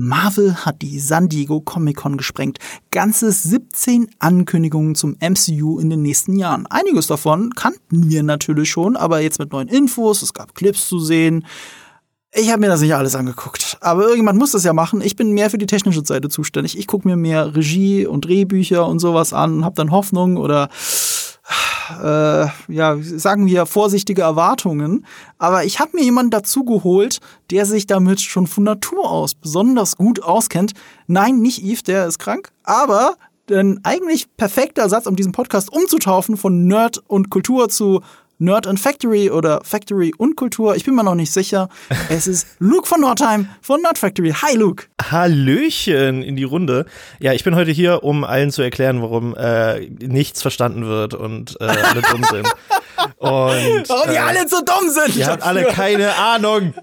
Marvel hat die San Diego Comic Con gesprengt. Ganze 17 Ankündigungen zum MCU in den nächsten Jahren. Einiges davon kannten wir natürlich schon, aber jetzt mit neuen Infos, es gab Clips zu sehen. Ich habe mir das nicht alles angeguckt, aber irgendjemand muss das ja machen. Ich bin mehr für die technische Seite zuständig. Ich gucke mir mehr Regie und Drehbücher und sowas an und habe dann Hoffnung oder äh, ja, sagen wir, vorsichtige Erwartungen. Aber ich habe mir jemanden dazu geholt, der sich damit schon von Natur aus besonders gut auskennt. Nein, nicht Yves, der ist krank, aber ein eigentlich perfekter Ersatz, um diesen Podcast umzutaufen von Nerd und Kultur zu Nerd and Factory oder Factory und Kultur. Ich bin mir noch nicht sicher. Es ist Luke von Nordheim von Nerd Factory. Hi Luke. Hallöchen in die Runde. Ja, ich bin heute hier, um allen zu erklären, warum äh, nichts verstanden wird und äh, alle dumm sind. Und, warum äh, die alle so dumm sind. Ihr habt alle keine Ahnung.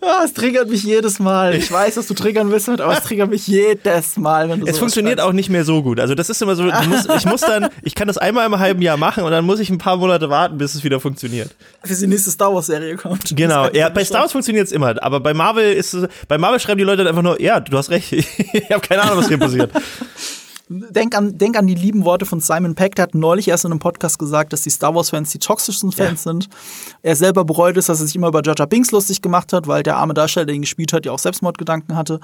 oh, es triggert mich jedes Mal. Ich weiß, dass du triggern willst, aber es triggert mich jedes Mal, wenn du Es funktioniert schreibst. auch nicht mehr so gut. Also das ist immer so, musst, ich muss dann, ich kann das einmal im halben Jahr machen und dann muss ich ein paar Monate warten, bis es wieder funktioniert. Bis die nächste Star Wars Serie kommt. Genau. Ja, bei Star Wars funktioniert es immer, aber bei Marvel ist es, bei Marvel schreiben die Leute dann einfach nur, ja, du hast recht. ich habe keine Ahnung, was hier passiert. Denk an, denk an die lieben Worte von Simon Peck, der hat neulich erst in einem Podcast gesagt, dass die Star Wars-Fans die toxischsten Fans ja. sind. Er selber bereut es, dass er sich immer über Jaja Binks lustig gemacht hat, weil der arme Darsteller, der ihn gespielt hat, ja auch Selbstmordgedanken hatte.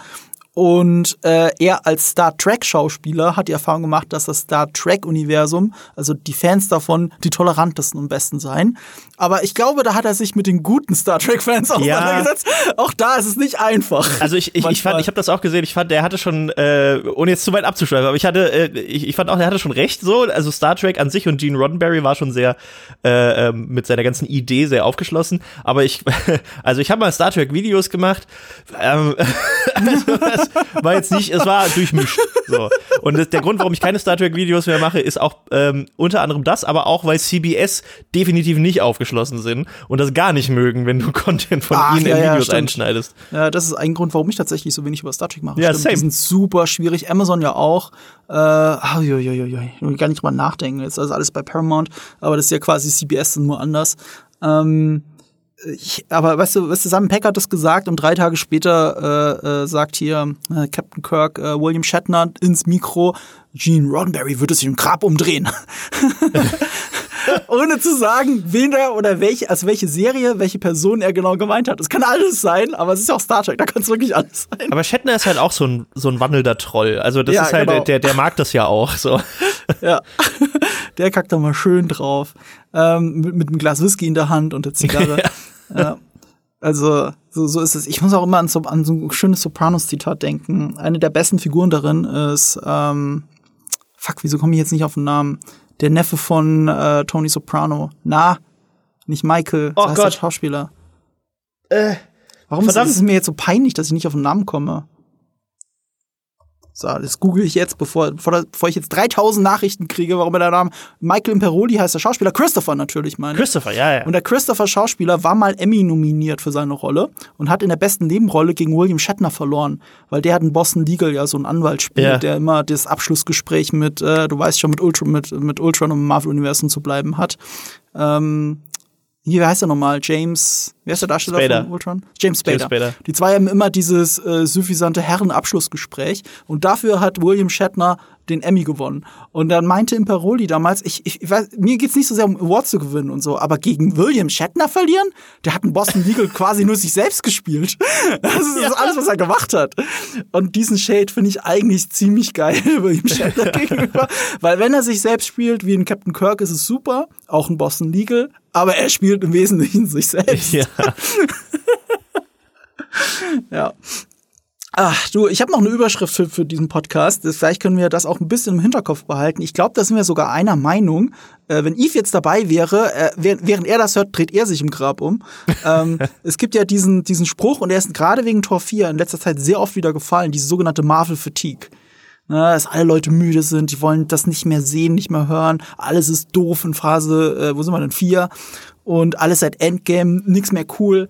Und äh, er als Star Trek-Schauspieler hat die Erfahrung gemacht, dass das Star Trek-Universum, also die Fans davon, die tolerantesten und besten seien. Aber ich glaube, da hat er sich mit den guten Star Trek-Fans auseinandergesetzt. Ja. Auch da ist es nicht einfach. Also ich, ich, ich fand, ich habe das auch gesehen. Ich fand, der hatte schon, äh, ohne jetzt zu weit abzuschweifen, aber ich hatte, äh, ich, ich fand auch, der hatte schon recht so. Also Star Trek an sich und Gene Roddenberry war schon sehr äh, ähm, mit seiner ganzen Idee sehr aufgeschlossen. Aber ich, also ich habe mal Star Trek Videos gemacht. Ähm, also, das war jetzt nicht, es war durchmischt. So. Und das, der Grund, warum ich keine Star Trek-Videos mehr mache, ist auch ähm, unter anderem das, aber auch, weil CBS definitiv nicht aufgeschlossen sind und das gar nicht mögen, wenn du Content von Ach, ihnen ja, in Videos ja, einschneidest. Ja, das ist ein Grund, warum ich tatsächlich so wenig über Star Trek mache. Ja, stimmt, same. Die sind super schwierig. Amazon ja auch. Äh, oh, jo, jo, jo, jo. Ich will gar nicht drüber nachdenken. Jetzt ist also alles bei Paramount, aber das ist ja quasi CBS nur anders. Ähm, ich, aber weißt du, weißt du, Simon Peck hat das gesagt und drei Tage später äh, äh, sagt hier äh, Captain Kirk äh, William Shatner ins Mikro, Gene Roddenberry würde sich im Grab umdrehen. Ohne zu sagen, wen er oder welche, also welche Serie, welche Person er genau gemeint hat. Es kann alles sein, aber es ist auch Star Trek, da kann es wirklich alles sein. Aber Shatner ist halt auch so ein, so ein wandelnder Troll. Also das ja, ist halt, genau. der, der mag das ja auch so. Ja. Der kackt da mal schön drauf. Ähm, mit, mit einem Glas Whisky in der Hand und der Zigarre. ja. Also, so, so ist es. Ich muss auch immer an so, an so ein schönes Sopranos-Zitat denken. Eine der besten Figuren darin ist, ähm, fuck, wieso komme ich jetzt nicht auf den Namen? Der Neffe von äh, Tony Soprano. Na, nicht Michael, oh heißt Gott. der Schauspieler. Äh, Warum verdammt. ist es mir jetzt so peinlich, dass ich nicht auf den Namen komme? Das google ich jetzt, bevor, bevor, ich jetzt 3000 Nachrichten kriege, warum er der Name Michael Imperoli heißt, der Schauspieler. Christopher natürlich, meine Christopher, ja, ja. Und der Christopher Schauspieler war mal Emmy nominiert für seine Rolle und hat in der besten Nebenrolle gegen William Shatner verloren, weil der hat in Boston Legal ja so einen Anwalt spielt, ja. der immer das Abschlussgespräch mit, äh, du weißt schon, mit Ultron, mit, mit Ultron und Marvel-Universum zu bleiben hat. Ähm, wie heißt er nochmal? James, wer ist der Darsteller Spader. von Ultron? James Spader. James Spader. Die zwei haben immer dieses äh, suffisante Herrenabschlussgespräch und dafür hat William Shatner den Emmy gewonnen. Und dann meinte Imperoli damals, ich, ich, ich weiß, mir geht's nicht so sehr um Awards zu gewinnen und so, aber gegen William Shatner verlieren? Der hat in Boston Legal quasi nur sich selbst gespielt. Das ist ja. alles, was er gemacht hat. Und diesen Shade finde ich eigentlich ziemlich geil, William Shatner gegenüber. Weil wenn er sich selbst spielt, wie in Captain Kirk, ist es super, auch in Boston Legal, aber er spielt im Wesentlichen sich selbst. Ja. ja. Ach, du, ich habe noch eine Überschrift für, für diesen Podcast. Vielleicht können wir das auch ein bisschen im Hinterkopf behalten. Ich glaube, da sind wir sogar einer Meinung. Äh, wenn Yves jetzt dabei wäre, äh, während er das hört, dreht er sich im Grab um. ähm, es gibt ja diesen, diesen Spruch, und er ist gerade wegen Tor 4 in letzter Zeit sehr oft wieder gefallen, diese sogenannte Marvel Fatigue. Ne, dass alle Leute müde sind, die wollen das nicht mehr sehen, nicht mehr hören. Alles ist doof in Phase, äh, wo sind wir denn, 4? Und alles seit Endgame, nichts mehr cool.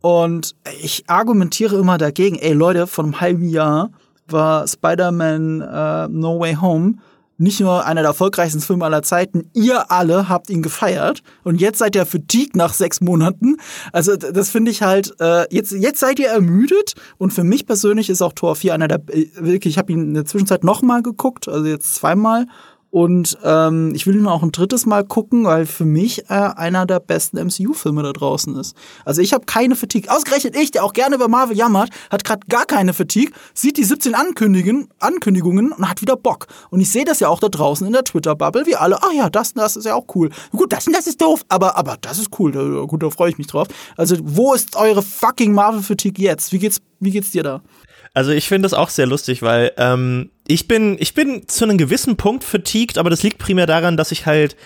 Und ich argumentiere immer dagegen, ey Leute, vor einem halben Jahr war Spider-Man uh, No Way Home nicht nur einer der erfolgreichsten Filme aller Zeiten, ihr alle habt ihn gefeiert. Und jetzt seid ihr fatigued nach sechs Monaten. Also das finde ich halt, äh, jetzt, jetzt seid ihr ermüdet. Und für mich persönlich ist auch Tor 4 einer der, äh, wirklich, ich habe ihn in der Zwischenzeit nochmal geguckt, also jetzt zweimal und ähm, ich will ihn auch ein drittes Mal gucken, weil für mich äh, einer der besten MCU-Filme da draußen ist. Also ich habe keine Fatigue. Ausgerechnet ich, der auch gerne über Marvel jammert, hat gerade gar keine Fatigue, sieht die 17 Ankündigungen, Ankündigungen und hat wieder Bock. Und ich sehe das ja auch da draußen in der Twitter-Bubble, wie alle, ach ja, das und das ist ja auch cool. Gut, das und das ist doof, aber, aber das ist cool. Da, gut, da freue ich mich drauf. Also wo ist eure fucking Marvel-Fatigue jetzt? Wie geht's, wie geht's dir da? Also ich finde das auch sehr lustig, weil ähm, ich bin, ich bin zu einem gewissen Punkt fatigued, aber das liegt primär daran, dass ich halt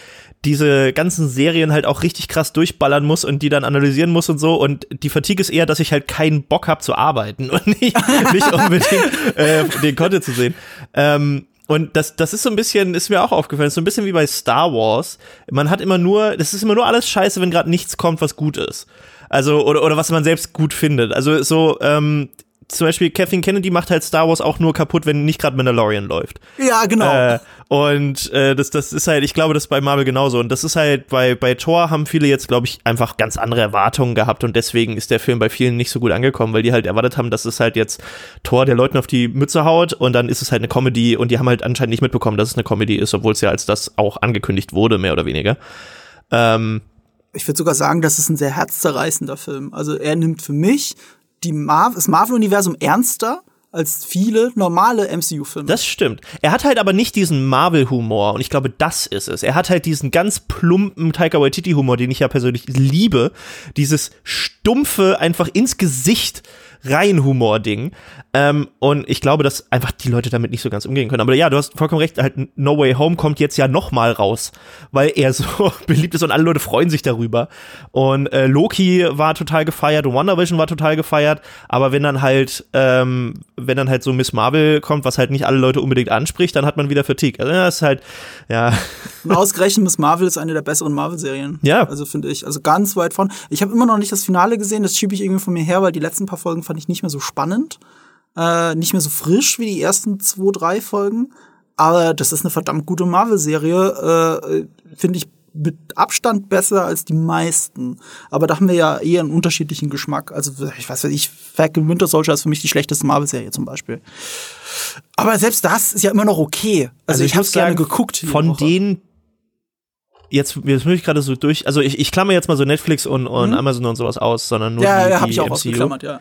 diese ganzen Serien halt auch richtig krass durchballern muss und die dann analysieren muss und so. Und die Fatigue ist eher, dass ich halt keinen Bock habe zu arbeiten und nicht, nicht unbedingt äh, den Content zu sehen. Ähm, und das, das ist so ein bisschen, ist mir auch aufgefallen, ist so ein bisschen wie bei Star Wars. Man hat immer nur, das ist immer nur alles scheiße, wenn gerade nichts kommt, was gut ist. Also, oder, oder was man selbst gut findet. Also so, ähm, zum Beispiel Kathleen Kennedy macht halt Star Wars auch nur kaputt, wenn nicht gerade Mandalorian läuft. Ja, genau. Äh, und äh, das, das ist halt, ich glaube, das ist bei Marvel genauso. Und das ist halt, bei, bei Thor haben viele jetzt, glaube ich, einfach ganz andere Erwartungen gehabt und deswegen ist der Film bei vielen nicht so gut angekommen, weil die halt erwartet haben, dass es halt jetzt Thor der Leuten auf die Mütze haut und dann ist es halt eine Comedy und die haben halt anscheinend nicht mitbekommen, dass es eine Comedy ist, obwohl es ja als das auch angekündigt wurde, mehr oder weniger. Ähm, ich würde sogar sagen, das ist ein sehr herzzerreißender Film. Also er nimmt für mich die Mar das Marvel-Universum ernster als viele normale MCU-Filme. Das stimmt. Er hat halt aber nicht diesen Marvel-Humor und ich glaube, das ist es. Er hat halt diesen ganz plumpen Taika Waititi-Humor, den ich ja persönlich liebe. Dieses stumpfe, einfach ins Gesicht rein Humor-Ding. Ähm, und ich glaube, dass einfach die Leute damit nicht so ganz umgehen können. Aber ja, du hast vollkommen recht, halt No Way Home kommt jetzt ja noch mal raus, weil er so beliebt ist und alle Leute freuen sich darüber. Und äh, Loki war total gefeiert und WandaVision war total gefeiert, aber wenn dann halt ähm, wenn dann halt so Miss Marvel kommt, was halt nicht alle Leute unbedingt anspricht, dann hat man wieder Fatigue. Also das ist halt, ja. Und ausgerechnet Miss Marvel ist eine der besseren Marvel-Serien. Ja. Also finde ich, also ganz weit von. Ich habe immer noch nicht das Finale gesehen, das schiebe ich irgendwie von mir her, weil die letzten paar Folgen fand ich nicht mehr so spannend äh, nicht mehr so frisch wie die ersten zwei, drei Folgen. Aber das ist eine verdammt gute Marvel-Serie, äh, finde ich mit Abstand besser als die meisten. Aber da haben wir ja eher einen unterschiedlichen Geschmack. Also ich weiß nicht, Falcon Winter Soldier ist für mich die schlechteste Marvel-Serie zum Beispiel. Aber selbst das ist ja immer noch okay. Also, also ich, ich habe gerne geguckt. Von den jetzt, jetzt muss ich gerade so durch, also ich, ich klammer jetzt mal so Netflix und, und mhm. Amazon und sowas aus, sondern nur ja, die, ja, hab die ich auch MCU. ausgeklammert, ja.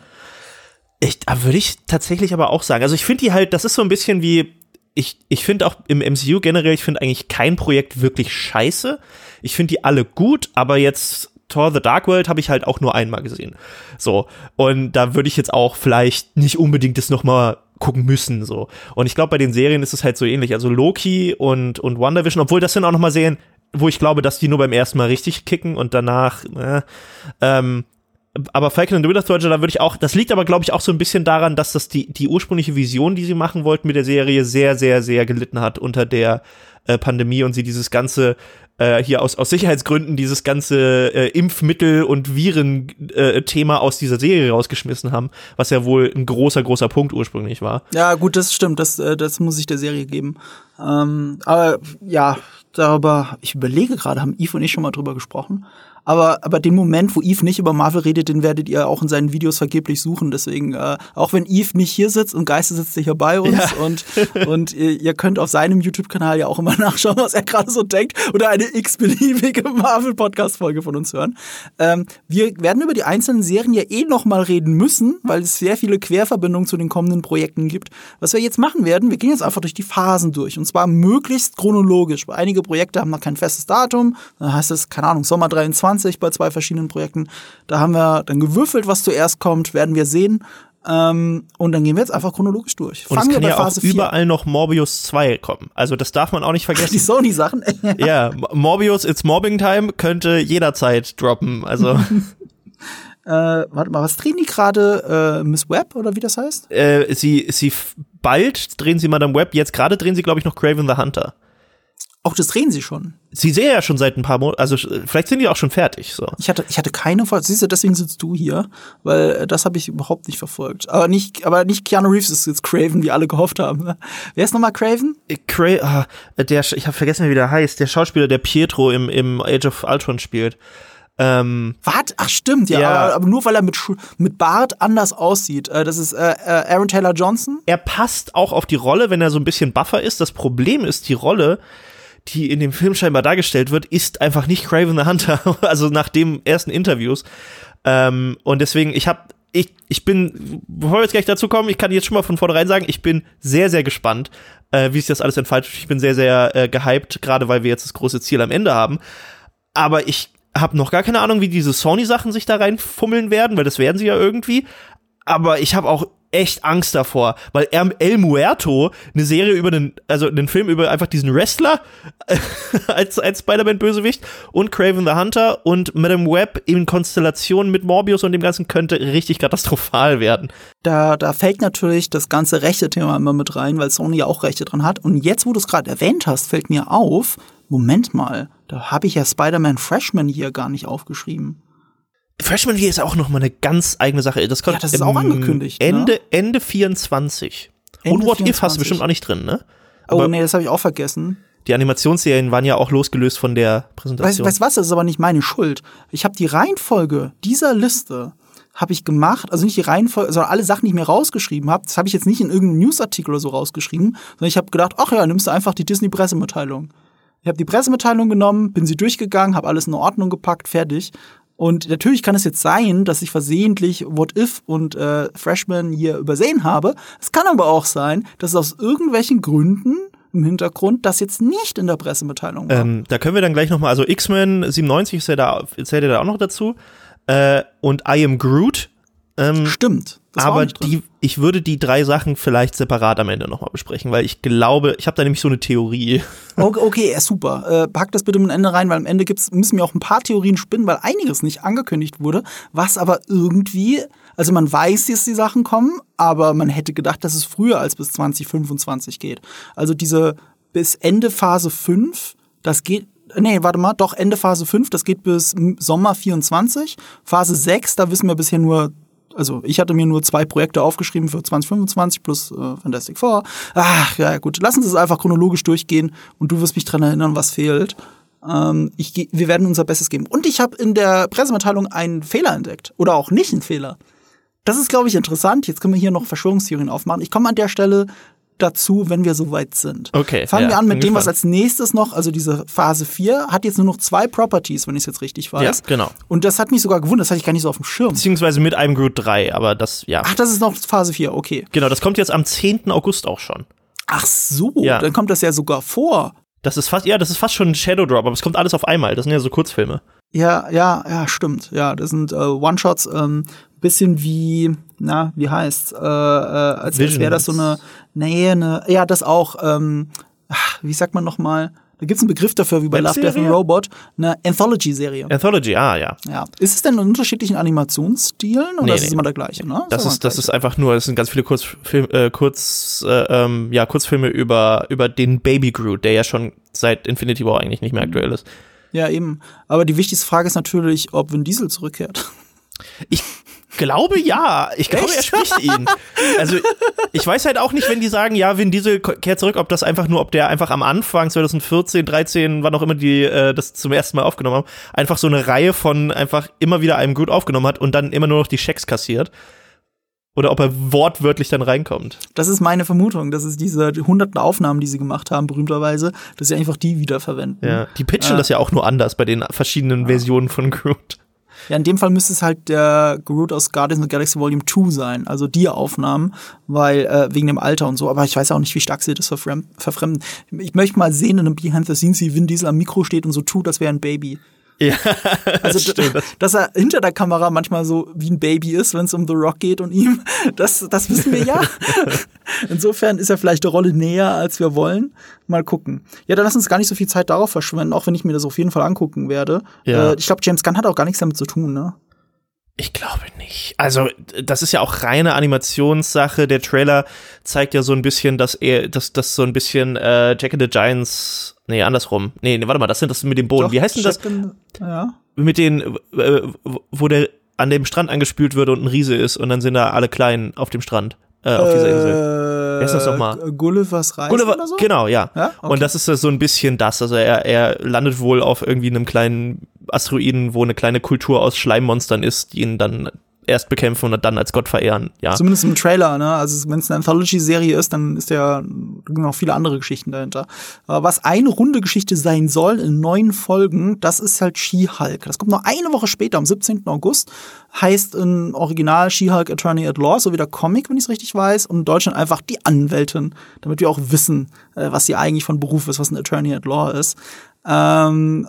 Ich, würde ich tatsächlich aber auch sagen. Also ich finde die halt, das ist so ein bisschen wie, ich, ich finde auch im MCU generell, ich finde eigentlich kein Projekt wirklich scheiße. Ich finde die alle gut, aber jetzt Thor The Dark World habe ich halt auch nur einmal gesehen. So. Und da würde ich jetzt auch vielleicht nicht unbedingt das nochmal gucken müssen, so. Und ich glaube, bei den Serien ist es halt so ähnlich. Also Loki und, und WandaVision, obwohl das sind auch nochmal Serien, wo ich glaube, dass die nur beim ersten Mal richtig kicken und danach, äh, ähm, aber Falcon and the Winter Soldier, da würde ich auch, das liegt aber, glaube ich, auch so ein bisschen daran, dass das die, die ursprüngliche Vision, die sie machen wollten mit der Serie, sehr, sehr, sehr gelitten hat unter der äh, Pandemie und sie dieses ganze äh, hier aus, aus Sicherheitsgründen dieses ganze äh, Impfmittel- und Viren-Thema äh, aus dieser Serie rausgeschmissen haben, was ja wohl ein großer, großer Punkt ursprünglich war. Ja, gut, das stimmt, das, äh, das muss ich der Serie geben. Ähm, aber ja, darüber, ich überlege gerade, haben Yves und ich schon mal drüber gesprochen. Aber, aber den Moment, wo Eve nicht über Marvel redet, den werdet ihr auch in seinen Videos vergeblich suchen. Deswegen, äh, auch wenn Eve nicht hier sitzt und Geiste sitzt hier bei uns ja. und, und ihr, ihr, könnt auf seinem YouTube-Kanal ja auch immer nachschauen, was er gerade so denkt oder eine x-beliebige Marvel-Podcast-Folge von uns hören. Ähm, wir werden über die einzelnen Serien ja eh noch mal reden müssen, weil es sehr viele Querverbindungen zu den kommenden Projekten gibt. Was wir jetzt machen werden, wir gehen jetzt einfach durch die Phasen durch und zwar möglichst chronologisch. Einige Projekte haben noch kein festes Datum, dann heißt es, keine Ahnung, Sommer 23 20 bei zwei verschiedenen Projekten. Da haben wir dann gewürfelt, was zuerst kommt, werden wir sehen. Ähm, und dann gehen wir jetzt einfach chronologisch durch. Und Fangen es kann ja Phase auch 4. überall noch Morbius 2 kommen. Also das darf man auch nicht vergessen. Die Sony-Sachen? ja, Morbius It's Mobbing Time könnte jederzeit droppen. Also Äh, warte mal, was drehen die gerade? Äh, Miss Webb oder wie das heißt? Äh, sie, sie bald drehen sie Madame Webb. Jetzt gerade drehen sie, glaube ich, noch Craven the Hunter. Auch das drehen sie schon. Sie sehen ja schon seit ein paar Monaten, also vielleicht sind die auch schon fertig. So. Ich hatte, ich hatte keine Folge. Siehst du, deswegen sitzt du hier, weil äh, das habe ich überhaupt nicht verfolgt. Aber nicht, aber nicht Keanu Reeves ist jetzt Craven, wie alle gehofft haben. Ne? Wer ist nochmal Craven? Äh, Cra ah, der, ich habe vergessen, wie der heißt. Der Schauspieler, der Pietro im, im Age of Ultron spielt. Ähm, Was? Ach stimmt, ja. ja. Aber, aber, nur weil er mit, mit Bart anders aussieht. Äh, das ist äh, äh, Aaron Taylor Johnson. Er passt auch auf die Rolle, wenn er so ein bisschen buffer ist. Das Problem ist, die Rolle die in dem Film scheinbar dargestellt wird, ist einfach nicht Craven the Hunter, also nach den ersten Interviews. Ähm, und deswegen, ich habe ich, ich bin, bevor wir jetzt gleich dazu kommen, ich kann jetzt schon mal von vornherein sagen, ich bin sehr, sehr gespannt, äh, wie sich das alles entfaltet. Ich bin sehr, sehr äh, gehypt, gerade weil wir jetzt das große Ziel am Ende haben. Aber ich habe noch gar keine Ahnung, wie diese Sony-Sachen sich da reinfummeln werden, weil das werden sie ja irgendwie. Aber ich habe auch echt Angst davor, weil El Muerto eine Serie über den, also einen Film über einfach diesen Wrestler als, als Spider-Man-Bösewicht und Craven the Hunter und Madame Web in Konstellation mit Morbius und dem Ganzen könnte richtig katastrophal werden. Da, da fällt natürlich das ganze rechte Thema immer mit rein, weil Sony ja auch Rechte dran hat. Und jetzt, wo du es gerade erwähnt hast, fällt mir auf, Moment mal, da habe ich ja Spider-Man Freshman hier gar nicht aufgeschrieben. Freshman Year ist auch noch mal eine ganz eigene Sache. Das kommt ja, das ist auch angekündigt. Ende, ne? Ende 24. Ende Und What 24. If hast du bestimmt auch nicht drin, ne? Oh, aber oh nee, das habe ich auch vergessen. Die Animationsserien waren ja auch losgelöst von der Präsentation. Weißt du was, das ist aber nicht meine Schuld. Ich habe die Reihenfolge dieser Liste habe ich gemacht, also nicht die Reihenfolge, sondern alle Sachen, die ich mir rausgeschrieben habe, das habe ich jetzt nicht in irgendeinem Newsartikel oder so rausgeschrieben, sondern ich habe gedacht, ach ja, nimmst du einfach die Disney Pressemitteilung. Ich habe die Pressemitteilung genommen, bin sie durchgegangen, habe alles in Ordnung gepackt, fertig. Und natürlich kann es jetzt sein, dass ich versehentlich What If und äh, Freshman hier übersehen habe. Es kann aber auch sein, dass es aus irgendwelchen Gründen im Hintergrund das jetzt nicht in der Pressemitteilung war. Ähm, da können wir dann gleich nochmal, also X-Men 97 ist ja da, zählt ja da auch noch dazu. Äh, und I Am Groot. Ähm, Stimmt. aber die, ich würde die drei Sachen vielleicht separat am Ende nochmal besprechen, weil ich glaube, ich habe da nämlich so eine Theorie. Okay, okay super. Äh, pack das bitte am Ende rein, weil am Ende gibt's, müssen wir auch ein paar Theorien spinnen, weil einiges nicht angekündigt wurde, was aber irgendwie, also man weiß, dass die Sachen kommen, aber man hätte gedacht, dass es früher als bis 2025 geht. Also diese bis Ende Phase 5, das geht nee, warte mal, doch Ende Phase 5, das geht bis Sommer 24. Phase 6, da wissen wir bisher nur also ich hatte mir nur zwei Projekte aufgeschrieben für 2025 plus äh, Fantastic Four. Ach, ja gut, lassen Sie es einfach chronologisch durchgehen und du wirst mich dran erinnern, was fehlt. Ähm, ich, wir werden unser Bestes geben. Und ich habe in der Pressemitteilung einen Fehler entdeckt. Oder auch nicht einen Fehler. Das ist, glaube ich, interessant. Jetzt können wir hier noch Verschwörungstheorien aufmachen. Ich komme an der Stelle dazu, wenn wir soweit sind. Okay. Fangen ja, wir an mit dem, was als nächstes noch, also diese Phase 4, hat jetzt nur noch zwei Properties, wenn ich es jetzt richtig weiß. Ja, genau. Und das hat mich sogar gewundert, das hatte ich gar nicht so auf dem Schirm. Beziehungsweise mit einem Groot 3, aber das, ja. Ach, das ist noch Phase 4, okay. Genau, das kommt jetzt am 10. August auch schon. Ach so, ja. dann kommt das ja sogar vor. Das ist fast, ja, das ist fast schon ein Shadow Drop, aber es kommt alles auf einmal. Das sind ja so Kurzfilme. Ja, ja, ja, stimmt. Ja, das sind äh, One-Shots, ähm, bisschen wie, na, wie heißt, äh, äh, als, als wäre das so eine, nee, eine, ja, das auch, ähm, ach, wie sagt man nochmal? Da gibt es einen Begriff dafür, wie bei Love, Death and Robot, eine Anthology-Serie. Anthology, ah, ja. Ja. Ist es denn in unterschiedlichen Animationsstilen oder nee, ist es immer der gleiche, ne? Das, ist, das ist einfach nur, das sind ganz viele Kurzfilme, äh, Kurz, äh, ähm, ja, Kurzfilme über, über den Baby Groot, der ja schon seit Infinity War eigentlich nicht mehr aktuell ist. Ja, eben. Aber die wichtigste Frage ist natürlich, ob Vin Diesel zurückkehrt. Ich glaube ja. Ich glaube, Echt? er spricht ihn. Also ich weiß halt auch nicht, wenn die sagen, ja, Vin Diesel kehrt zurück, ob das einfach nur, ob der einfach am Anfang 2014, 13, wann auch immer die äh, das zum ersten Mal aufgenommen haben, einfach so eine Reihe von einfach immer wieder einem gut aufgenommen hat und dann immer nur noch die Schecks kassiert. Oder ob er wortwörtlich dann reinkommt. Das ist meine Vermutung. Das ist diese hunderten Aufnahmen, die sie gemacht haben, berühmterweise, dass sie einfach die wiederverwenden. Ja, die pitchen äh, das ja auch nur anders bei den verschiedenen ja. Versionen von Groot. Ja, in dem Fall müsste es halt der Groot aus Guardians of the Galaxy Volume 2 sein, also die Aufnahmen, weil äh, wegen dem Alter und so, aber ich weiß auch nicht, wie stark sie das verfremden. Ich möchte mal sehen in einem Behind the Scenes, wie Vin Diesel am Mikro steht und so tut, das wäre ein Baby. Ja, also, stimmt. dass er hinter der Kamera manchmal so wie ein Baby ist, wenn es um The Rock geht und ihm, das, das wissen wir ja. Insofern ist er vielleicht der Rolle näher, als wir wollen. Mal gucken. Ja, dann lass uns gar nicht so viel Zeit darauf verschwenden, auch wenn ich mir das auf jeden Fall angucken werde. Ja. Äh, ich glaube, James Gunn hat auch gar nichts damit zu tun, ne? Ich glaube nicht. Also, das ist ja auch reine Animationssache. Der Trailer zeigt ja so ein bisschen, dass er, dass das so ein bisschen äh, Jack and the Giants. Nee, andersrum. Nee, nee, warte mal, das sind das mit dem Boden. Doch, Wie heißt denn das? ja. Mit den, äh, wo der an dem Strand angespült wird und ein Riese ist und dann sind da alle kleinen auf dem Strand, äh, auf dieser Insel. Äh, Wer ist das nochmal? Gullivers Reise Gulliver, oder so? Genau, ja. ja? Okay. Und das ist so ein bisschen das. Also er, er landet wohl auf irgendwie einem kleinen Asteroiden, wo eine kleine Kultur aus Schleimmonstern ist, die ihn dann erst bekämpfen und dann als Gott verehren. Ja. Zumindest im Trailer, ne? Also wenn es eine Anthology-Serie ist, dann ist ja noch viele andere Geschichten dahinter. Was eine runde Geschichte sein soll in neun Folgen, das ist halt She-Hulk. Das kommt noch eine Woche später, am 17. August. Heißt im Original She-Hulk Attorney at Law, so wie der Comic, wenn ich es richtig weiß, und in Deutschland einfach die Anwältin, damit wir auch wissen, äh, was sie eigentlich von Beruf ist, was ein Attorney at Law ist. Ähm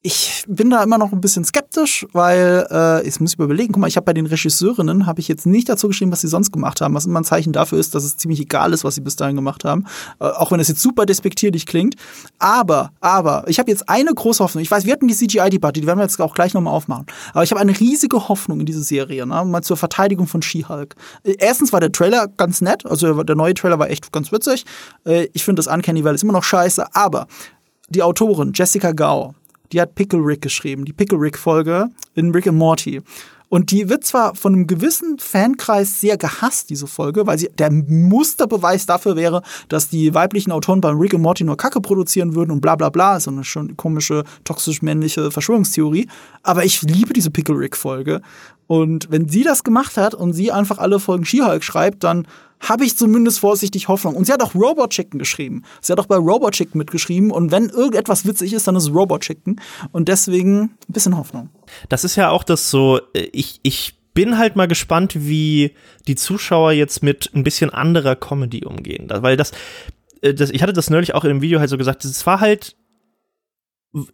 ich bin da immer noch ein bisschen skeptisch, weil äh, ich muss überlegen, guck mal, ich habe bei den Regisseurinnen habe ich jetzt nicht dazu geschrieben, was sie sonst gemacht haben, was immer ein Zeichen dafür ist, dass es ziemlich egal ist, was sie bis dahin gemacht haben, äh, auch wenn es jetzt super despektierlich klingt. Aber, aber ich habe jetzt eine große Hoffnung. Ich weiß, wir hatten die CGI-Debatte, die werden wir jetzt auch gleich nochmal aufmachen. Aber ich habe eine riesige Hoffnung in diese Serie, ne? mal zur Verteidigung von She-Hulk. Äh, erstens war der Trailer ganz nett, also der neue Trailer war echt ganz witzig. Äh, ich finde das Uncanny Valley ist immer noch scheiße, aber die Autorin Jessica Gao, die hat Pickle Rick geschrieben, die Pickle Rick-Folge in Rick and Morty. Und die wird zwar von einem gewissen Fankreis sehr gehasst, diese Folge, weil sie der Musterbeweis dafür wäre, dass die weiblichen Autoren beim Rick and Morty nur Kacke produzieren würden und bla bla bla, so eine schon komische, toxisch-männliche Verschwörungstheorie. Aber ich liebe diese Pickle Rick-Folge. Und wenn sie das gemacht hat und sie einfach alle Folgen She-Hulk schreibt, dann habe ich zumindest vorsichtig Hoffnung. Und sie hat auch Robot Chicken geschrieben. Sie hat auch bei Robot Chicken mitgeschrieben. Und wenn irgendetwas witzig ist, dann ist Robot Chicken. Und deswegen ein bisschen Hoffnung. Das ist ja auch das so, äh, ich, ich bin halt mal gespannt, wie die Zuschauer jetzt mit ein bisschen anderer Comedy umgehen. Weil das, äh, das ich hatte das neulich auch in einem Video halt so gesagt, es war halt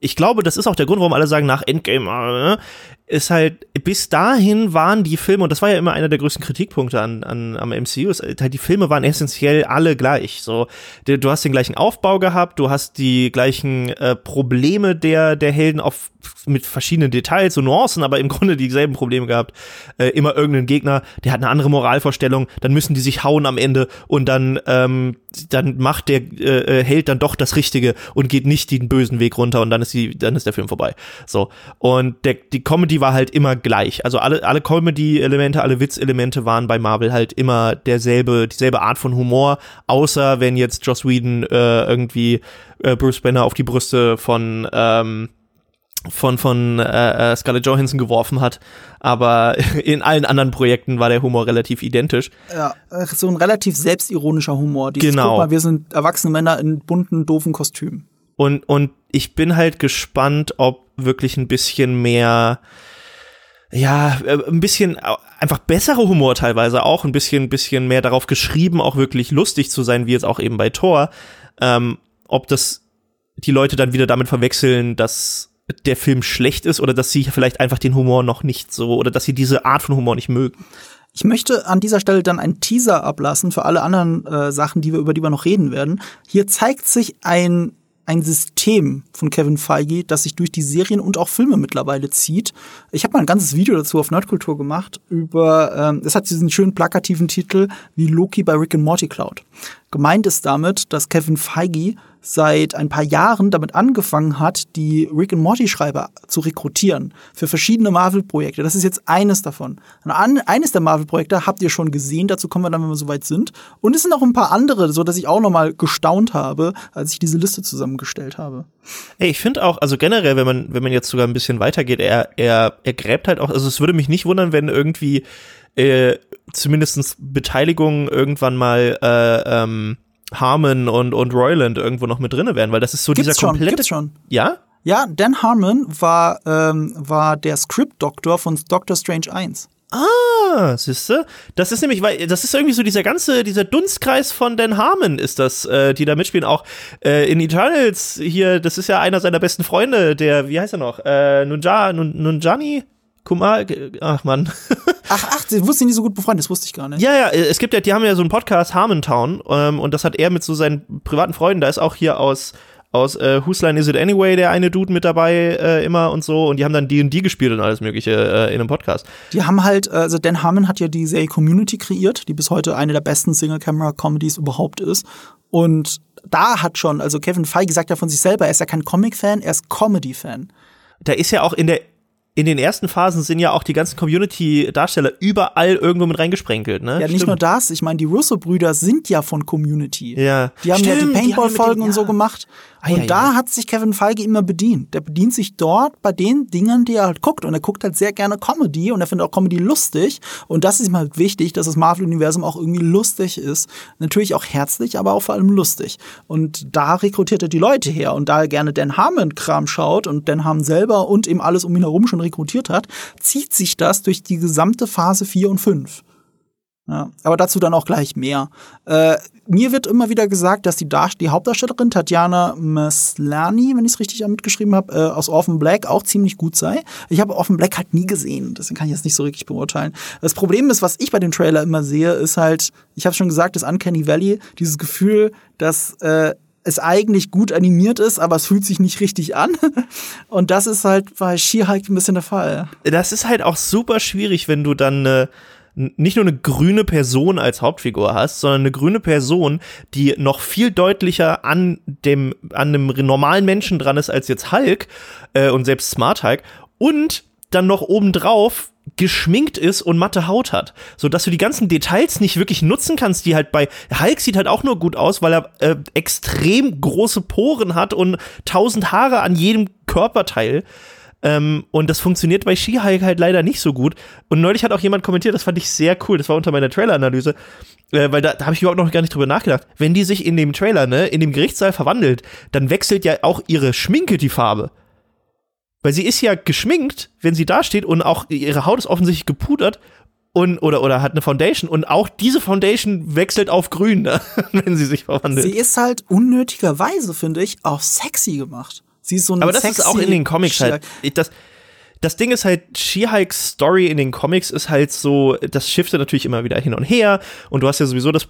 ich glaube, das ist auch der Grund, warum alle sagen nach Endgame, äh, ist halt, bis dahin waren die Filme, und das war ja immer einer der größten Kritikpunkte an, an, am MCU, ist halt, die Filme waren essentiell alle gleich. So, du hast den gleichen Aufbau gehabt, du hast die gleichen äh, Probleme der, der Helden auf, mit verschiedenen Details und Nuancen, aber im Grunde dieselben Probleme gehabt. Äh, immer irgendeinen Gegner, der hat eine andere Moralvorstellung, dann müssen die sich hauen am Ende und dann, ähm, dann macht der äh, äh Held dann doch das Richtige und geht nicht den bösen Weg runter und dann ist die, dann ist der Film vorbei. So. Und der, die Comedy war halt immer gleich. Also alle, alle Comedy-Elemente, alle Witz-Elemente waren bei Marvel halt immer derselbe, dieselbe Art von Humor, außer wenn jetzt Joss Whedon äh, irgendwie äh, Bruce Banner auf die Brüste von ähm, von von äh, äh Scarlett Johansson geworfen hat, aber in allen anderen Projekten war der Humor relativ identisch. Ja, äh, so ein relativ selbstironischer Humor. Dieses, genau. Guck mal, wir sind erwachsene Männer in bunten, doofen Kostümen. Und und ich bin halt gespannt, ob wirklich ein bisschen mehr ja, äh, ein bisschen einfach bessere Humor teilweise auch, ein bisschen, bisschen mehr darauf geschrieben, auch wirklich lustig zu sein, wie jetzt auch eben bei Thor. Ähm, ob das die Leute dann wieder damit verwechseln, dass der Film schlecht ist oder dass sie vielleicht einfach den Humor noch nicht so oder dass sie diese Art von Humor nicht mögen. Ich möchte an dieser Stelle dann einen Teaser ablassen für alle anderen äh, Sachen, die wir über die wir noch reden werden. Hier zeigt sich ein ein System von Kevin Feige, das sich durch die Serien und auch Filme mittlerweile zieht. Ich habe mal ein ganzes Video dazu auf Nerdkultur gemacht über, ähm, es hat diesen schönen plakativen Titel wie Loki bei Rick and Morty Cloud. Gemeint ist damit, dass Kevin Feige seit ein paar Jahren damit angefangen hat, die Rick and Morty Schreiber zu rekrutieren für verschiedene Marvel-Projekte. Das ist jetzt eines davon. eines der Marvel-Projekte habt ihr schon gesehen, dazu kommen wir dann, wenn wir soweit sind. Und es sind auch ein paar andere, so dass ich auch nochmal gestaunt habe, als ich diese Liste zusammengestellt habe. Ey, ich finde auch, also generell, wenn man, wenn man jetzt sogar ein bisschen weitergeht, er, er, er gräbt halt auch, also es würde mich nicht wundern, wenn irgendwie äh, zumindest Beteiligung irgendwann mal äh, ähm, Harmon und, und Royland irgendwo noch mit drinne wären, weil das ist so gibt's dieser schon, komplette. Gibt's schon. Ja? Ja, Dan Harmon war, ähm, war der Script-Doktor von Doctor Strange 1. Ah, siehste, das ist nämlich, weil das ist irgendwie so dieser ganze, dieser Dunstkreis von Dan Harmon ist das, äh, die da mitspielen. Auch äh, in Eternals hier, das ist ja einer seiner besten Freunde, der, wie heißt er noch? Äh, Nunja, Nun, Nunjani? Kumar, ach man. ach, ach, sie wussten nicht so gut befreundet, das wusste ich gar nicht. Ja, ja, es gibt ja, die haben ja so einen Podcast Harmontown ähm, und das hat er mit so seinen privaten Freunden, da ist auch hier aus aus äh, Whose Line Is It Anyway, der eine Dude mit dabei äh, immer und so. Und die haben dann D&D gespielt und alles mögliche äh, in einem Podcast. Die haben halt, also Dan Harmon hat ja die Serie Community kreiert, die bis heute eine der besten Single-Camera-Comedies überhaupt ist. Und da hat schon, also Kevin Feige sagt ja von sich selber, er ist ja kein Comic-Fan, er ist Comedy-Fan. Da ist ja auch in der in den ersten Phasen sind ja auch die ganzen Community-Darsteller überall irgendwo mit reingesprenkelt, ne? Ja, nicht Stimmt. nur das. Ich meine, die Russo-Brüder sind ja von Community. Ja. Die haben Stimmt, ja die Paintball-Folgen und so gemacht. Und ah, da hat sich Kevin Feige immer bedient. Der bedient sich dort bei den Dingen, die er halt guckt. Und er guckt halt sehr gerne Comedy und er findet auch Comedy lustig. Und das ist ihm halt wichtig, dass das Marvel-Universum auch irgendwie lustig ist. Natürlich auch herzlich, aber auch vor allem lustig. Und da rekrutiert er die Leute her. Und da er gerne Dan Harmon-Kram schaut und Dan Harmon selber und eben alles um ihn herum schon rekrutiert hat, zieht sich das durch die gesamte Phase 4 und 5. Ja, aber dazu dann auch gleich mehr. Äh, mir wird immer wieder gesagt, dass die, Dar die Hauptdarstellerin Tatjana Maslany, wenn ich es richtig mitgeschrieben habe, äh, aus Orphan Black auch ziemlich gut sei. Ich habe Orphan Black halt nie gesehen, deswegen kann ich das nicht so richtig beurteilen. Das Problem ist, was ich bei dem Trailer immer sehe, ist halt, ich habe schon gesagt, das Uncanny Valley, dieses Gefühl, dass äh, es eigentlich gut animiert ist, aber es fühlt sich nicht richtig an. Und das ist halt bei She-Hulk ein bisschen der Fall. Das ist halt auch super schwierig, wenn du dann äh nicht nur eine grüne Person als Hauptfigur hast, sondern eine grüne Person, die noch viel deutlicher an dem an einem normalen Menschen dran ist als jetzt Hulk äh, und selbst Smart Hulk und dann noch obendrauf geschminkt ist und matte Haut hat, so dass du die ganzen Details nicht wirklich nutzen kannst, die halt bei Hulk sieht halt auch nur gut aus, weil er äh, extrem große Poren hat und tausend Haare an jedem Körperteil. Ähm, und das funktioniert bei She-Hulk halt leider nicht so gut. Und neulich hat auch jemand kommentiert, das fand ich sehr cool, das war unter meiner Trailer-Analyse, äh, weil da, da habe ich überhaupt noch gar nicht drüber nachgedacht. Wenn die sich in dem Trailer, ne, in dem Gerichtssaal verwandelt, dann wechselt ja auch ihre Schminke die Farbe. Weil sie ist ja geschminkt, wenn sie da steht und auch ihre Haut ist offensichtlich gepudert und oder oder hat eine Foundation und auch diese Foundation wechselt auf grün, ne, wenn sie sich verwandelt. Sie ist halt unnötigerweise, finde ich, auch sexy gemacht. Sie ist so ein Aber das ist auch in den Comics halt. Das, das Ding ist halt, She-Hulks Story in den Comics ist halt so, das shiftet natürlich immer wieder hin und her. Und du hast ja sowieso das,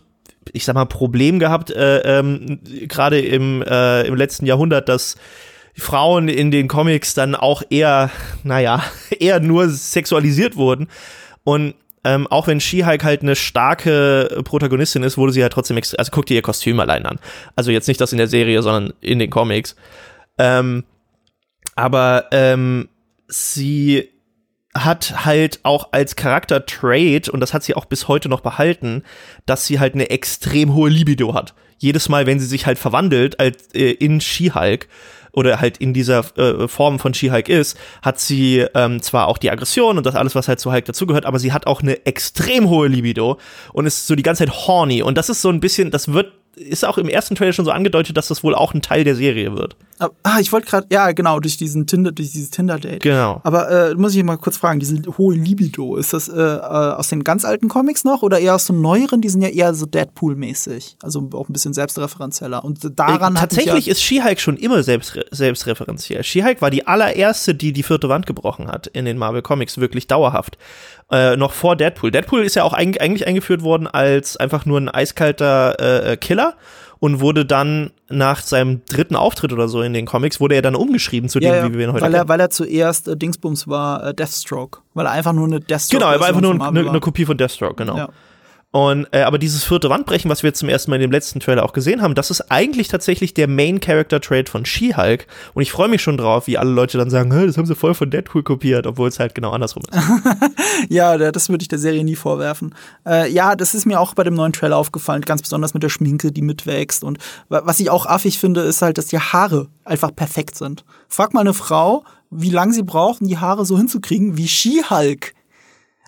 ich sag mal, Problem gehabt, äh, ähm, gerade im, äh, im letzten Jahrhundert, dass Frauen in den Comics dann auch eher, naja, eher nur sexualisiert wurden. Und ähm, auch wenn She-Hulk halt eine starke Protagonistin ist, wurde sie halt trotzdem, also guck dir ihr Kostüm allein an. Also jetzt nicht das in der Serie, sondern in den Comics. Ähm, aber ähm, sie hat halt auch als Charakter Trade, und das hat sie auch bis heute noch behalten, dass sie halt eine extrem hohe Libido hat. Jedes Mal, wenn sie sich halt verwandelt als, äh, in She-Hulk oder halt in dieser äh, Form von She-Hulk ist, hat sie ähm, zwar auch die Aggression und das alles, was halt zu Hulk dazugehört, aber sie hat auch eine extrem hohe Libido und ist so die ganze Zeit horny. Und das ist so ein bisschen, das wird ist auch im ersten Trailer schon so angedeutet, dass das wohl auch ein Teil der Serie wird. Ah, ich wollte gerade, ja, genau, durch diesen Tinder, durch dieses Tinder-Date. Genau. Aber äh, muss ich mal kurz fragen, diese hohe Libido, ist das äh, äh, aus den ganz alten Comics noch oder eher aus den neueren? Die sind ja eher so Deadpool-mäßig, also auch ein bisschen selbstreferenzieller. Und daran äh, tatsächlich ja ist She-Hulk schon immer selbst, selbstreferenziell. She-Hulk war die allererste, die die vierte Wand gebrochen hat in den Marvel Comics, wirklich dauerhaft. Äh, noch vor Deadpool. Deadpool ist ja auch eigentlich eingeführt worden als einfach nur ein eiskalter äh, äh Killer und wurde dann nach seinem dritten Auftritt oder so in den Comics, wurde er dann umgeschrieben zu ja, dem, wie wir ihn heute weil er, weil er zuerst äh, Dingsbums war, äh, Deathstroke. Weil er einfach nur eine Deathstroke Genau, er war einfach nur eine, eine Kopie von Deathstroke, genau. Ja. Und äh, aber dieses vierte Wandbrechen, was wir zum ersten Mal in dem letzten Trailer auch gesehen haben, das ist eigentlich tatsächlich der Main Character Trait von She-Hulk. Und ich freue mich schon drauf, wie alle Leute dann sagen, das haben sie voll von Deadpool kopiert, obwohl es halt genau andersrum ist. ja, das würde ich der Serie nie vorwerfen. Äh, ja, das ist mir auch bei dem neuen Trailer aufgefallen, ganz besonders mit der Schminke, die mitwächst. Und was ich auch affig finde, ist halt, dass die Haare einfach perfekt sind. Frag mal eine Frau, wie lange sie braucht, um die Haare so hinzukriegen wie She-Hulk.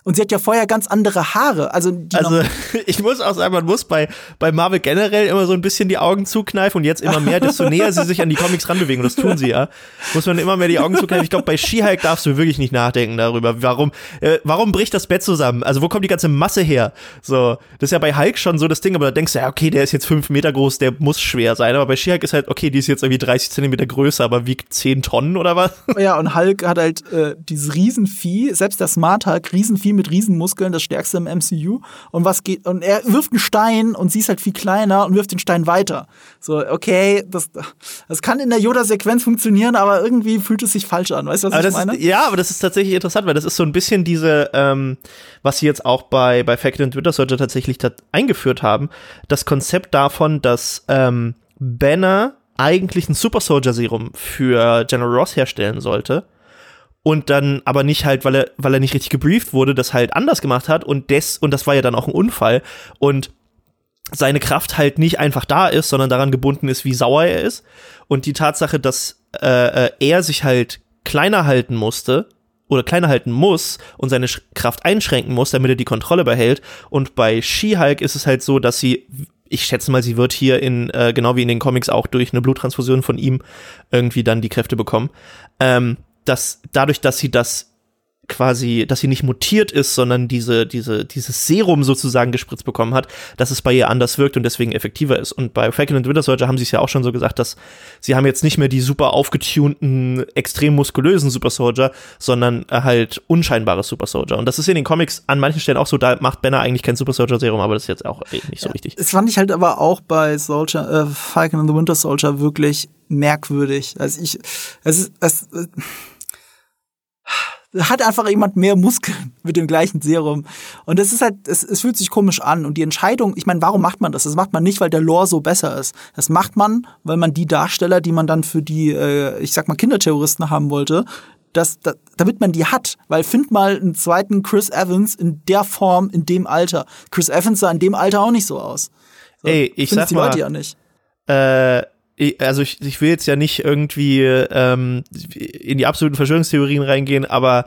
Und sie hat ja vorher ganz andere Haare. Also, also ich muss auch sagen, man muss bei, bei Marvel generell immer so ein bisschen die Augen zukneifen und jetzt immer mehr, desto näher sie sich an die Comics ranbewegen. Und das tun sie ja. Muss man immer mehr die Augen zukneifen. Ich glaube, bei She-Hulk darfst du wirklich nicht nachdenken darüber. Warum, äh, warum bricht das Bett zusammen? Also wo kommt die ganze Masse her? So, das ist ja bei Hulk schon so das Ding, aber da denkst du, ja, okay, der ist jetzt fünf Meter groß, der muss schwer sein. Aber bei She-Hulk ist halt, okay, die ist jetzt irgendwie 30 Zentimeter größer, aber wiegt zehn Tonnen oder was? Ja, und Hulk hat halt äh, dieses Riesenvieh, selbst der Smart Hulk, Riesenvieh mit Riesenmuskeln, das stärkste im MCU. Und was geht, und er wirft einen Stein und sie ist halt viel kleiner und wirft den Stein weiter. So, okay, das, das kann in der Yoda-Sequenz funktionieren, aber irgendwie fühlt es sich falsch an. Weißt du, was aber ich meine? Ist, ja, aber das ist tatsächlich interessant, weil das ist so ein bisschen diese, ähm, was sie jetzt auch bei, bei Falcon und Winter Soldier tatsächlich eingeführt haben, das Konzept davon, dass ähm, Banner eigentlich ein Super Soldier Serum für General Ross herstellen sollte und dann aber nicht halt, weil er, weil er nicht richtig gebrieft wurde, das halt anders gemacht hat und des, und das war ja dann auch ein Unfall und seine Kraft halt nicht einfach da ist, sondern daran gebunden ist, wie sauer er ist. Und die Tatsache, dass äh, äh er sich halt kleiner halten musste oder kleiner halten muss und seine Kraft einschränken muss, damit er die Kontrolle behält. Und bei She-Hulk ist es halt so, dass sie ich schätze mal, sie wird hier in, äh, genau wie in den Comics auch durch eine Bluttransfusion von ihm irgendwie dann die Kräfte bekommen. Ähm, dass dadurch, dass sie das quasi, dass sie nicht mutiert ist, sondern diese, diese, dieses Serum sozusagen gespritzt bekommen hat, dass es bei ihr anders wirkt und deswegen effektiver ist. Und bei Falcon und Winter Soldier haben sie es ja auch schon so gesagt, dass sie haben jetzt nicht mehr die super aufgetunten, extrem muskulösen Super Soldier, sondern halt unscheinbare Super Soldier. Und das ist in den Comics an manchen Stellen auch so, da macht Banner eigentlich kein Super Soldier Serum, aber das ist jetzt auch eh nicht so ja, richtig. Das fand ich halt aber auch bei Soldier, äh, Falcon and the Winter Soldier wirklich merkwürdig. Also ich, es ist, es, äh, hat einfach jemand mehr Muskeln mit dem gleichen Serum. Und es ist halt, es, es fühlt sich komisch an. Und die Entscheidung, ich meine, warum macht man das? Das macht man nicht, weil der Lore so besser ist. Das macht man, weil man die Darsteller, die man dann für die, äh, ich sag mal, Kinderterroristen haben wollte, das, das, damit man die hat. Weil find mal einen zweiten Chris Evans in der Form, in dem Alter. Chris Evans sah in dem Alter auch nicht so aus. So, Ey, ich sag die mal, Leute ja nicht. Äh also ich, ich will jetzt ja nicht irgendwie ähm, in die absoluten Verschwörungstheorien reingehen, aber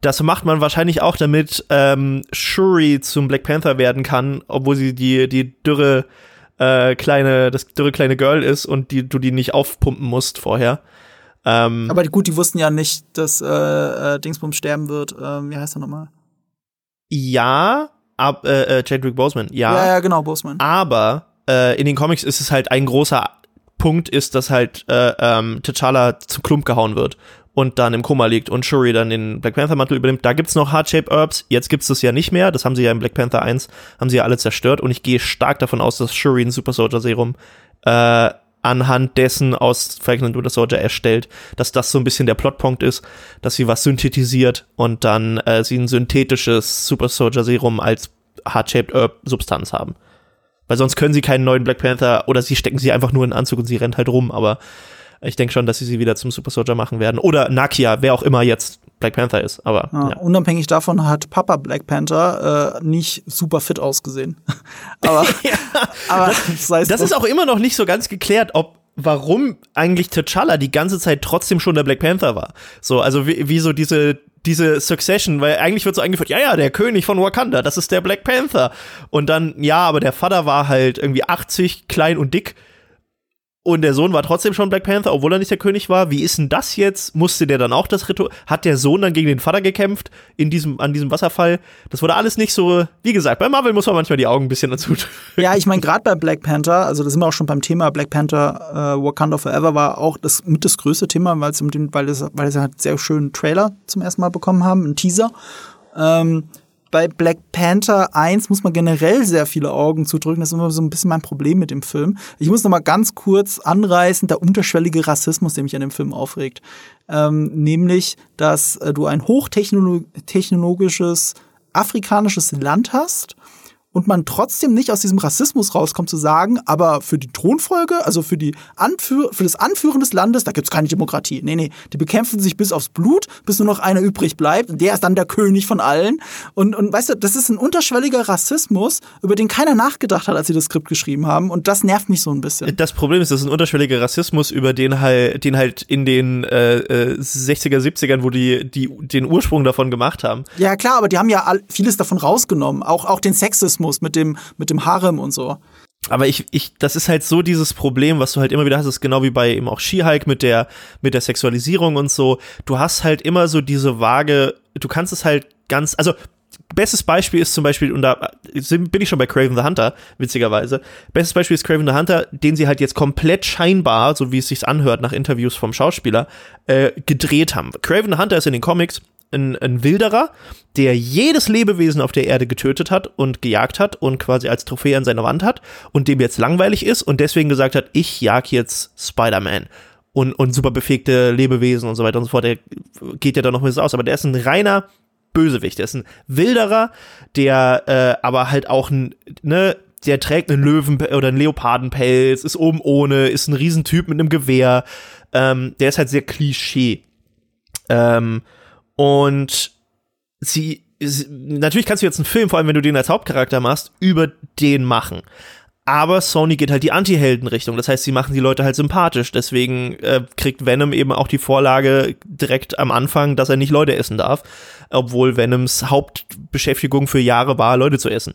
das macht man wahrscheinlich auch, damit ähm, Shuri zum Black Panther werden kann, obwohl sie die, die dürre äh, kleine, das dürre kleine Girl ist und die, du die nicht aufpumpen musst vorher. Ähm, aber gut, die wussten ja nicht, dass äh, äh, Dingsbums sterben wird. Ähm, wie heißt er nochmal? Ja, ab, äh, äh, Chadwick Boseman, ja. Ja, ja, genau, Boseman. Aber äh, in den Comics ist es halt ein großer Punkt ist, dass halt äh, ähm, T'Challa zum Klump gehauen wird und dann im Koma liegt und Shuri dann den Black Panther Mantel übernimmt. Da gibt's noch Heart-Shape Herbs. Jetzt gibt's das ja nicht mehr. Das haben sie ja im Black Panther 1 haben sie ja alle zerstört und ich gehe stark davon aus, dass Shuri ein Super Soldier Serum äh, anhand dessen aus Falcon and Winter Soldier erstellt, dass das so ein bisschen der Plotpunkt ist, dass sie was synthetisiert und dann äh, sie ein synthetisches Super Soldier Serum als Heart-Shaped Herb Substanz haben. Weil sonst können sie keinen neuen Black Panther oder sie stecken sie einfach nur in den Anzug und sie rennt halt rum. Aber ich denke schon, dass sie sie wieder zum Super Soldier machen werden. Oder Nakia, wer auch immer jetzt Black Panther ist. Aber ja, ja. unabhängig davon hat Papa Black Panther äh, nicht super fit ausgesehen. aber, ja, aber das, das, das ist auch immer noch nicht so ganz geklärt, ob warum eigentlich T'Challa die ganze Zeit trotzdem schon der Black Panther war. So, also wie, wie so diese diese Succession, weil eigentlich wird so eingeführt, ja, ja, der König von Wakanda, das ist der Black Panther. Und dann, ja, aber der Vater war halt irgendwie 80, klein und dick und der Sohn war trotzdem schon Black Panther, obwohl er nicht der König war. Wie ist denn das jetzt? Musste der dann auch das Ritual? Hat der Sohn dann gegen den Vater gekämpft in diesem, an diesem Wasserfall? Das wurde alles nicht so, wie gesagt, bei Marvel muss man manchmal die Augen ein bisschen dazu. Ja, ich meine, gerade bei Black Panther, also das sind wir auch schon beim Thema Black Panther äh, Wakanda Forever war auch das mit das größte Thema, weil es um den, weil es, weil es halt sehr schönen Trailer zum ersten Mal bekommen haben, einen Teaser. Ähm, bei Black Panther 1 muss man generell sehr viele Augen zudrücken. Das ist immer so ein bisschen mein Problem mit dem Film. Ich muss noch mal ganz kurz anreißen, der unterschwellige Rassismus, der mich an dem Film aufregt. Ähm, nämlich, dass äh, du ein hochtechnologisches afrikanisches Land hast und man trotzdem nicht aus diesem Rassismus rauskommt zu sagen, aber für die Thronfolge, also für die Anführ für das Anführen des Landes, da gibt's keine Demokratie. Nee, nee, die bekämpfen sich bis aufs Blut, bis nur noch einer übrig bleibt und der ist dann der König von allen. Und, und weißt du, das ist ein unterschwelliger Rassismus, über den keiner nachgedacht hat, als sie das Skript geschrieben haben und das nervt mich so ein bisschen. Das Problem ist, das ist ein unterschwelliger Rassismus, über den halt, den halt in den äh, äh, 60er, 70ern, wo die, die den Ursprung davon gemacht haben. Ja klar, aber die haben ja vieles davon rausgenommen, auch, auch den Sexismus Sexismus mit dem, mit dem Harem und so. Aber ich, ich, das ist halt so dieses Problem, was du halt immer wieder hast, ist genau wie bei eben auch Skihike mit der, mit der Sexualisierung und so. Du hast halt immer so diese Waage, du kannst es halt ganz, also, bestes Beispiel ist zum Beispiel, und da bin ich schon bei Craven the Hunter, witzigerweise. Bestes Beispiel ist Craven the Hunter, den sie halt jetzt komplett scheinbar, so wie es sich anhört nach Interviews vom Schauspieler, äh, gedreht haben. Craven the Hunter ist in den Comics ein, ein Wilderer, der jedes Lebewesen auf der Erde getötet hat und gejagt hat und quasi als Trophäe an seiner Wand hat und dem jetzt langweilig ist und deswegen gesagt hat, ich jag jetzt Spider-Man und, und super befähigte Lebewesen und so weiter und so fort. Der geht ja da noch ein bisschen aus, aber der ist ein reiner Bösewicht. Der ist ein Wilderer, der äh, aber halt auch ein, ne, der trägt einen Löwen oder einen Leopardenpelz, ist oben ohne, ist ein Riesentyp mit einem Gewehr. Ähm, der ist halt sehr Klischee. Ähm, und sie, natürlich kannst du jetzt einen Film, vor allem wenn du den als Hauptcharakter machst, über den machen. Aber Sony geht halt die Anti-Helden-Richtung. Das heißt, sie machen die Leute halt sympathisch. Deswegen äh, kriegt Venom eben auch die Vorlage direkt am Anfang, dass er nicht Leute essen darf. Obwohl Venoms Hauptbeschäftigung für Jahre war, Leute zu essen.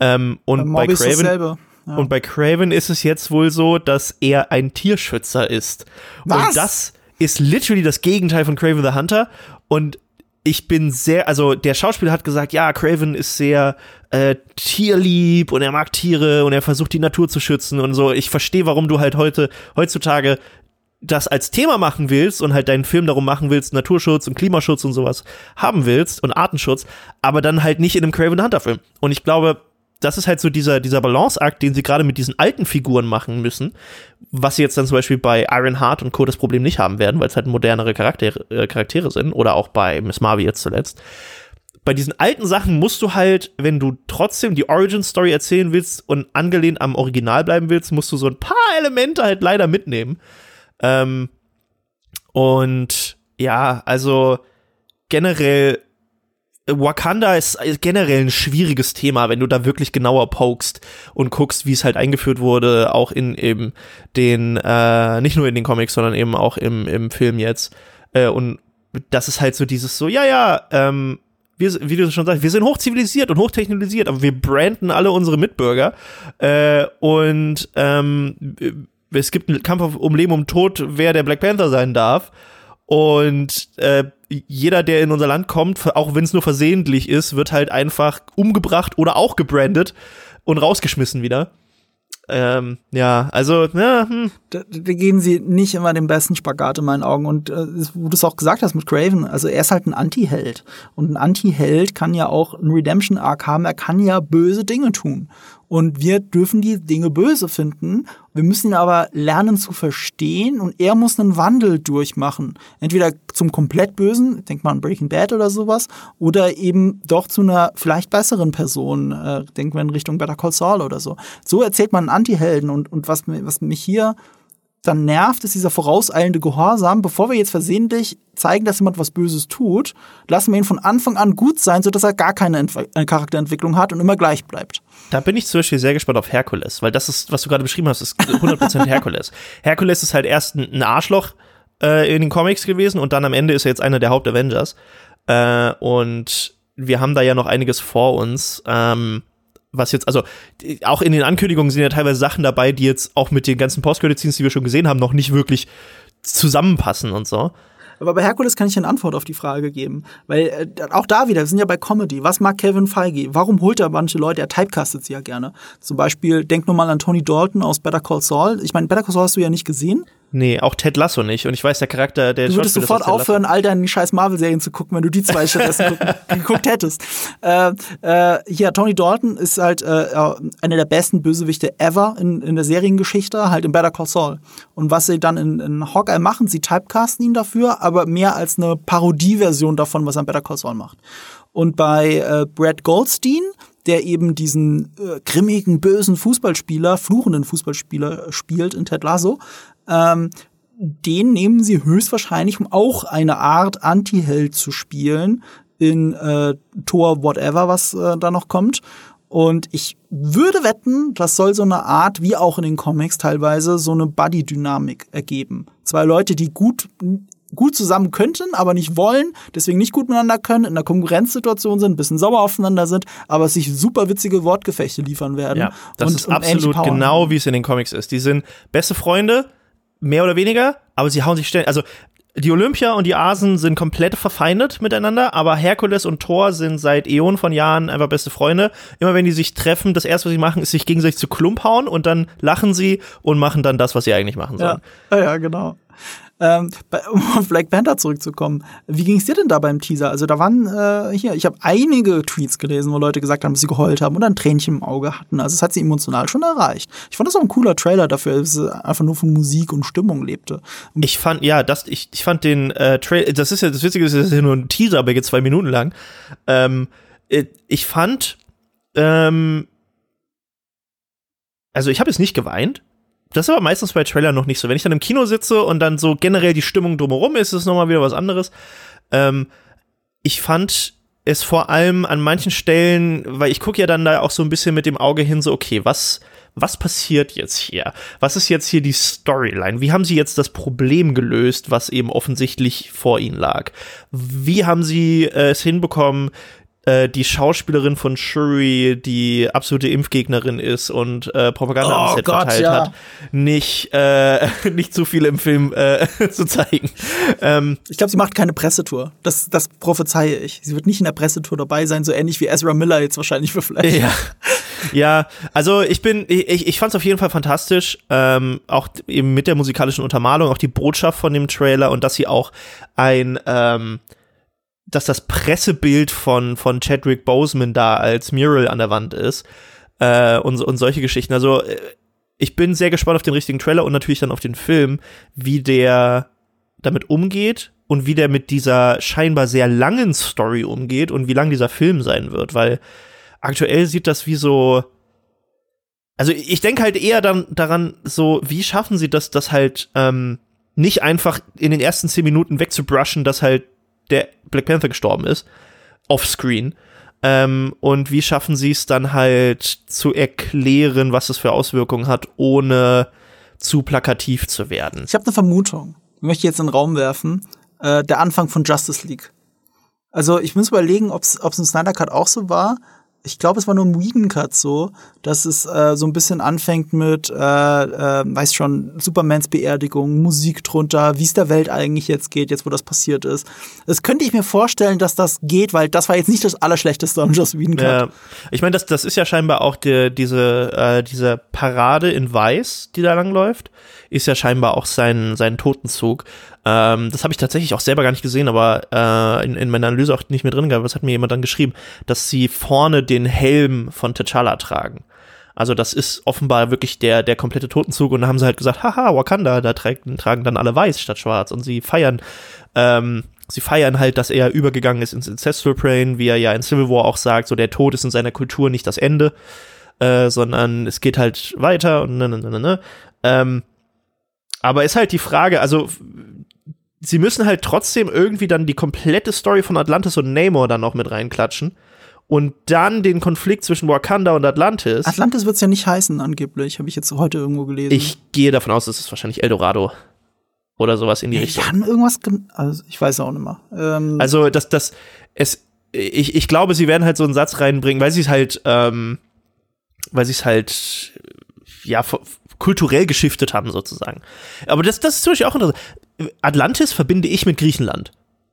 Ähm, und bei, bei Craven. Ja. Und bei Craven ist es jetzt wohl so, dass er ein Tierschützer ist. Was? Und das ist literally das Gegenteil von Craven the Hunter. Und ich bin sehr, also der Schauspieler hat gesagt, ja, Craven ist sehr äh, tierlieb und er mag Tiere und er versucht die Natur zu schützen und so. Ich verstehe, warum du halt heute, heutzutage das als Thema machen willst und halt deinen Film darum machen willst, Naturschutz und Klimaschutz und sowas haben willst und Artenschutz, aber dann halt nicht in einem Craven Hunter Film. Und ich glaube, das ist halt so dieser, dieser Balanceakt, den sie gerade mit diesen alten Figuren machen müssen, was sie jetzt dann zum Beispiel bei Iron Heart und Co. das Problem nicht haben werden, weil es halt modernere Charaktere, äh, Charaktere sind oder auch bei Miss Marvel jetzt zuletzt. Bei diesen alten Sachen musst du halt, wenn du trotzdem die Origin Story erzählen willst und angelehnt am Original bleiben willst, musst du so ein paar Elemente halt leider mitnehmen. Ähm, und ja, also generell Wakanda ist generell ein schwieriges Thema, wenn du da wirklich genauer pokst und guckst, wie es halt eingeführt wurde, auch in eben den, äh, nicht nur in den Comics, sondern eben auch im, im Film jetzt. Äh, und das ist halt so dieses so, ja, ja, ähm, wir, wie du schon sagst, wir sind hochzivilisiert und hochtechnologisiert, aber wir branden alle unsere Mitbürger. Äh, und ähm, es gibt einen Kampf um Leben und Tod, wer der Black Panther sein darf. Und äh, jeder, der in unser Land kommt, auch wenn es nur versehentlich ist, wird halt einfach umgebracht oder auch gebrandet und rausgeschmissen wieder. Ähm, ja, also, ja, hm. da, da gehen sie nicht immer den besten Spagat in meinen Augen. Und äh, wo du es auch gesagt hast mit Craven, also er ist halt ein Anti-Held. Und ein Anti-Held kann ja auch einen Redemption-Arc haben, er kann ja böse Dinge tun. Und wir dürfen die Dinge böse finden. Wir müssen ihn aber lernen zu verstehen und er muss einen Wandel durchmachen. Entweder zum komplett Bösen, denk mal an Breaking Bad oder sowas, oder eben doch zu einer vielleicht besseren Person. Äh, denken wir in Richtung Better Call Saul oder so. So erzählt man einen Anti-Helden und, und was, was mich hier dann nervt, ist dieser vorauseilende Gehorsam. Bevor wir jetzt versehentlich zeigen, dass jemand was Böses tut, lassen wir ihn von Anfang an gut sein, sodass er gar keine Entwe Charakterentwicklung hat und immer gleich bleibt. Da bin ich zum Beispiel sehr gespannt auf Herkules, weil das ist, was du gerade beschrieben hast, ist 100% Herkules. Herkules ist halt erst ein Arschloch äh, in den Comics gewesen und dann am Ende ist er jetzt einer der Haupt-Avengers. Äh, und wir haben da ja noch einiges vor uns. Ähm, was jetzt, also auch in den Ankündigungen sind ja teilweise Sachen dabei, die jetzt auch mit den ganzen Post-Credit-Scenes, die wir schon gesehen haben, noch nicht wirklich zusammenpassen und so. Aber bei Herkules kann ich eine Antwort auf die Frage geben. Weil äh, auch da wieder, wir sind ja bei Comedy. Was mag Kevin Feige? Warum holt er manche Leute? Er typecastet sie ja gerne. Zum Beispiel, denk nur mal an Tony Dalton aus Better Call Saul. Ich meine, Better Call Saul hast du ja nicht gesehen. Nee, auch Ted Lasso nicht. Und ich weiß, der Charakter, der Du würdest sofort aufhören, all deine scheiß Marvel-Serien zu gucken, wenn du die zwei stattdessen geguckt hättest. Äh, äh, hier, Tony Dalton ist halt äh, äh, einer der besten Bösewichte ever in, in der Seriengeschichte, halt in Better Call Saul. Und was sie dann in, in Hawkeye machen, sie typecasten ihn dafür, aber mehr als eine Parodieversion davon, was er in Better Call Saul macht. Und bei äh, Brad Goldstein, der eben diesen äh, grimmigen, bösen Fußballspieler, fluchenden Fußballspieler spielt in Ted Lasso, ähm, den nehmen sie höchstwahrscheinlich, um auch eine Art Anti-Held zu spielen in äh, Tor Whatever, was äh, da noch kommt. Und ich würde wetten, das soll so eine Art, wie auch in den Comics teilweise, so eine Buddy-Dynamik ergeben. Zwei Leute, die gut gut zusammen könnten, aber nicht wollen, deswegen nicht gut miteinander können, in einer Konkurrenzsituation sind, ein bisschen sauer aufeinander sind, aber sich super witzige Wortgefechte liefern werden. Ja, das und, ist absolut genau, wie es in den Comics ist. Die sind beste Freunde, mehr oder weniger, aber sie hauen sich ständig, also die Olympia und die Asen sind komplett verfeindet miteinander, aber Herkules und Thor sind seit Äonen von Jahren einfach beste Freunde. Immer wenn die sich treffen, das erste, was sie machen, ist sich gegenseitig zu Klump hauen und dann lachen sie und machen dann das, was sie eigentlich machen sollen. Ja, ja genau. Ähm, um auf Black Panther zurückzukommen, wie ging es dir denn da beim Teaser? Also da waren äh, hier, ich habe einige Tweets gelesen, wo Leute gesagt haben, dass sie geheult haben oder ein Tränchen im Auge hatten. Also es hat sie emotional schon erreicht. Ich fand das auch ein cooler Trailer dafür, dass es einfach nur von Musik und Stimmung lebte. Und ich fand, ja, das, ich, ich fand den äh, Trailer, das ist ja, das Witzige ist, das ist ja nur ein Teaser, aber geht zwei Minuten lang. Ähm, äh, ich fand, ähm, also ich habe jetzt nicht geweint, das ist aber meistens bei Trailern noch nicht so. Wenn ich dann im Kino sitze und dann so generell die Stimmung drumherum ist, ist es nochmal wieder was anderes. Ähm, ich fand es vor allem an manchen Stellen, weil ich gucke ja dann da auch so ein bisschen mit dem Auge hin, so, okay, was, was passiert jetzt hier? Was ist jetzt hier die Storyline? Wie haben sie jetzt das Problem gelöst, was eben offensichtlich vor ihnen lag? Wie haben sie äh, es hinbekommen, äh, die Schauspielerin von Shuri, die absolute Impfgegnerin ist und äh, Propaganda oh am Set Gott, verteilt ja. hat, nicht, äh, nicht zu viel im Film äh, zu zeigen. Ähm, ich glaube, sie macht keine Pressetour. Das, das prophezeie ich. Sie wird nicht in der Pressetour dabei sein, so ähnlich wie Ezra Miller jetzt wahrscheinlich für Flash. Ja. Ja, also ich bin, ich, ich fand es auf jeden Fall fantastisch, ähm, auch eben mit der musikalischen Untermalung, auch die Botschaft von dem Trailer und dass sie auch ein, ähm, dass das Pressebild von, von Chadwick Boseman da als Mural an der Wand ist äh, und, und solche Geschichten. Also äh, ich bin sehr gespannt auf den richtigen Trailer und natürlich dann auf den Film, wie der damit umgeht und wie der mit dieser scheinbar sehr langen Story umgeht und wie lang dieser Film sein wird, weil aktuell sieht das wie so also ich denke halt eher dann daran, so, wie schaffen sie das, das halt ähm, nicht einfach in den ersten zehn Minuten wegzubrushen, dass halt der Black Panther gestorben ist, offscreen. Ähm, und wie schaffen sie es dann halt zu erklären, was es für Auswirkungen hat, ohne zu plakativ zu werden? Ich habe eine Vermutung. Ich möchte jetzt in den Raum werfen. Äh, der Anfang von Justice League. Also ich muss überlegen, ob es im Snyder Cut auch so war, ich glaube, es war nur im Whedon Cut so, dass es äh, so ein bisschen anfängt mit, äh, äh, weiß schon, Supermans Beerdigung, Musik drunter, wie es der Welt eigentlich jetzt geht, jetzt wo das passiert ist. Das könnte ich mir vorstellen, dass das geht, weil das war jetzt nicht das Allerschlechteste am Joss Whedon Cut. Ja. Ich meine, das, das ist ja scheinbar auch die, diese, äh, diese Parade in Weiß, die da langläuft, ist ja scheinbar auch sein, sein Totenzug. Ähm, das habe ich tatsächlich auch selber gar nicht gesehen, aber äh, in, in meiner Analyse auch nicht mehr drin gehabt. Was hat mir jemand dann geschrieben? Dass sie vorne den Helm von T'Challa tragen. Also das ist offenbar wirklich der, der komplette Totenzug und da haben sie halt gesagt, haha, Wakanda, da tragen, tragen dann alle weiß statt schwarz und sie feiern, ähm, sie feiern halt, dass er übergegangen ist ins Ancestral Brain, wie er ja in Civil War auch sagt, so der Tod ist in seiner Kultur nicht das Ende, äh, sondern es geht halt weiter und ne, ne, ne, ne. ne. Ähm, aber ist halt die Frage, also sie müssen halt trotzdem irgendwie dann die komplette Story von Atlantis und Namor dann noch mit reinklatschen. Und dann den Konflikt zwischen Wakanda und Atlantis. Atlantis wird es ja nicht heißen, angeblich, habe ich jetzt heute irgendwo gelesen. Ich gehe davon aus, dass es wahrscheinlich Eldorado oder sowas in die Richtung. Kann irgendwas, also ich weiß auch nicht mehr. Ähm also das, das, es, ich, ich glaube, sie werden halt so einen Satz reinbringen, weil sie es halt, ähm, weil sie es halt, ja, kulturell geschiftet haben sozusagen. Aber das, das ist zum Beispiel auch interessant. Atlantis verbinde ich mit Griechenland.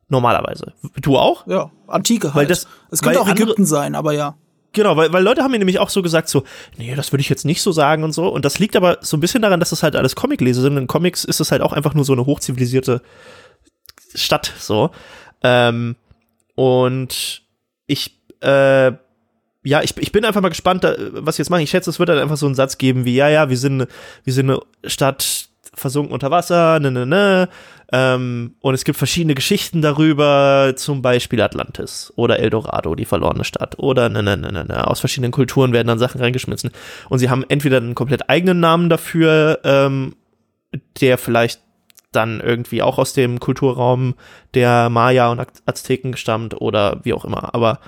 Normalerweise. Du auch? Ja, Antike halt. Weil das, es könnte auch Ägypten sein, aber ja. Genau, weil, weil Leute haben mir nämlich auch so gesagt, so, nee, das würde ich jetzt nicht so sagen und so. Und das liegt aber so ein bisschen daran, dass das halt alles Comicleser sind. In Comics ist es halt auch einfach nur so eine hochzivilisierte Stadt, so. Ähm, und ich, äh, ja, ich, ich bin einfach mal gespannt, was sie jetzt machen. Ich schätze, es wird dann einfach so einen Satz geben wie, ja, ja, wir sind, wir sind eine Stadt versunken unter Wasser, ne, ne, ne. Ähm, und es gibt verschiedene Geschichten darüber, zum Beispiel Atlantis oder Eldorado, die verlorene Stadt. Oder ne, ne, ne, ne, ne. Aus verschiedenen Kulturen werden dann Sachen reingeschmissen. Und sie haben entweder einen komplett eigenen Namen dafür, ähm, der vielleicht dann irgendwie auch aus dem Kulturraum der Maya und Azteken stammt oder wie auch immer. Aber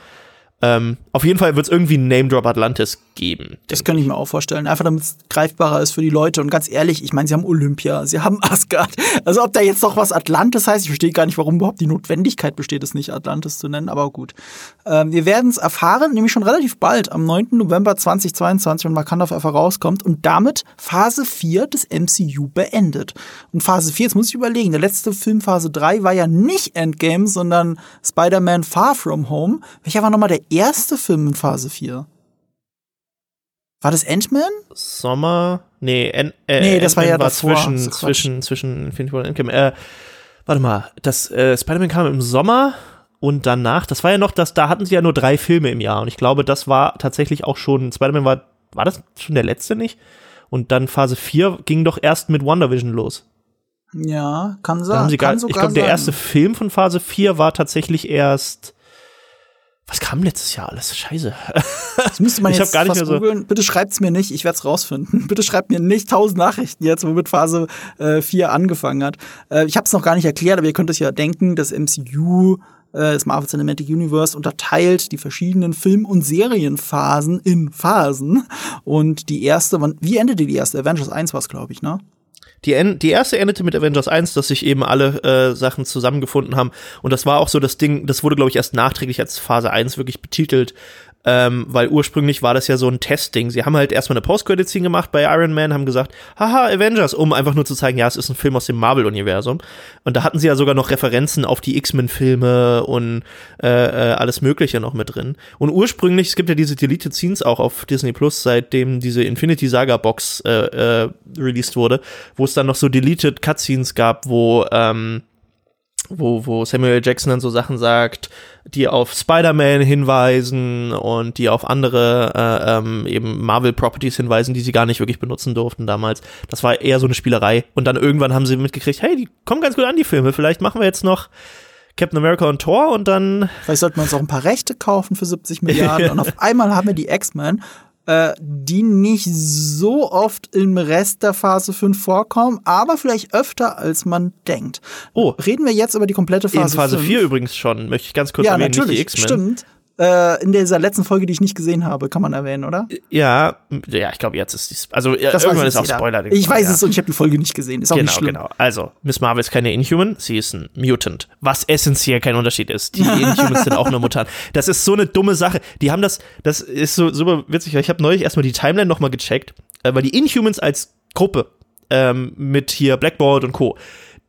ähm, auf jeden Fall wird es irgendwie einen Name Drop Atlantis geben. Das kann ich mir auch vorstellen. Einfach damit es greifbarer ist für die Leute. Und ganz ehrlich, ich meine, sie haben Olympia, sie haben Asgard. Also ob da jetzt noch was Atlantis heißt, ich verstehe gar nicht, warum überhaupt die Notwendigkeit besteht, es nicht Atlantis zu nennen, aber gut. Ähm, wir werden es erfahren, nämlich schon relativ bald, am 9. November 2022, wenn Wakanda Forever rauskommt und damit Phase 4 des MCU beendet. Und Phase 4, jetzt muss ich überlegen, der letzte Film Phase 3 war ja nicht Endgame, sondern Spider-Man Far From Home. Welcher war nochmal der erste Film in Phase 4? War das Ant-Man? Sommer. Nee, An äh, nee das war ja war davor. zwischen, zwischen, zwischen Infinity War und Endgame. Äh, warte mal, das äh, Spider-Man kam im Sommer und danach, das war ja noch, das, da hatten sie ja nur drei Filme im Jahr und ich glaube, das war tatsächlich auch schon, Spider-Man war, war das schon der letzte nicht? Und dann Phase 4 ging doch erst mit WandaVision los. Ja, kann sein. Da haben sie gar, ich glaube, der erste Film von Phase 4 war tatsächlich erst. Was kam letztes Jahr alles? Scheiße. Das müsste man Ich jetzt gar nicht fast mehr so- googeln. Bitte schreibt's mir nicht, ich werde es rausfinden. Bitte schreibt mir nicht tausend Nachrichten jetzt, womit Phase äh, 4 angefangen hat. Äh, ich habe es noch gar nicht erklärt, aber ihr könnt es ja denken, das MCU, äh, das Marvel Cinematic Universe, unterteilt die verschiedenen Film- und Serienphasen in Phasen. Und die erste, wann, wie endete die erste? Avengers 1 war es, glaube ich, ne? Die, die erste endete mit Avengers 1, dass sich eben alle äh, Sachen zusammengefunden haben. Und das war auch so das Ding, das wurde, glaube ich, erst nachträglich als Phase 1 wirklich betitelt. Ähm, weil ursprünglich war das ja so ein Testding. Sie haben halt erstmal eine Post-Credit-Scene gemacht bei Iron Man, haben gesagt, haha, Avengers, um einfach nur zu zeigen, ja, es ist ein Film aus dem Marvel-Universum. Und da hatten sie ja sogar noch Referenzen auf die X-Men-Filme und äh, äh, alles Mögliche noch mit drin. Und ursprünglich, es gibt ja diese Deleted Scenes auch auf Disney Plus, seitdem diese Infinity Saga Box äh, äh, released wurde, wo es dann noch so Deleted Cutscenes gab, wo ähm, wo, wo Samuel. Jackson dann so Sachen sagt, die auf Spider-Man hinweisen und die auf andere äh, ähm, eben Marvel-Properties hinweisen, die sie gar nicht wirklich benutzen durften damals. Das war eher so eine Spielerei. Und dann irgendwann haben sie mitgekriegt, hey, die kommen ganz gut an, die Filme. Vielleicht machen wir jetzt noch Captain America und Thor und dann Vielleicht sollten wir uns auch ein paar Rechte kaufen für 70 Milliarden. und auf einmal haben wir die X-Men, äh, die nicht so oft im Rest der Phase 5 vorkommen, aber vielleicht öfter, als man denkt. Oh. Reden wir jetzt über die komplette in Phase, Phase 5. 4 übrigens schon, möchte ich ganz kurz Ja, erwähnen, nicht die natürlich, X-Men. stimmt. Äh, in dieser letzten Folge, die ich nicht gesehen habe, kann man erwähnen, oder? Ja, ja, ich glaube, jetzt ist dies, also Das irgendwann ist auch jeder. Spoiler. Ich weiß ja. es und ich habe die Folge nicht gesehen. Ist auch Genau, nicht schlimm. genau. Also, Miss Marvel ist keine Inhuman, sie ist ein Mutant. Was essentiell kein Unterschied ist. Die Inhumans sind auch nur Mutanten. Das ist so eine dumme Sache. Die haben das, das ist so super witzig, weil ich habe neulich erstmal die Timeline nochmal gecheckt, äh, weil die Inhumans als Gruppe ähm, mit hier Blackboard und Co.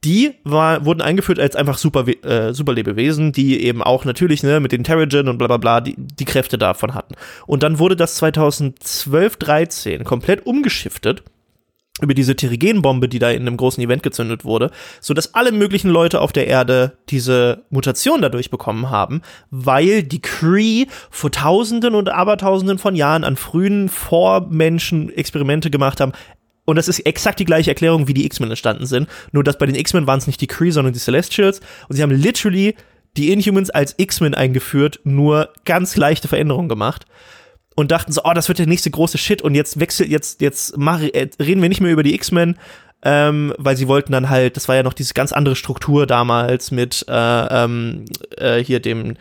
Die war, wurden eingeführt als einfach super, äh, Superlebewesen, die eben auch natürlich ne, mit den Terrigen und bla bla bla die, die Kräfte davon hatten. Und dann wurde das 2012, 13 komplett umgeschiftet über diese Terrigenbombe, die da in einem großen Event gezündet wurde, so dass alle möglichen Leute auf der Erde diese Mutation dadurch bekommen weil die Kree vor Tausenden und Abertausenden von Jahren an frühen Vormenschen Experimente gemacht haben. Und das ist exakt die gleiche Erklärung, wie die X-Men entstanden sind. Nur, dass bei den X-Men waren es nicht die Kree, sondern die Celestials. Und sie haben literally die Inhumans als X-Men eingeführt, nur ganz leichte Veränderungen gemacht und dachten so, oh, das wird der nächste große Shit und jetzt wechselt, jetzt, jetzt mach, äh, reden wir nicht mehr über die X-Men, ähm, weil sie wollten dann halt, das war ja noch diese ganz andere Struktur damals mit äh, ähm, äh, hier dem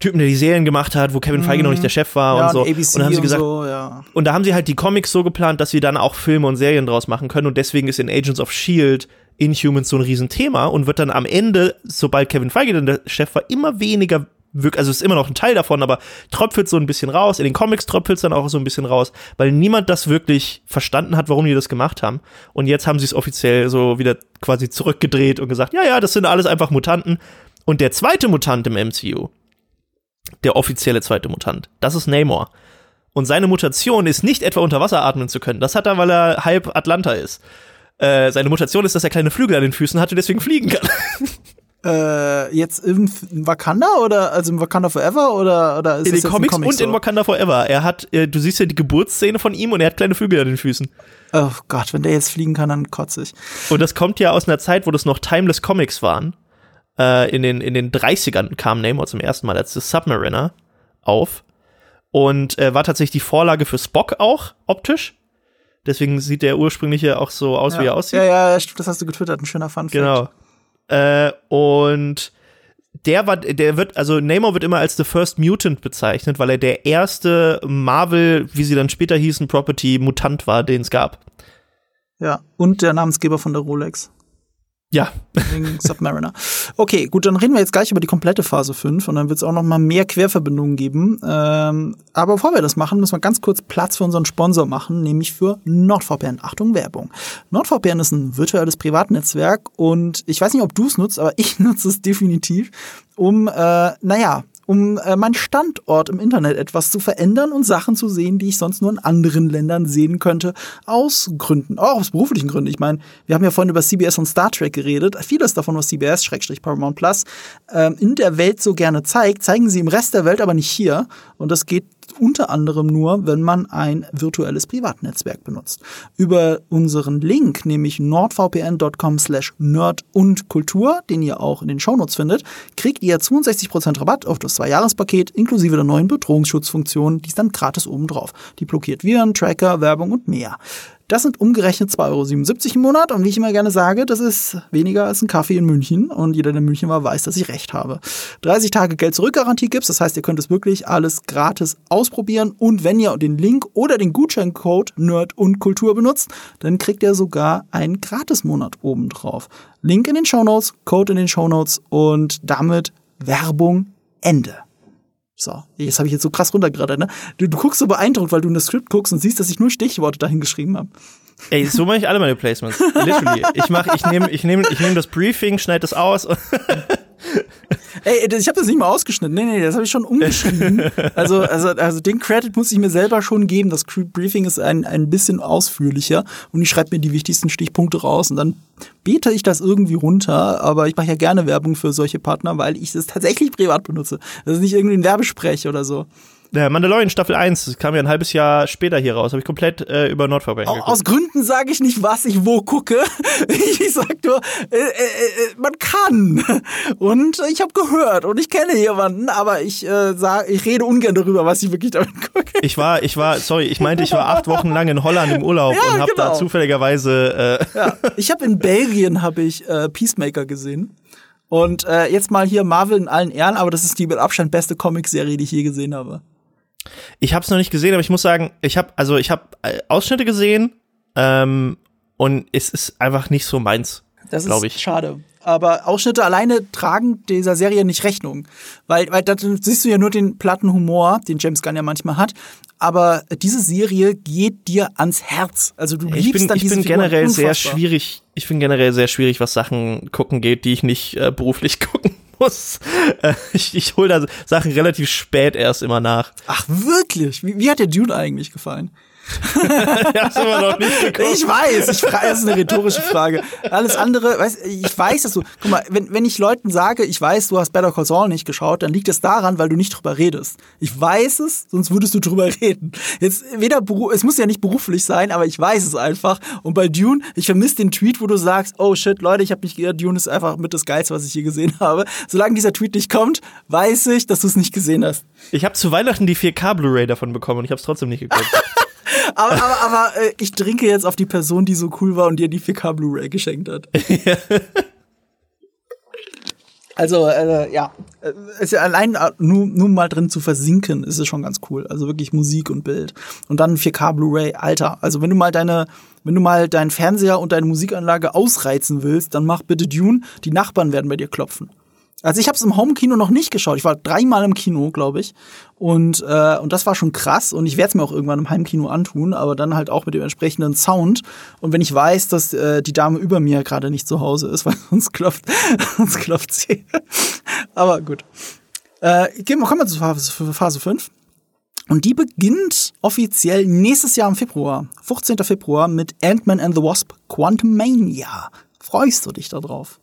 Typen, der die Serien gemacht hat, wo Kevin Feige noch nicht der Chef war Mhm. Ja, und so. und ABC und dann haben sie gesagt, so, ja. und da haben sie halt die Comics so geplant, dass sie dann auch Filme und Serien draus machen können. Und deswegen ist in Agents of Shield Inhumans so ein Riesenthema und wird dann am Ende, sobald Kevin Feige dann der Chef war, immer weniger wirk also es ist immer noch ein Teil davon, aber tröpfelt so ein bisschen raus. In den Comics tröpfelt es dann auch so ein bisschen raus, weil niemand das wirklich verstanden hat, warum die das gemacht haben. Und jetzt haben sie es offiziell so wieder quasi zurückgedreht und gesagt, ja, ja, das sind alles einfach Mutanten. Und der zweite Mutant im MCU, der offizielle zweite Mutant, das ist Namor. Und seine Mutation ist nicht etwa unter Wasser atmen zu können. Das hat er, weil er halb Atlanta ist. Äh, seine Mutation ist, dass er kleine Flügel an den Füßen hat und deswegen fliegen kann. Äh, jetzt in Wakanda oder also in Wakanda Forever oder oder ist in das den jetzt Comics im Comic und in so? Wakanda Forever. Er hat, äh, du siehst ja die Geburtsszene von ihm und er hat kleine Flügel an den Füßen. Oh Gott, wenn der jetzt fliegen kann, dann kotze ich. Und das kommt ja aus einer Zeit, wo das noch Timeless Comics waren. Äh, in, den, in den 30ern kam Namor zum ersten Mal als The Submariner auf. Und äh, war tatsächlich die Vorlage für Spock auch, optisch. Deswegen sieht der ursprüngliche auch so aus, wie er aussieht. Ja, ja, stimmt, das hast du getwittert, ein schöner Fun. Genau. Äh, und der war, der wird, also Namor wird immer als The First Mutant bezeichnet, weil er der erste Marvel, wie sie dann später hießen, Property Mutant war, den es gab. Ja, und der Namensgeber von der Rolex. Ja. Submariner. Okay, gut, dann reden wir jetzt gleich über die komplette Phase 5 und dann wird es auch noch mal mehr Querverbindungen geben. Ähm, aber bevor wir das machen, müssen wir ganz kurz Platz für unseren Sponsor machen, nämlich für NordVPN. Achtung, Werbung. NordVPN ist ein virtuelles Privatnetzwerk und ich weiß nicht, ob du es nutzt, aber ich nutze es definitiv, um, äh, naja, um äh, meinen Standort im Internet etwas zu verändern und Sachen zu sehen, die ich sonst nur in anderen Ländern sehen könnte, aus Gründen, auch aus beruflichen Gründen. Ich meine, wir haben ja vorhin über CBS und Star Trek geredet. Vieles davon, was CBS, Paramount Plus, ähm, in der Welt so gerne zeigt, zeigen sie im Rest der Welt aber nicht hier. Und das geht unter anderem nur, wenn man ein virtuelles Privatnetzwerk benutzt. Über unseren Link, nämlich nordvpn.com slash nerd und Kultur, den ihr auch in den Shownotes findet, kriegt ihr 62% Rabatt auf das Zwei-Jahres-Paket inklusive der neuen Bedrohungsschutzfunktion, die ist dann gratis obendrauf. Die blockiert Viren, Tracker, Werbung und mehr. Das sind umgerechnet 2,77 Euro im Monat und wie ich immer gerne sage, das ist weniger als ein Kaffee in München und jeder, der in München war, weiß, dass ich recht habe. 30 Tage Geld-Zurück-Garantie gibt's, das heißt, ihr könnt es wirklich alles gratis ausprobieren und wenn ihr den Link oder den Gutscheincode Nerd und Kultur benutzt, dann kriegt ihr sogar einen Gratis-Monat obendrauf. Link in den Shownotes, Code in den Shownotes und damit Werbung Ende. So, jetzt habe ich jetzt so krass runtergerattert, ne? Du, du guckst so beeindruckt, weil du in das Skript guckst und siehst, dass ich nur Stichworte dahin geschrieben habe. Ey, so mache ich alle meine Placements. Literally. Ich mach, ich nehme ich nehm, ich nehm das Briefing, schneide das aus. Ey, ich habe das nicht mal ausgeschnitten. Nee, nee, das habe ich schon umgeschrieben. Also, also, also den Credit muss ich mir selber schon geben. Das Briefing ist ein, ein bisschen ausführlicher und ich schreibe mir die wichtigsten Stichpunkte raus und dann bete ich das irgendwie runter. Aber ich mache ja gerne Werbung für solche Partner, weil ich es tatsächlich privat benutze. Das ist nicht irgendwie ein Werbesprech oder so. Der Mandalorian Staffel 1 kam ja ein halbes Jahr später hier raus. Habe ich komplett äh, über Nordverband geguckt. Aus Gründen sage ich nicht, was ich wo gucke. ich sag nur, äh, äh, äh, man kann. Und ich habe gehört und ich kenne jemanden, aber ich äh, sag, ich rede ungern darüber, was ich wirklich damit gucke. Ich war, ich war, sorry, ich meinte, ich war acht Wochen lang in Holland im Urlaub ja, und habe genau. da zufälligerweise. Äh ja, ich habe in Belgien habe ich äh, Peacemaker gesehen. Und äh, jetzt mal hier Marvel in allen Ehren, aber das ist die mit Abstand beste Comicserie, die ich je gesehen habe. Ich habe es noch nicht gesehen, aber ich muss sagen, ich habe also ich habe äh, Ausschnitte gesehen ähm, und es ist einfach nicht so meins. Das ist ich. schade. Aber Ausschnitte alleine tragen dieser Serie nicht Rechnung. Weil, weil da siehst du ja nur den platten Humor, den James Gunn ja manchmal hat. Aber diese Serie geht dir ans Herz. Also du liebst ich bin, dann ich diese bin generell unfassbar. sehr schwierig. Ich bin generell sehr schwierig, was Sachen gucken geht, die ich nicht äh, beruflich gucken muss. Äh, ich ich hole da Sachen relativ spät erst immer nach. Ach, wirklich? Wie, wie hat dir Dune eigentlich gefallen? Hast immer noch nicht geguckt. Ich weiß, ich frage, das ist eine rhetorische Frage. Alles andere, weiß, ich weiß, dass du, guck mal, wenn, wenn ich Leuten sage, ich weiß, du hast Better Call Saul nicht geschaut, dann liegt es daran, weil du nicht drüber redest. Ich weiß es, sonst würdest du drüber reden. Jetzt weder, es muss ja nicht beruflich sein, aber ich weiß es einfach. Und bei Dune, ich vermisse den Tweet, wo du sagst, oh shit, Leute, ich habe mich geirrt, Dune ist einfach mit das Geilste, was ich je gesehen habe. Solange dieser Tweet nicht kommt, weiß ich, dass du es nicht gesehen hast. Ich habe zu Weihnachten die 4K Blu-ray davon bekommen und ich habe es trotzdem nicht geguckt. aber aber, aber äh, ich trinke jetzt auf die Person, die so cool war und dir die 4K Blu-ray geschenkt hat. Also, äh, ja, ist ja allein äh, nur, nur mal drin zu versinken, ist es schon ganz cool. Also wirklich Musik und Bild. Und dann 4K Blu-ray, Alter. Also wenn du mal deine, wenn du mal deinen Fernseher und deine Musikanlage ausreizen willst, dann mach bitte Dune. Die Nachbarn werden bei dir klopfen. Also ich habe es im Home-Kino noch nicht geschaut. Ich war dreimal im Kino, glaube ich. Und, äh, und das war schon krass. Und ich werde es mir auch irgendwann im Heimkino antun, aber dann halt auch mit dem entsprechenden Sound. Und wenn ich weiß, dass äh, die Dame über mir gerade nicht zu Hause ist, weil sonst klopft, sonst klopft sie. aber gut. Äh, gehen wir, kommen wir zu Phase, Phase 5. Und die beginnt offiziell nächstes Jahr im Februar, 15. Februar, mit Ant-Man and the Wasp Quantum Mania. Freust du dich da drauf?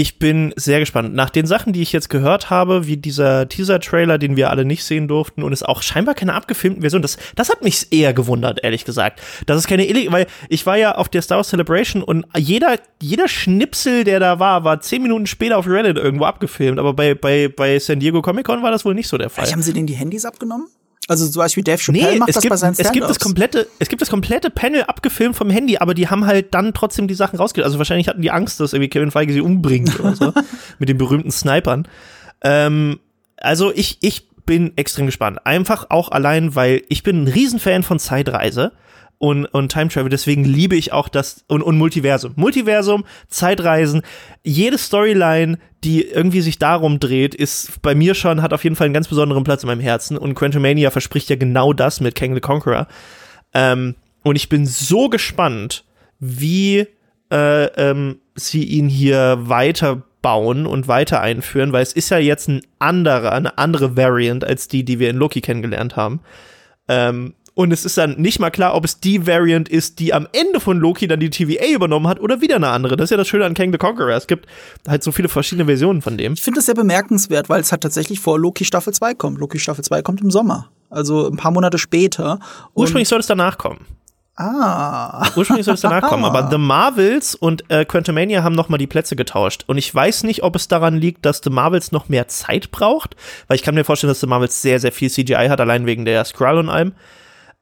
Ich bin sehr gespannt. Nach den Sachen, die ich jetzt gehört habe, wie dieser Teaser-Trailer, den wir alle nicht sehen durften und es auch scheinbar keine abgefilmten Version, das, das hat mich eher gewundert, ehrlich gesagt. Das ist keine Illeg weil ich war ja auf der Star Wars Celebration und jeder, jeder Schnipsel, der da war, war zehn Minuten später auf Reddit irgendwo abgefilmt. Aber bei, bei, bei San Diego Comic Con war das wohl nicht so der Fall. Vielleicht haben sie denen die Handys abgenommen? Also zum Beispiel Dave Chappelle nee, macht das gibt, bei seinen es gibt das komplette, Es gibt das komplette Panel abgefilmt vom Handy, aber die haben halt dann trotzdem die Sachen rausgekriegt. Also wahrscheinlich hatten die Angst, dass irgendwie Kevin Feige sie umbringt oder so. mit den berühmten Snipern. Ähm, also ich, ich bin extrem gespannt. Einfach auch allein, weil ich bin ein Riesenfan von Zeitreise und, und Time Travel. Deswegen liebe ich auch das und, und Multiversum. Multiversum, Zeitreisen, jede Storyline, die irgendwie sich darum dreht, ist bei mir schon, hat auf jeden Fall einen ganz besonderen Platz in meinem Herzen. Und Quantumania verspricht ja genau das mit Kang the Conqueror. Ähm, und ich bin so gespannt, wie äh, ähm, sie ihn hier weiter bauen und weiter einführen, weil es ist ja jetzt ein anderer, eine andere Variant als die, die wir in Loki kennengelernt haben. Ähm, und es ist dann nicht mal klar, ob es die Variant ist, die am Ende von Loki dann die TVA übernommen hat oder wieder eine andere. Das ist ja das Schöne an Kang the Conqueror. Es gibt halt so viele verschiedene Versionen von dem. Ich finde das sehr bemerkenswert, weil es halt tatsächlich vor Loki Staffel 2 kommt. Loki Staffel 2 kommt im Sommer. Also ein paar Monate später. Ursprünglich soll es danach kommen. Ah. Ursprünglich soll es danach kommen, aber The Marvels und äh, Quantumania haben nochmal die Plätze getauscht. Und ich weiß nicht, ob es daran liegt, dass The Marvels noch mehr Zeit braucht, weil ich kann mir vorstellen, dass The Marvels sehr, sehr viel CGI hat, allein wegen der Skrull und allem.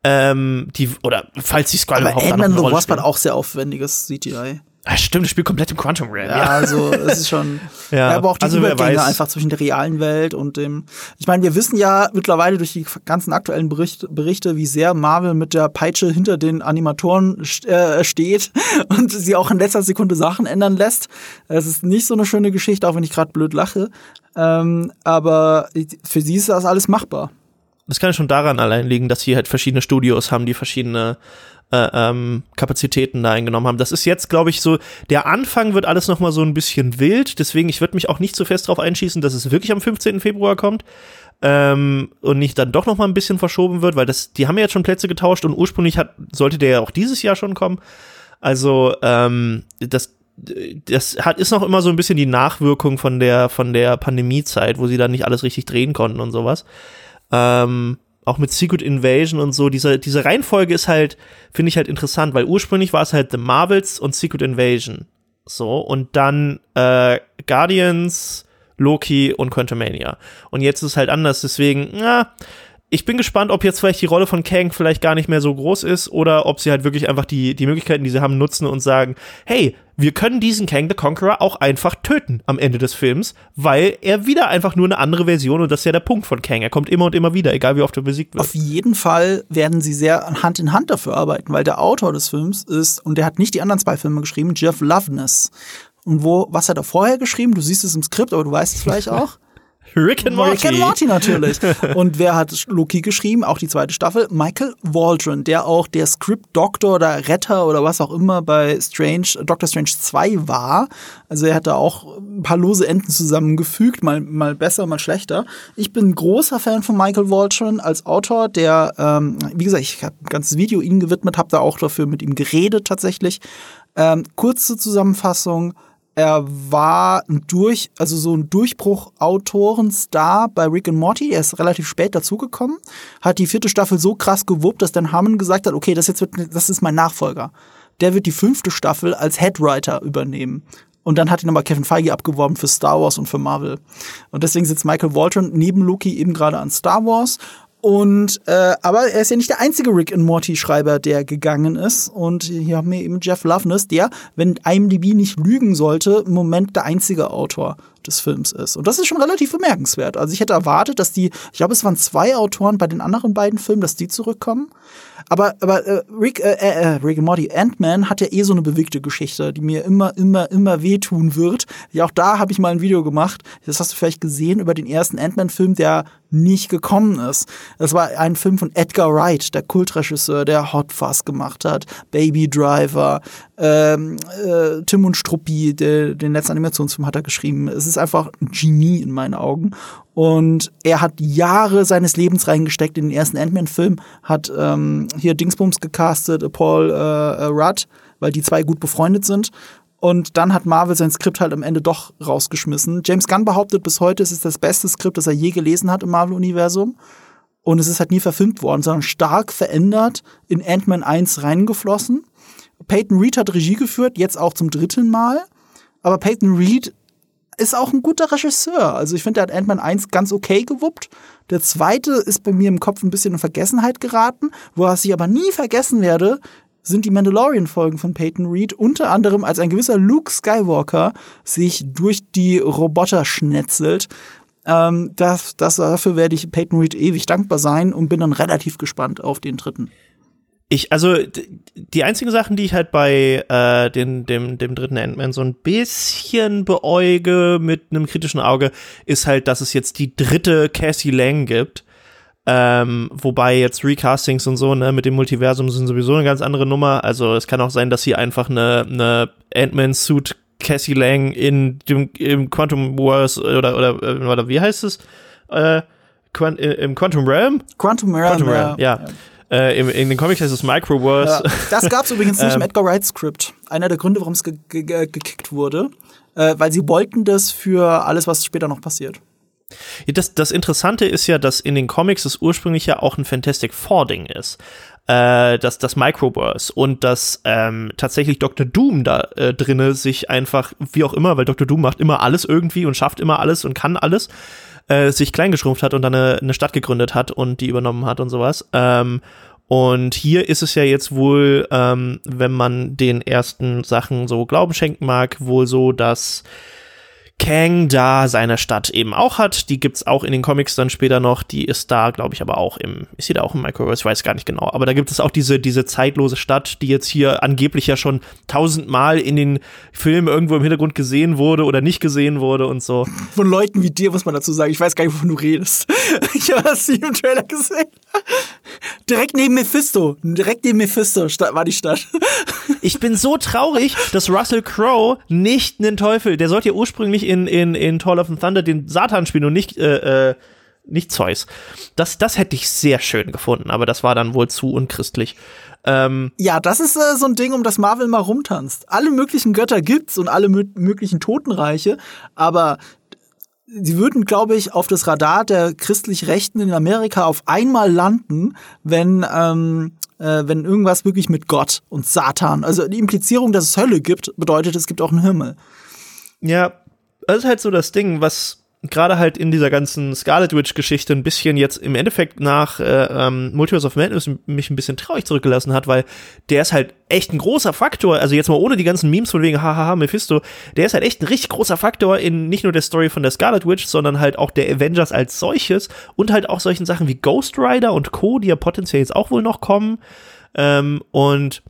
Ähm, die, oder falls die Aber überhaupt Ant-Man the Wasp hat auch sehr aufwendiges CGI. Ah, stimmt, das spielt komplett im Quantum Realm. Ja, also es ist schon. Ja, ja, aber auch die also Übergänge einfach zwischen der realen Welt und dem. Ich meine, wir wissen ja mittlerweile durch die ganzen aktuellen Bericht, Berichte, wie sehr Marvel mit der Peitsche hinter den Animatoren äh, steht und sie auch in letzter Sekunde Sachen ändern lässt. Es ist nicht so eine schöne Geschichte, auch wenn ich gerade blöd lache. Ähm, aber für sie ist das alles machbar. Das kann schon daran allein liegen, dass sie halt verschiedene Studios haben, die verschiedene äh, ähm, Kapazitäten da eingenommen haben. Das ist jetzt, glaube ich, so, der Anfang wird alles noch mal so ein bisschen wild, deswegen, ich würde mich auch nicht zu fest darauf einschießen, dass es wirklich am 15. Februar kommt ähm, und nicht dann doch noch mal ein bisschen verschoben wird, weil das, die haben ja jetzt schon Plätze getauscht und ursprünglich hat, sollte der ja auch dieses Jahr schon kommen. Also, ähm, das das hat, ist noch immer so ein bisschen die Nachwirkung von der, von der Pandemiezeit, wo sie dann nicht alles richtig drehen konnten und sowas. Ähm, auch mit Secret Invasion und so, diese, diese Reihenfolge ist halt, finde ich halt interessant, weil ursprünglich war es halt The Marvels und Secret Invasion. So, und dann äh, Guardians, Loki und Quantumania. Und jetzt ist es halt anders, deswegen, na, ich bin gespannt, ob jetzt vielleicht die Rolle von Kang vielleicht gar nicht mehr so groß ist oder ob sie halt wirklich einfach die, die Möglichkeiten, die sie haben, nutzen und sagen, hey, wir können diesen Kang the Conqueror auch einfach töten am Ende des Films, weil er wieder einfach nur eine andere Version und das ist ja der Punkt von Kang. Er kommt immer und immer wieder, egal wie oft er besiegt wird. Auf jeden Fall werden sie sehr Hand in Hand dafür arbeiten, weil der Autor des Films ist, und der hat nicht die anderen zwei Filme geschrieben, Jeff Loveness. Und wo, was hat er vorher geschrieben? Du siehst es im Skript, aber du weißt es vielleicht auch. Rick and Morty. Rick and Morty natürlich. Und wer hat Loki geschrieben? Auch die zweite Staffel. Michael Waldron, der auch der Script-Doktor oder Retter oder was auch immer bei Strange, Doctor Strange 2 war. Also er hat da auch ein paar lose Enden zusammengefügt, mal, mal besser, mal schlechter. Ich bin ein großer Fan von Michael Waldron als Autor, der, ähm, wie gesagt, ich habe ein ganzes Video ihm gewidmet, habe da auch dafür mit ihm geredet tatsächlich. Ähm, kurze Zusammenfassung. Er war ein durch, also so ein Durchbruch-Autorenstar bei Rick and Morty. Er ist relativ spät dazugekommen, hat die vierte Staffel so krass gewuppt, dass Dan Harmon gesagt hat, okay, das jetzt wird, das ist mein Nachfolger. Der wird die fünfte Staffel als Headwriter übernehmen. Und dann hat ihn aber Kevin Feige abgeworben für Star Wars und für Marvel. Und deswegen sitzt Michael Waldron neben Loki eben gerade an Star Wars. Und äh, aber er ist ja nicht der einzige Rick and Morty Schreiber, der gegangen ist. Und hier haben wir eben Jeff Loveness, der, wenn IMDb nicht lügen sollte, im Moment der einzige Autor des Films ist. Und das ist schon relativ bemerkenswert. Also ich hätte erwartet, dass die, ich glaube, es waren zwei Autoren bei den anderen beiden Filmen, dass die zurückkommen. Aber, aber äh, Rick, äh, äh, Rick and Morty, Ant-Man hat ja eh so eine bewegte Geschichte, die mir immer, immer, immer wehtun wird. Ja, auch da habe ich mal ein Video gemacht. Das hast du vielleicht gesehen über den ersten Ant-Man-Film, der nicht gekommen ist. Das war ein Film von Edgar Wright, der Kultregisseur, der Hot Fuzz gemacht hat, Baby Driver, ähm, äh, Tim und Struppi, der, den letzten Animationsfilm hat er geschrieben. Es ist einfach ein Genie in meinen Augen. Und er hat Jahre seines Lebens reingesteckt in den ersten Ant-Man-Film, hat ähm, hier Dingsbums gecastet, Paul äh, äh, Rudd, weil die zwei gut befreundet sind. Und dann hat Marvel sein Skript halt am Ende doch rausgeschmissen. James Gunn behauptet bis heute, es ist das beste Skript, das er je gelesen hat im Marvel-Universum. Und es ist halt nie verfilmt worden, sondern stark verändert in Ant-Man 1 reingeflossen. Peyton Reed hat Regie geführt, jetzt auch zum dritten Mal. Aber Peyton Reed ist auch ein guter Regisseur. Also ich finde, der hat Ant-Man 1 ganz okay gewuppt. Der zweite ist bei mir im Kopf ein bisschen in Vergessenheit geraten. Woraus ich aber nie vergessen werde, sind die Mandalorian-Folgen von Peyton Reed, unter anderem als ein gewisser Luke Skywalker sich durch die Roboter schnetzelt. Ähm, das, das, dafür werde ich Peyton Reed ewig dankbar sein und bin dann relativ gespannt auf den dritten. Ich, also, die einzigen Sachen, die ich halt bei äh, den, dem, dem dritten Ant-Man so ein bisschen beäuge mit einem kritischen Auge, ist halt, dass es jetzt die dritte Cassie Lang gibt. Ähm, wobei jetzt Recastings und so, ne, mit dem Multiversum sind sowieso eine ganz andere Nummer. Also es kann auch sein, dass sie einfach eine, eine Ant-Man-Suit Cassie Lang in dem im Quantum Wars oder oder, oder wie heißt es? Äh, Quant im Quantum Realm? Quantum Realm, Quantum Realm ja. ja. Äh, in, in, den Comics heißt es Microverse. Ja, das gab es übrigens nicht im ähm. Edgar Wright Script. Einer der Gründe, warum es ge ge gekickt wurde, äh, weil sie wollten das für alles, was später noch passiert. Das, das Interessante ist ja, dass in den Comics es ursprünglich ja auch ein Fantastic Four-Ding ist. Äh, das, das Microverse und dass ähm, tatsächlich Dr. Doom da äh, drinne sich einfach, wie auch immer, weil Dr. Doom macht immer alles irgendwie und schafft immer alles und kann alles, äh, sich kleingeschrumpft hat und dann eine, eine Stadt gegründet hat und die übernommen hat und sowas. Ähm, und hier ist es ja jetzt wohl, ähm, wenn man den ersten Sachen so Glauben schenken mag, wohl so, dass Kang da seine Stadt eben auch hat. Die gibt's auch in den Comics dann später noch. Die ist da, glaube ich, aber auch im, ist sie da auch im Microverse? Ich weiß gar nicht genau. Aber da gibt es auch diese, diese zeitlose Stadt, die jetzt hier angeblich ja schon tausendmal in den Filmen irgendwo im Hintergrund gesehen wurde oder nicht gesehen wurde und so. Von Leuten wie dir muss man dazu sagen. Ich weiß gar nicht, wovon du redest. Ich habe das im Trailer gesehen. Direkt neben Mephisto. Direkt neben Mephisto war die Stadt. Ich bin so traurig, dass Russell Crowe nicht einen Teufel, der sollte ja ursprünglich in, in, in Tall of the Thunder den Satan spielen und nicht, äh, äh, nicht Zeus. Das, das hätte ich sehr schön gefunden, aber das war dann wohl zu unchristlich. Ähm, ja, das ist äh, so ein Ding, um das Marvel mal rumtanzt. Alle möglichen Götter gibt's und alle möglichen Totenreiche, aber sie würden, glaube ich, auf das Radar der christlich Rechten in Amerika auf einmal landen, wenn, ähm, äh, wenn irgendwas wirklich mit Gott und Satan, also die Implizierung, dass es Hölle gibt, bedeutet, es gibt auch einen Himmel. Ja, das ist halt so das Ding, was gerade halt in dieser ganzen Scarlet Witch-Geschichte ein bisschen jetzt im Endeffekt nach äh, ähm, Multiverse of Madness mich ein bisschen traurig zurückgelassen hat, weil der ist halt echt ein großer Faktor, also jetzt mal ohne die ganzen Memes von wegen hahaha Mephisto, der ist halt echt ein richtig großer Faktor in nicht nur der Story von der Scarlet Witch, sondern halt auch der Avengers als solches und halt auch solchen Sachen wie Ghost Rider und Co., die ja potenziell jetzt auch wohl noch kommen ähm, und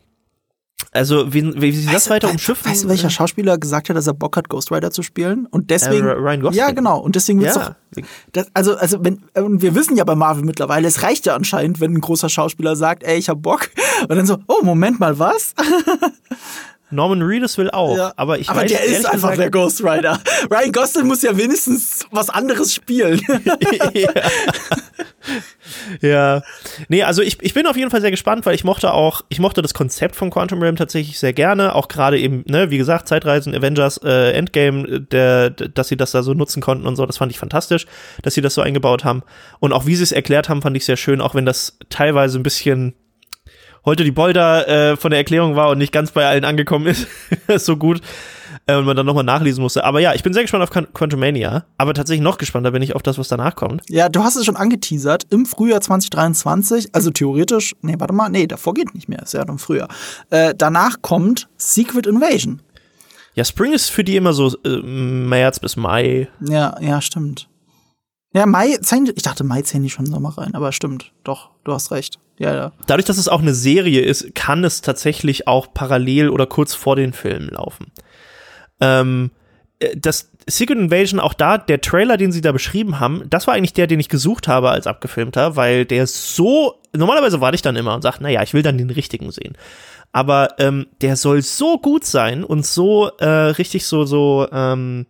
also, wie, wie sie das weiter umschiffen. Weißt du, welcher Schauspieler gesagt hat, dass er Bock hat, Ghost Rider zu spielen? Und deswegen. Äh, Ryan Gosling. Ja, genau. Und deswegen wird's ja. doch. Das, also, also, wenn, und wir wissen ja bei Marvel mittlerweile, es reicht ja anscheinend, wenn ein großer Schauspieler sagt, ey, ich hab Bock. Und dann so, oh, Moment mal, was? Norman Reedus will auch, ja, aber ich aber weiß der ist einfach gesagt, der Ghost Rider. Ryan Gosling muss ja wenigstens was anderes spielen. ja. ja. Nee, also ich, ich bin auf jeden Fall sehr gespannt, weil ich mochte auch, ich mochte das Konzept von Quantum Realm tatsächlich sehr gerne, auch gerade eben, ne, wie gesagt, Zeitreisen, Avengers, äh, Endgame, der, dass sie das da so nutzen konnten und so, das fand ich fantastisch, dass sie das so eingebaut haben. Und auch wie sie es erklärt haben, fand ich sehr schön, auch wenn das teilweise ein bisschen heute die Bolter äh, von der Erklärung war und nicht ganz bei allen angekommen ist. so gut. Äh, und man dann nochmal nachlesen musste. Aber ja, ich bin sehr gespannt auf Quantumania. Aber tatsächlich noch gespannter bin ich auf das, was danach kommt. Ja, du hast es schon angeteasert. Im Frühjahr 2023, also theoretisch, nee, warte mal, nee, davor geht nicht mehr. Ist ja im Frühjahr. Äh, danach kommt Secret Invasion. Ja, Spring ist für die immer so äh, März bis Mai. Ja, ja, stimmt. Ja, Mai, ich dachte, Mai zählen die schon Sommer rein, aber stimmt, doch, du hast recht. Ja, ja. Dadurch, dass es auch eine Serie ist, kann es tatsächlich auch parallel oder kurz vor den Filmen laufen. Ähm, äh, das Secret Invasion, auch da, der Trailer, den sie da beschrieben haben, das war eigentlich der, den ich gesucht habe als abgefilmter, weil der so, normalerweise warte ich dann immer und sage, naja, ich will dann den richtigen sehen. Aber ähm, der soll so gut sein und so äh, richtig so, so, ähm,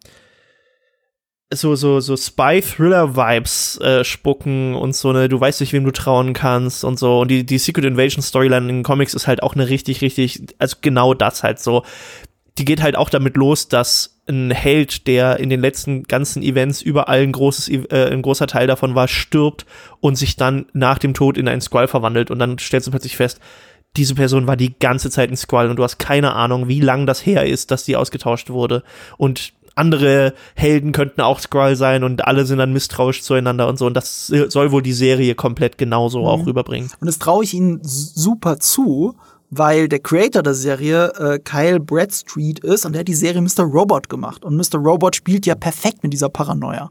so so so Spy Thriller Vibes äh, spucken und so eine du weißt nicht wem du trauen kannst und so. Und die die Secret Invasion Storyline in den Comics ist halt auch eine richtig richtig also genau das halt so. Die geht halt auch damit los dass ein Held der in den letzten ganzen Events überall ein großes äh, ein großer Teil davon war stirbt und sich dann nach dem Tod in einen Squall verwandelt. Und dann stellst du plötzlich fest diese Person war die ganze Zeit ein Squall und du hast keine Ahnung, wie lang das her ist, dass die ausgetauscht wurde. Und andere Helden könnten auch Skrull sein und alle sind dann misstrauisch zueinander und so. Und das soll wohl die Serie komplett genauso mhm. auch rüberbringen. Und das traue ich ihnen super zu, weil der Creator der Serie äh, Kyle Bradstreet ist und der hat die Serie Mr. Robot gemacht. Und Mr. Robot spielt ja perfekt mit dieser Paranoia.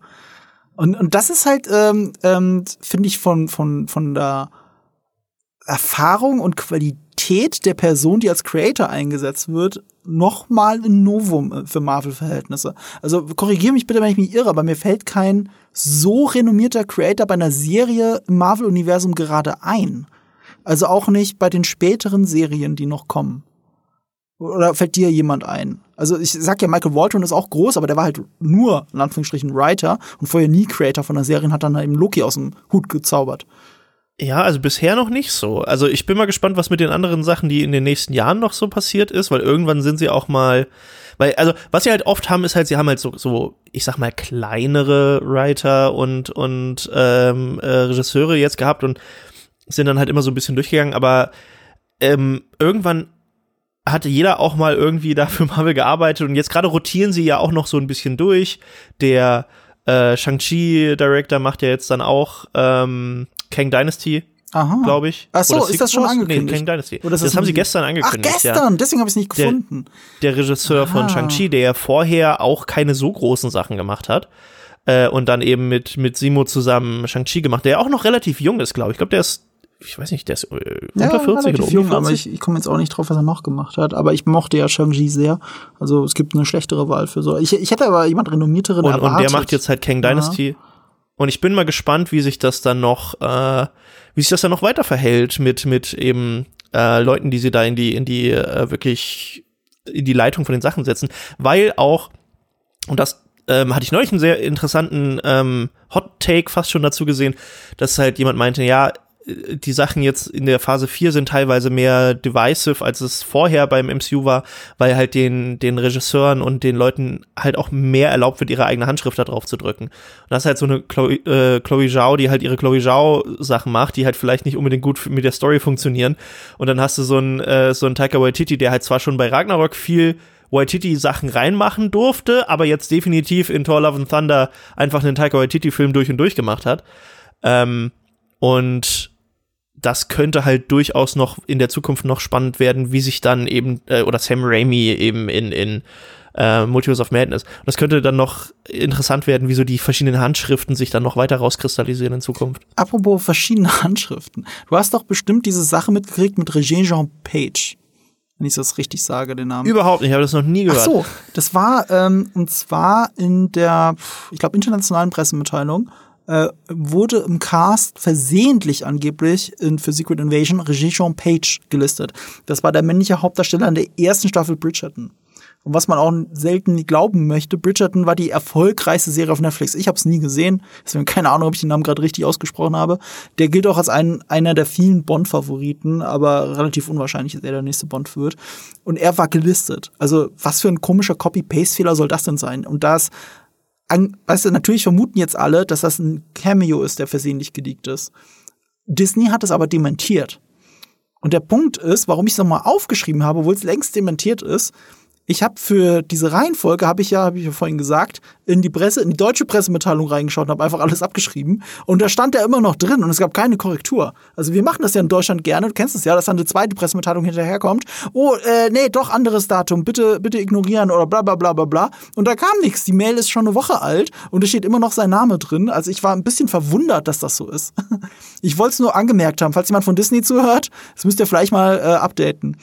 Und, und das ist halt, ähm, ähm, finde ich, von, von, von der Erfahrung und Qualität der Person, die als Creator eingesetzt wird, nochmal ein Novum äh, für Marvel-Verhältnisse. Also korrigiere mich bitte, wenn ich mich irre, aber mir fällt kein so renommierter Creator bei einer Serie im Marvel-Universum gerade ein. Also auch nicht bei den späteren Serien, die noch kommen. Oder fällt dir jemand ein? Also ich sag ja, Michael Walton ist auch groß, aber der war halt nur, in Anführungsstrichen, Writer und vorher nie Creator von der Serie und hat dann eben Loki aus dem Hut gezaubert. Ja, also bisher noch nicht so. Also ich bin mal gespannt, was mit den anderen Sachen, die in den nächsten Jahren noch so passiert ist, weil irgendwann sind sie auch mal, weil, also was sie halt oft haben, ist halt, sie haben halt so, so ich sag mal, kleinere Writer und, und ähm, äh, Regisseure jetzt gehabt und sind dann halt immer so ein bisschen durchgegangen, aber ähm, irgendwann hatte jeder auch mal irgendwie da für Marvel gearbeitet und jetzt gerade rotieren sie ja auch noch so ein bisschen durch. Der äh, Shang-Chi-Director macht ja jetzt dann auch ähm, Kang Dynasty. glaube ich. Ach so, ist das schon angekündigt? Nee, Kang Dynasty. Oder das, das haben sie gestern angekündigt. Ach, gestern, ja. deswegen habe ich es nicht gefunden. Der, der Regisseur Aha. von Shang-Chi, der ja vorher auch keine so großen Sachen gemacht hat. Äh, und dann eben mit, mit Simo zusammen Shang-Chi gemacht, der ja auch noch relativ jung ist, glaube ich. Ich glaube, der ist ich weiß nicht, der ist äh, unter ja, 40 oder jung, aber ich, ich komme jetzt auch nicht drauf, was er noch gemacht hat. Aber ich mochte ja Shang-Chi sehr. Also es gibt eine schlechtere Wahl für so. Ich, ich hätte aber jemand renommierteren und, erwartet. Und der macht jetzt halt Kang Dynasty. Ja. Und ich bin mal gespannt, wie sich das dann noch, äh, wie sich das dann noch weiter verhält mit, mit eben äh, Leuten, die sie da in die, in die äh, wirklich in die Leitung von den Sachen setzen. Weil auch, und das ähm, hatte ich neulich einen sehr interessanten ähm, Hot Take fast schon dazu gesehen, dass halt jemand meinte, ja, die Sachen jetzt in der Phase 4 sind teilweise mehr divisive, als es vorher beim MCU war, weil halt den, den Regisseuren und den Leuten halt auch mehr erlaubt wird, ihre eigene Handschrift da drauf zu drücken. Und das ist halt so eine Chloe, äh, Chloe Zhao, die halt ihre Chloe Zhao Sachen macht, die halt vielleicht nicht unbedingt gut mit der Story funktionieren. Und dann hast du so einen, äh, so einen Taika Waititi, der halt zwar schon bei Ragnarok viel Waititi Sachen reinmachen durfte, aber jetzt definitiv in Thor Love and Thunder einfach einen Taika Waititi Film durch und durch gemacht hat. Ähm, und das könnte halt durchaus noch in der Zukunft noch spannend werden, wie sich dann eben, äh, oder Sam Raimi eben in, in äh, Multiverse of Madness. Und das könnte dann noch interessant werden, wie so die verschiedenen Handschriften sich dann noch weiter rauskristallisieren in Zukunft. Apropos verschiedene Handschriften. Du hast doch bestimmt diese Sache mitgekriegt mit Regé Jean Page. Wenn ich das richtig sage, den Namen. Überhaupt nicht, ich habe das noch nie gehört. Ach so, das war, ähm, und zwar in der, ich glaube, internationalen Pressemitteilung äh, wurde im Cast versehentlich angeblich in, für Secret Invasion Regie Sean Page gelistet. Das war der männliche Hauptdarsteller in der ersten Staffel Bridgerton. Und was man auch selten glauben möchte, Bridgerton war die erfolgreichste Serie auf Netflix. Ich habe es nie gesehen, deswegen keine Ahnung, ob ich den Namen gerade richtig ausgesprochen habe. Der gilt auch als ein, einer der vielen Bond-Favoriten, aber relativ unwahrscheinlich, dass er der nächste Bond wird. Und er war gelistet. Also was für ein komischer Copy-Paste-Fehler soll das denn sein? Und das weißt du, natürlich vermuten jetzt alle, dass das ein Cameo ist, der versehentlich geleakt ist. Disney hat es aber dementiert. Und der Punkt ist, warum ich es nochmal aufgeschrieben habe, obwohl es längst dementiert ist, ich habe für diese Reihenfolge, habe ich ja, habe ich ja vorhin gesagt, in die Presse, in die deutsche Pressemitteilung reingeschaut und habe einfach alles abgeschrieben. Und da stand er immer noch drin und es gab keine Korrektur. Also wir machen das ja in Deutschland gerne, du kennst es ja, dass dann eine zweite Pressemitteilung hinterherkommt. Oh, äh, nee, doch anderes Datum, bitte, bitte ignorieren oder bla bla bla bla bla. Und da kam nichts. Die Mail ist schon eine Woche alt und es steht immer noch sein Name drin. Also ich war ein bisschen verwundert, dass das so ist. Ich wollte es nur angemerkt haben, falls jemand von Disney zuhört, das müsst ihr vielleicht mal äh, updaten.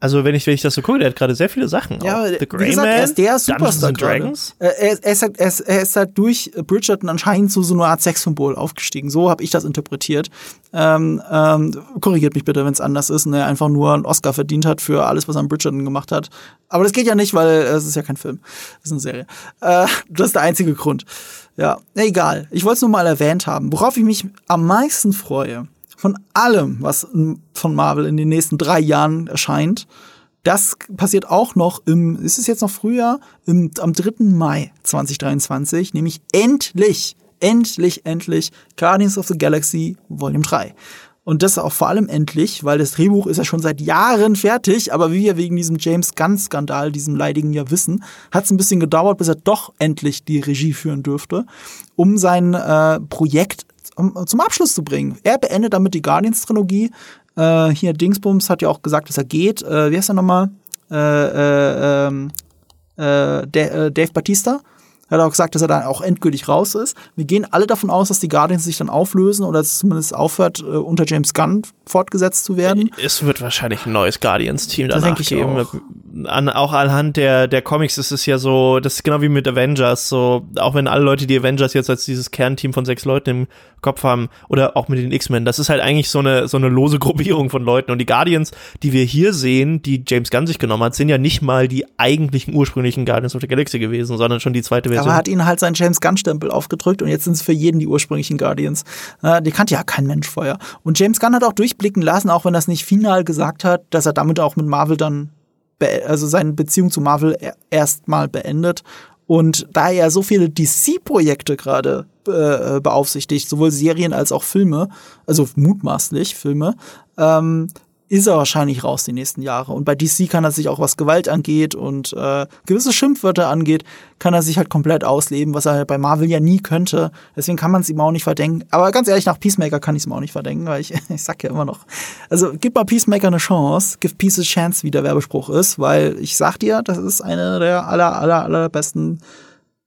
Also wenn ich, wenn ich das so gucke, der hat gerade sehr viele Sachen. Ja, The Grey gesagt, Man, er ist der Superstar Dragons. Äh, er, er, ist halt, er, ist, er ist halt durch Bridgerton anscheinend zu so einer Art Sexsymbol aufgestiegen. So habe ich das interpretiert. Ähm, ähm, korrigiert mich bitte, wenn es anders ist und er einfach nur einen Oscar verdient hat für alles, was er an Bridgerton gemacht hat. Aber das geht ja nicht, weil es ist ja kein Film. Das ist eine Serie. Äh, das ist der einzige Grund. Ja, egal. Ich wollte es nur mal erwähnt haben. Worauf ich mich am meisten freue, von allem, was von Marvel in den nächsten drei Jahren erscheint. Das passiert auch noch im, ist es jetzt noch Frühjahr, im, am 3. Mai 2023, nämlich endlich, endlich, endlich Guardians of the Galaxy Volume 3. Und das auch vor allem endlich, weil das Drehbuch ist ja schon seit Jahren fertig, aber wie wir wegen diesem James Gunn-Skandal, diesem leidigen ja wissen, hat es ein bisschen gedauert, bis er doch endlich die Regie führen dürfte, um sein äh, Projekt zum Abschluss zu bringen. Er beendet damit die Guardians-Trilogie. Äh, hier Dingsbums hat ja auch gesagt, dass er geht. Äh, wie heißt er nochmal? Äh, äh, ähm, äh, äh, Dave Batista. Er hat auch gesagt, dass er dann auch endgültig raus ist. Wir gehen alle davon aus, dass die Guardians sich dann auflösen oder dass es zumindest aufhört, unter James Gunn fortgesetzt zu werden. Es wird wahrscheinlich ein neues Guardians-Team danach das geben. Mit, an, auch anhand der, der Comics ist es ja so, das ist genau wie mit Avengers, so, auch wenn alle Leute die Avengers jetzt als dieses Kernteam von sechs Leuten im Kopf haben, oder auch mit den X-Men, das ist halt eigentlich so eine, so eine lose Gruppierung von Leuten. Und die Guardians, die wir hier sehen, die James Gunn sich genommen hat, sind ja nicht mal die eigentlichen ursprünglichen Guardians of the Galaxy gewesen, sondern schon die zweite Version. Aber er hat ihnen halt seinen James Gunn-Stempel aufgedrückt und jetzt sind es für jeden die ursprünglichen Guardians. Äh, die kannte ja kein Mensch vorher. Und James Gunn hat auch durchblicken lassen, auch wenn es nicht final gesagt hat, dass er damit auch mit Marvel dann also seine Beziehung zu Marvel erstmal beendet. Und da er so viele DC-Projekte gerade äh, beaufsichtigt, sowohl Serien als auch Filme, also mutmaßlich Filme, ähm, ist er wahrscheinlich raus die nächsten Jahre. Und bei DC kann er sich auch, was Gewalt angeht und äh, gewisse Schimpfwörter angeht, kann er sich halt komplett ausleben, was er bei Marvel ja nie könnte. Deswegen kann man es ihm auch nicht verdenken. Aber ganz ehrlich, nach Peacemaker kann ich es ihm auch nicht verdenken, weil ich, ich sag ja immer noch, also gib mal Peacemaker eine Chance, give Peace a chance, wie der Werbespruch ist, weil ich sag dir, das ist eine der aller, aller, aller besten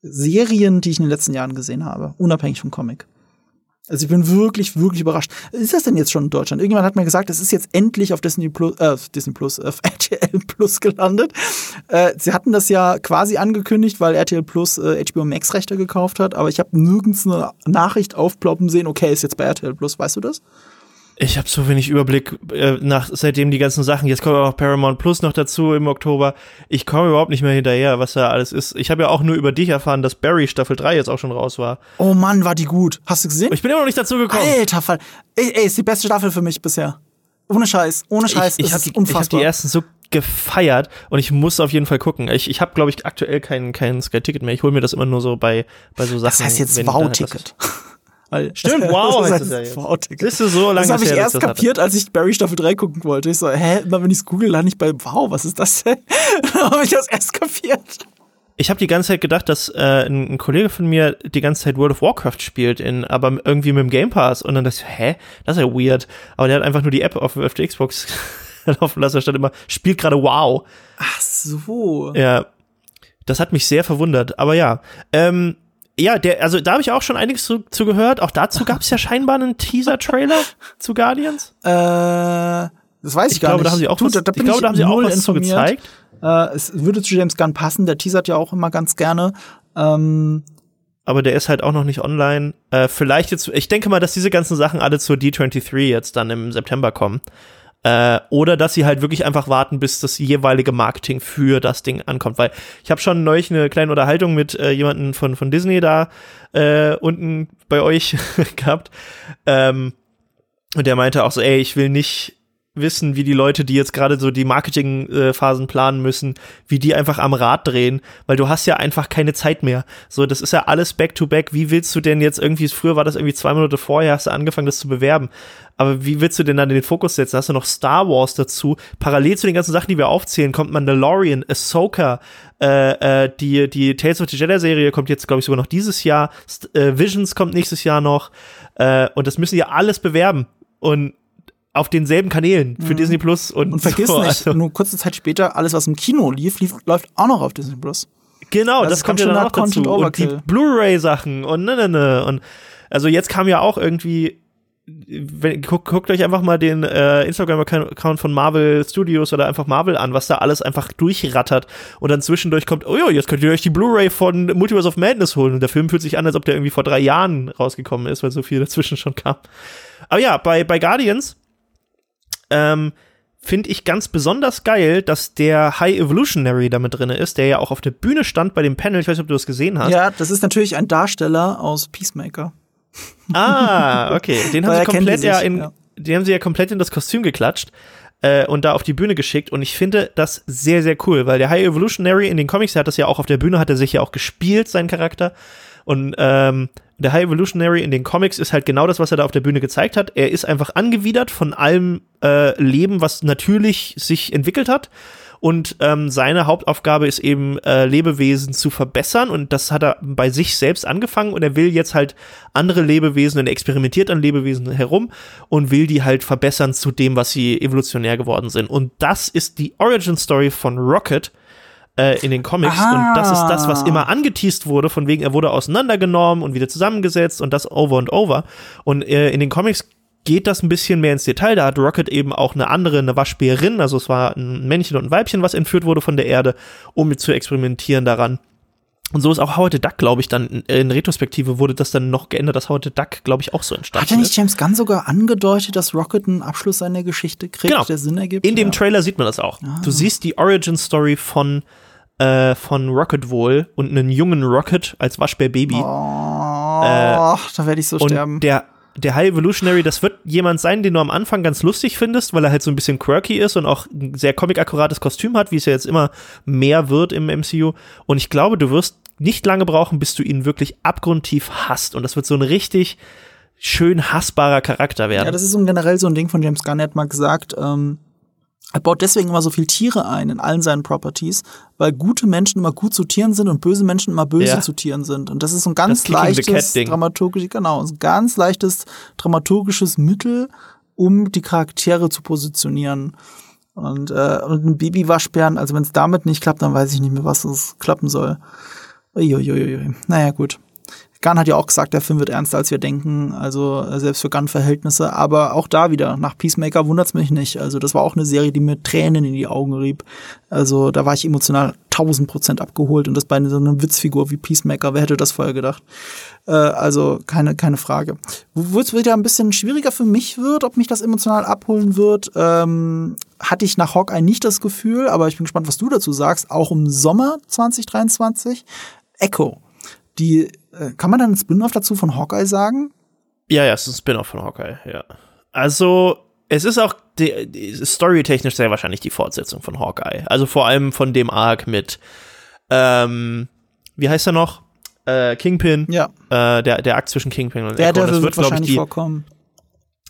Serien, die ich in den letzten Jahren gesehen habe, unabhängig vom Comic. Also ich bin wirklich, wirklich überrascht. Ist das denn jetzt schon in Deutschland? Irgendjemand hat mir gesagt, es ist jetzt endlich auf Disney Plus, äh, Disney Plus, auf RTL Plus gelandet. Äh, sie hatten das ja quasi angekündigt, weil RTL Plus äh, HBO Max Rechte gekauft hat, aber ich habe nirgends eine Nachricht aufploppen sehen, okay, ist jetzt bei RTL Plus, weißt du das? Ich habe so wenig Überblick äh, nach seitdem die ganzen Sachen. Jetzt kommt auch Paramount Plus noch dazu im Oktober. Ich komme überhaupt nicht mehr hinterher, was da alles ist. Ich habe ja auch nur über dich erfahren, dass Barry Staffel 3 jetzt auch schon raus war. Oh Mann, war die gut. Hast du gesehen? Ich bin immer noch nicht dazu gekommen. Alter Fall. Ey, ey ist die beste Staffel für mich bisher. Ohne Scheiß, ohne Scheiß. Ich, ich habe die, ich hab die ersten so gefeiert und ich muss auf jeden Fall gucken. Ich, ich habe, glaube ich, aktuell kein, kein Sky-Ticket mehr. Ich hole mir das immer nur so bei, bei so Sachen. Das heißt jetzt Wow-Ticket. Weil, Stimmt, wow, das heißt das ja wow Bist du so lange Das habe ich erst kapiert, als ich Barry Staffel 3 gucken wollte. Ich so, hä, immer wenn ich es google, lande ich bei Wow, was ist das denn? dann habe ich das erst kapiert. Ich habe die ganze Zeit gedacht, dass äh, ein, ein, Kollege von mir die ganze Zeit World of Warcraft spielt, in, aber irgendwie mit dem Game Pass. Und dann dachte ich, hä, das ist ja weird. Aber der hat einfach nur die App auf, auf der Xbox laufen lassen. Da stand immer, spielt gerade Wow. Ach so. Ja, das hat mich sehr verwundert. Aber ja, ähm, ja, der, also da habe ich auch schon einiges zu, zu gehört. Auch dazu gab es ja scheinbar einen Teaser-Trailer zu Guardians. Äh, das weiß ich, ich gar glaube, nicht. Da haben sie auch du, was, da, da ich glaube, da haben sie auch was zu gezeigt. Äh, es würde zu James Gunn passen. Der teasert ja auch immer ganz gerne. Ähm, aber der ist halt auch noch nicht online. Äh, vielleicht jetzt, ich denke mal, dass diese ganzen Sachen alle zur D23 jetzt dann im September kommen. Äh, oder dass sie halt wirklich einfach warten, bis das jeweilige Marketing für das Ding ankommt. Weil ich habe schon neulich eine kleine Unterhaltung mit äh, jemandem von, von Disney da äh, unten bei euch gehabt. Ähm, und der meinte auch so, ey, ich will nicht wissen, wie die Leute, die jetzt gerade so die Marketingphasen planen müssen, wie die einfach am Rad drehen, weil du hast ja einfach keine Zeit mehr. So, das ist ja alles back to back. Wie willst du denn jetzt irgendwie, früher war das irgendwie zwei Minuten vorher, hast du angefangen, das zu bewerben. Aber wie willst du denn dann den Fokus setzen? Hast du noch Star Wars dazu? Parallel zu den ganzen Sachen, die wir aufzählen, kommt Mandalorian, Ahsoka, äh, äh, die, die Tales of the Jedi-Serie kommt jetzt, glaube ich, sogar noch dieses Jahr. St äh, Visions kommt nächstes Jahr noch. Äh, und das müssen ja alles bewerben. Und auf denselben Kanälen für mhm. Disney Plus und Und vergiss so, nicht, also. nur kurze Zeit später, alles, was im Kino lief, lief läuft auch noch auf Disney Plus. Genau, das, das kommt ja dann auch dazu. Und die Blu-ray-Sachen und ne, ne, ne. Und also jetzt kam ja auch irgendwie wenn, guckt, guckt euch einfach mal den äh, Instagram-Account von Marvel Studios oder einfach Marvel an, was da alles einfach durchrattert und dann zwischendurch kommt, oh ja, jetzt könnt ihr euch die Blu-ray von Multiverse of Madness holen und der Film fühlt sich an, als ob der irgendwie vor drei Jahren rausgekommen ist, weil so viel dazwischen schon kam. Aber ja, bei, bei Guardians ähm, finde ich ganz besonders geil, dass der High Evolutionary damit drin ist, der ja auch auf der Bühne stand bei dem Panel. Ich weiß nicht, ob du das gesehen hast. Ja, das ist natürlich ein Darsteller aus Peacemaker. Ah, okay. Den haben sie komplett ja in, ja. den haben sie ja komplett in das Kostüm geklatscht äh, und da auf die Bühne geschickt. Und ich finde das sehr, sehr cool, weil der High Evolutionary in den Comics, der hat das ja auch auf der Bühne, hat er sich ja auch gespielt, seinen Charakter. Und ähm, der High Evolutionary in den Comics ist halt genau das, was er da auf der Bühne gezeigt hat. Er ist einfach angewidert von allem äh, Leben, was natürlich sich entwickelt hat. Und ähm, seine Hauptaufgabe ist eben, äh, Lebewesen zu verbessern. Und das hat er bei sich selbst angefangen. Und er will jetzt halt andere Lebewesen und er experimentiert an Lebewesen herum und will die halt verbessern zu dem, was sie evolutionär geworden sind. Und das ist die Origin Story von Rocket äh, in den Comics. Aha. Und das ist das, was immer angeteased wurde, von wegen, er wurde auseinandergenommen und wieder zusammengesetzt und das over und over. Und äh, in den Comics geht das ein bisschen mehr ins Detail. Da hat Rocket eben auch eine andere, eine Waschbärin, also es war ein Männchen und ein Weibchen, was entführt wurde von der Erde, um mit zu experimentieren daran. Und so ist auch Howard the Duck, glaube ich, dann in Retrospektive wurde das dann noch geändert, dass Howard the Duck, glaube ich, auch so entstanden ist. Hat ja nicht James Gunn sogar angedeutet, dass Rocket einen Abschluss seiner Geschichte kriegt, genau. der Sinn ergibt? In dem ja. Trailer sieht man das auch. Ah. Du siehst die Origin-Story von, äh, von Rocket wohl und einen jungen Rocket als Waschbär-Baby. Oh, äh, da werde ich so sterben. Der der High Evolutionary, das wird jemand sein, den du am Anfang ganz lustig findest, weil er halt so ein bisschen quirky ist und auch ein sehr comic-akkurates Kostüm hat, wie es ja jetzt immer mehr wird im MCU. Und ich glaube, du wirst nicht lange brauchen, bis du ihn wirklich abgrundtief hasst. Und das wird so ein richtig schön hassbarer Charakter werden. Ja, das ist so generell so ein Ding von James Gunn, er hat mal gesagt, ähm, er baut deswegen immer so viel Tiere ein in allen seinen Properties, weil gute Menschen immer gut zu Tieren sind und böse Menschen immer böse ja. zu Tieren sind. Und das ist so ein ganz leichtes dramaturgisches, genau, ein ganz leichtes dramaturgisches Mittel, um die Charaktere zu positionieren. Und, äh, und ein Babywaschbären, also wenn es damit nicht klappt, dann weiß ich nicht mehr, was es klappen soll. Uiuiui. Naja, gut. Gunn hat ja auch gesagt, der Film wird ernster, als wir denken, also äh, selbst für Gunn-Verhältnisse. Aber auch da wieder, nach Peacemaker wundert's mich nicht. Also das war auch eine Serie, die mir Tränen in die Augen rieb. Also da war ich emotional tausend Prozent abgeholt und das bei so einer Witzfigur wie Peacemaker. Wer hätte das vorher gedacht? Äh, also keine, keine Frage. Wo es wieder ein bisschen schwieriger für mich wird, ob mich das emotional abholen wird, ähm, hatte ich nach Hawkeye nicht das Gefühl, aber ich bin gespannt, was du dazu sagst. Auch im Sommer 2023. Echo die, äh, kann man dann ein Spin-off dazu von Hawkeye sagen? Ja, ja, es ist ein Spin-off von Hawkeye, ja. Also, es ist auch storytechnisch sehr wahrscheinlich die Fortsetzung von Hawkeye. Also vor allem von dem Arc mit, ähm, wie heißt er noch? Äh, Kingpin. Ja. Äh, der, der Akt zwischen Kingpin und der Echo. Der wird, wird wahrscheinlich ich, die, vorkommen.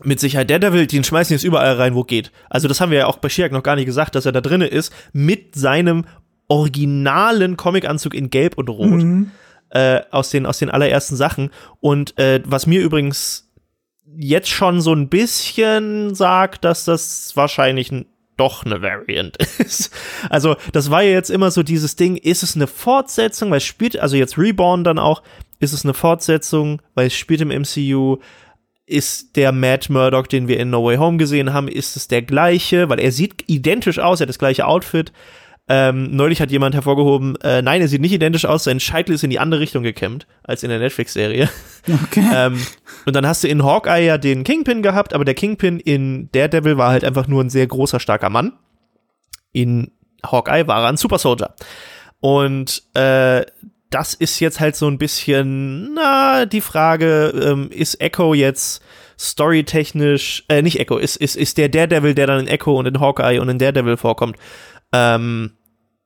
Mit Sicherheit. Der Devil, den schmeißen jetzt überall rein, wo geht. Also das haben wir ja auch bei Shiak noch gar nicht gesagt, dass er da drinne ist, mit seinem originalen Comicanzug in Gelb und Rot. Mhm äh, aus, den, aus den allerersten Sachen. Und äh, was mir übrigens jetzt schon so ein bisschen sagt, dass das wahrscheinlich doch eine Variant ist. Also, das war ja jetzt immer so dieses Ding, ist es eine Fortsetzung, weil es spielt, also jetzt Reborn dann auch, ist es eine Fortsetzung, weil es spielt im MCU, ist der Matt Murdock, den wir in No Way Home gesehen haben, ist es der gleiche, weil er sieht identisch aus, er hat das gleiche Outfit, ähm, neulich hat jemand hervorgehoben, äh, nein, er sieht nicht identisch aus, sein Scheitel ist in die andere Richtung gekämmt als in der Netflix-Serie. Okay. ähm, und dann hast du in Hawkeye ja den Kingpin gehabt, aber der Kingpin in Daredevil war halt einfach nur ein sehr großer, starker Mann. In Hawkeye war er ein Super Soldier. Und äh, das ist jetzt halt so ein bisschen, na, die Frage, ähm, ist Echo jetzt storytechnisch, äh, nicht Echo, ist, ist, ist der Daredevil, der dann in Echo und in Hawkeye und in Daredevil vorkommt, ähm,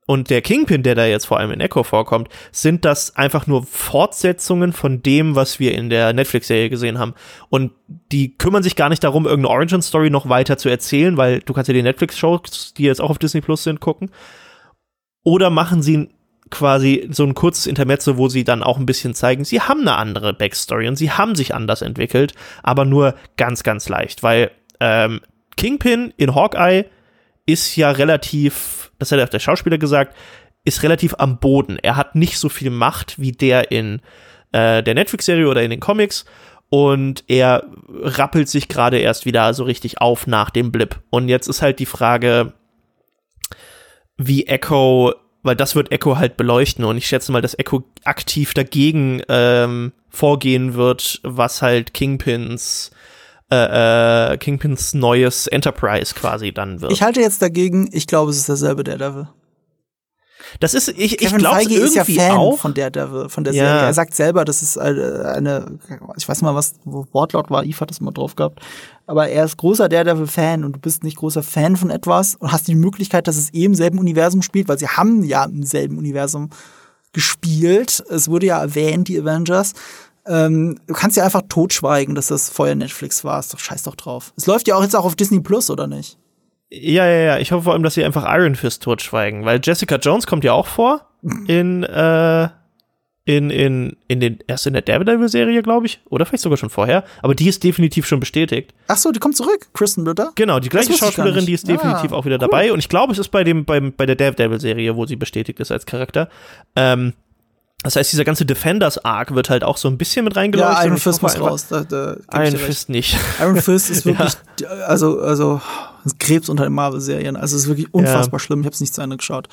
und der Kingpin, der da jetzt vor allem in Echo vorkommt, sind das einfach nur Fortsetzungen von dem, was wir in der Netflix-Serie gesehen haben. Und die kümmern sich gar nicht darum, irgendeine Origin-Story noch weiter zu erzählen, weil du kannst ja die Netflix-Shows, die jetzt auch auf Disney Plus sind, gucken. Oder machen sie quasi so ein kurzes Intermezzo, wo sie dann auch ein bisschen zeigen, sie haben eine andere Backstory und sie haben sich anders entwickelt, aber nur ganz, ganz leicht, weil ähm, Kingpin in Hawkeye ist ja relativ, das hat auch der Schauspieler gesagt, ist relativ am Boden. Er hat nicht so viel Macht wie der in äh, der Netflix-Serie oder in den Comics. Und er rappelt sich gerade erst wieder so richtig auf nach dem Blip. Und jetzt ist halt die Frage, wie Echo, weil das wird Echo halt beleuchten. Und ich schätze mal, dass Echo aktiv dagegen ähm, vorgehen wird, was halt Kingpins äh, äh, Kingpins neues Enterprise quasi dann wird. Ich halte jetzt dagegen, ich glaube, es ist derselbe Daredevil. Das ist, ich, ich glaube irgendwie ist ja Fan auch. von Daredevil, von der ja. Serie. Er sagt selber, das ist eine, eine, ich weiß mal, was Wortlaut war, Eve hat das mal drauf gehabt, aber er ist großer Daredevil-Fan und du bist nicht großer Fan von etwas und hast die Möglichkeit, dass es eh im selben Universum spielt, weil sie haben ja im selben Universum gespielt. Es wurde ja erwähnt, die Avengers. Ähm, du kannst ja einfach totschweigen, dass das vorher Netflix war. Ist doch scheiß doch drauf. Es läuft ja auch jetzt auch auf Disney Plus, oder nicht? Ja, ja, ja. Ich hoffe vor allem, dass sie einfach Iron Fist totschweigen, weil Jessica Jones kommt ja auch vor in, äh, in, in, in den, erst in der Daredevil-Serie, glaube ich, oder vielleicht sogar schon vorher, aber die ist definitiv schon bestätigt. Ach so, die kommt zurück, Kristen Ritter? Genau, die gleiche Schauspielerin, die ist definitiv ah, auch wieder cool. dabei und ich glaube, es ist bei dem, beim, bei der Daredevil-Serie, wo sie bestätigt ist als Charakter. Ähm, Das heißt, dieser ganze Defenders-Arc wird halt auch so ein bisschen mit reingeleuchtet. Ja, Iron Fist muss raus. Da, da Iron Fist nicht. Iron Fist ist wirklich, ja. also, also Krebs unter den Marvel-Serien. Also es ist wirklich unfassbar ja. schlimm. Ich habe es nicht zu Ende geschaut.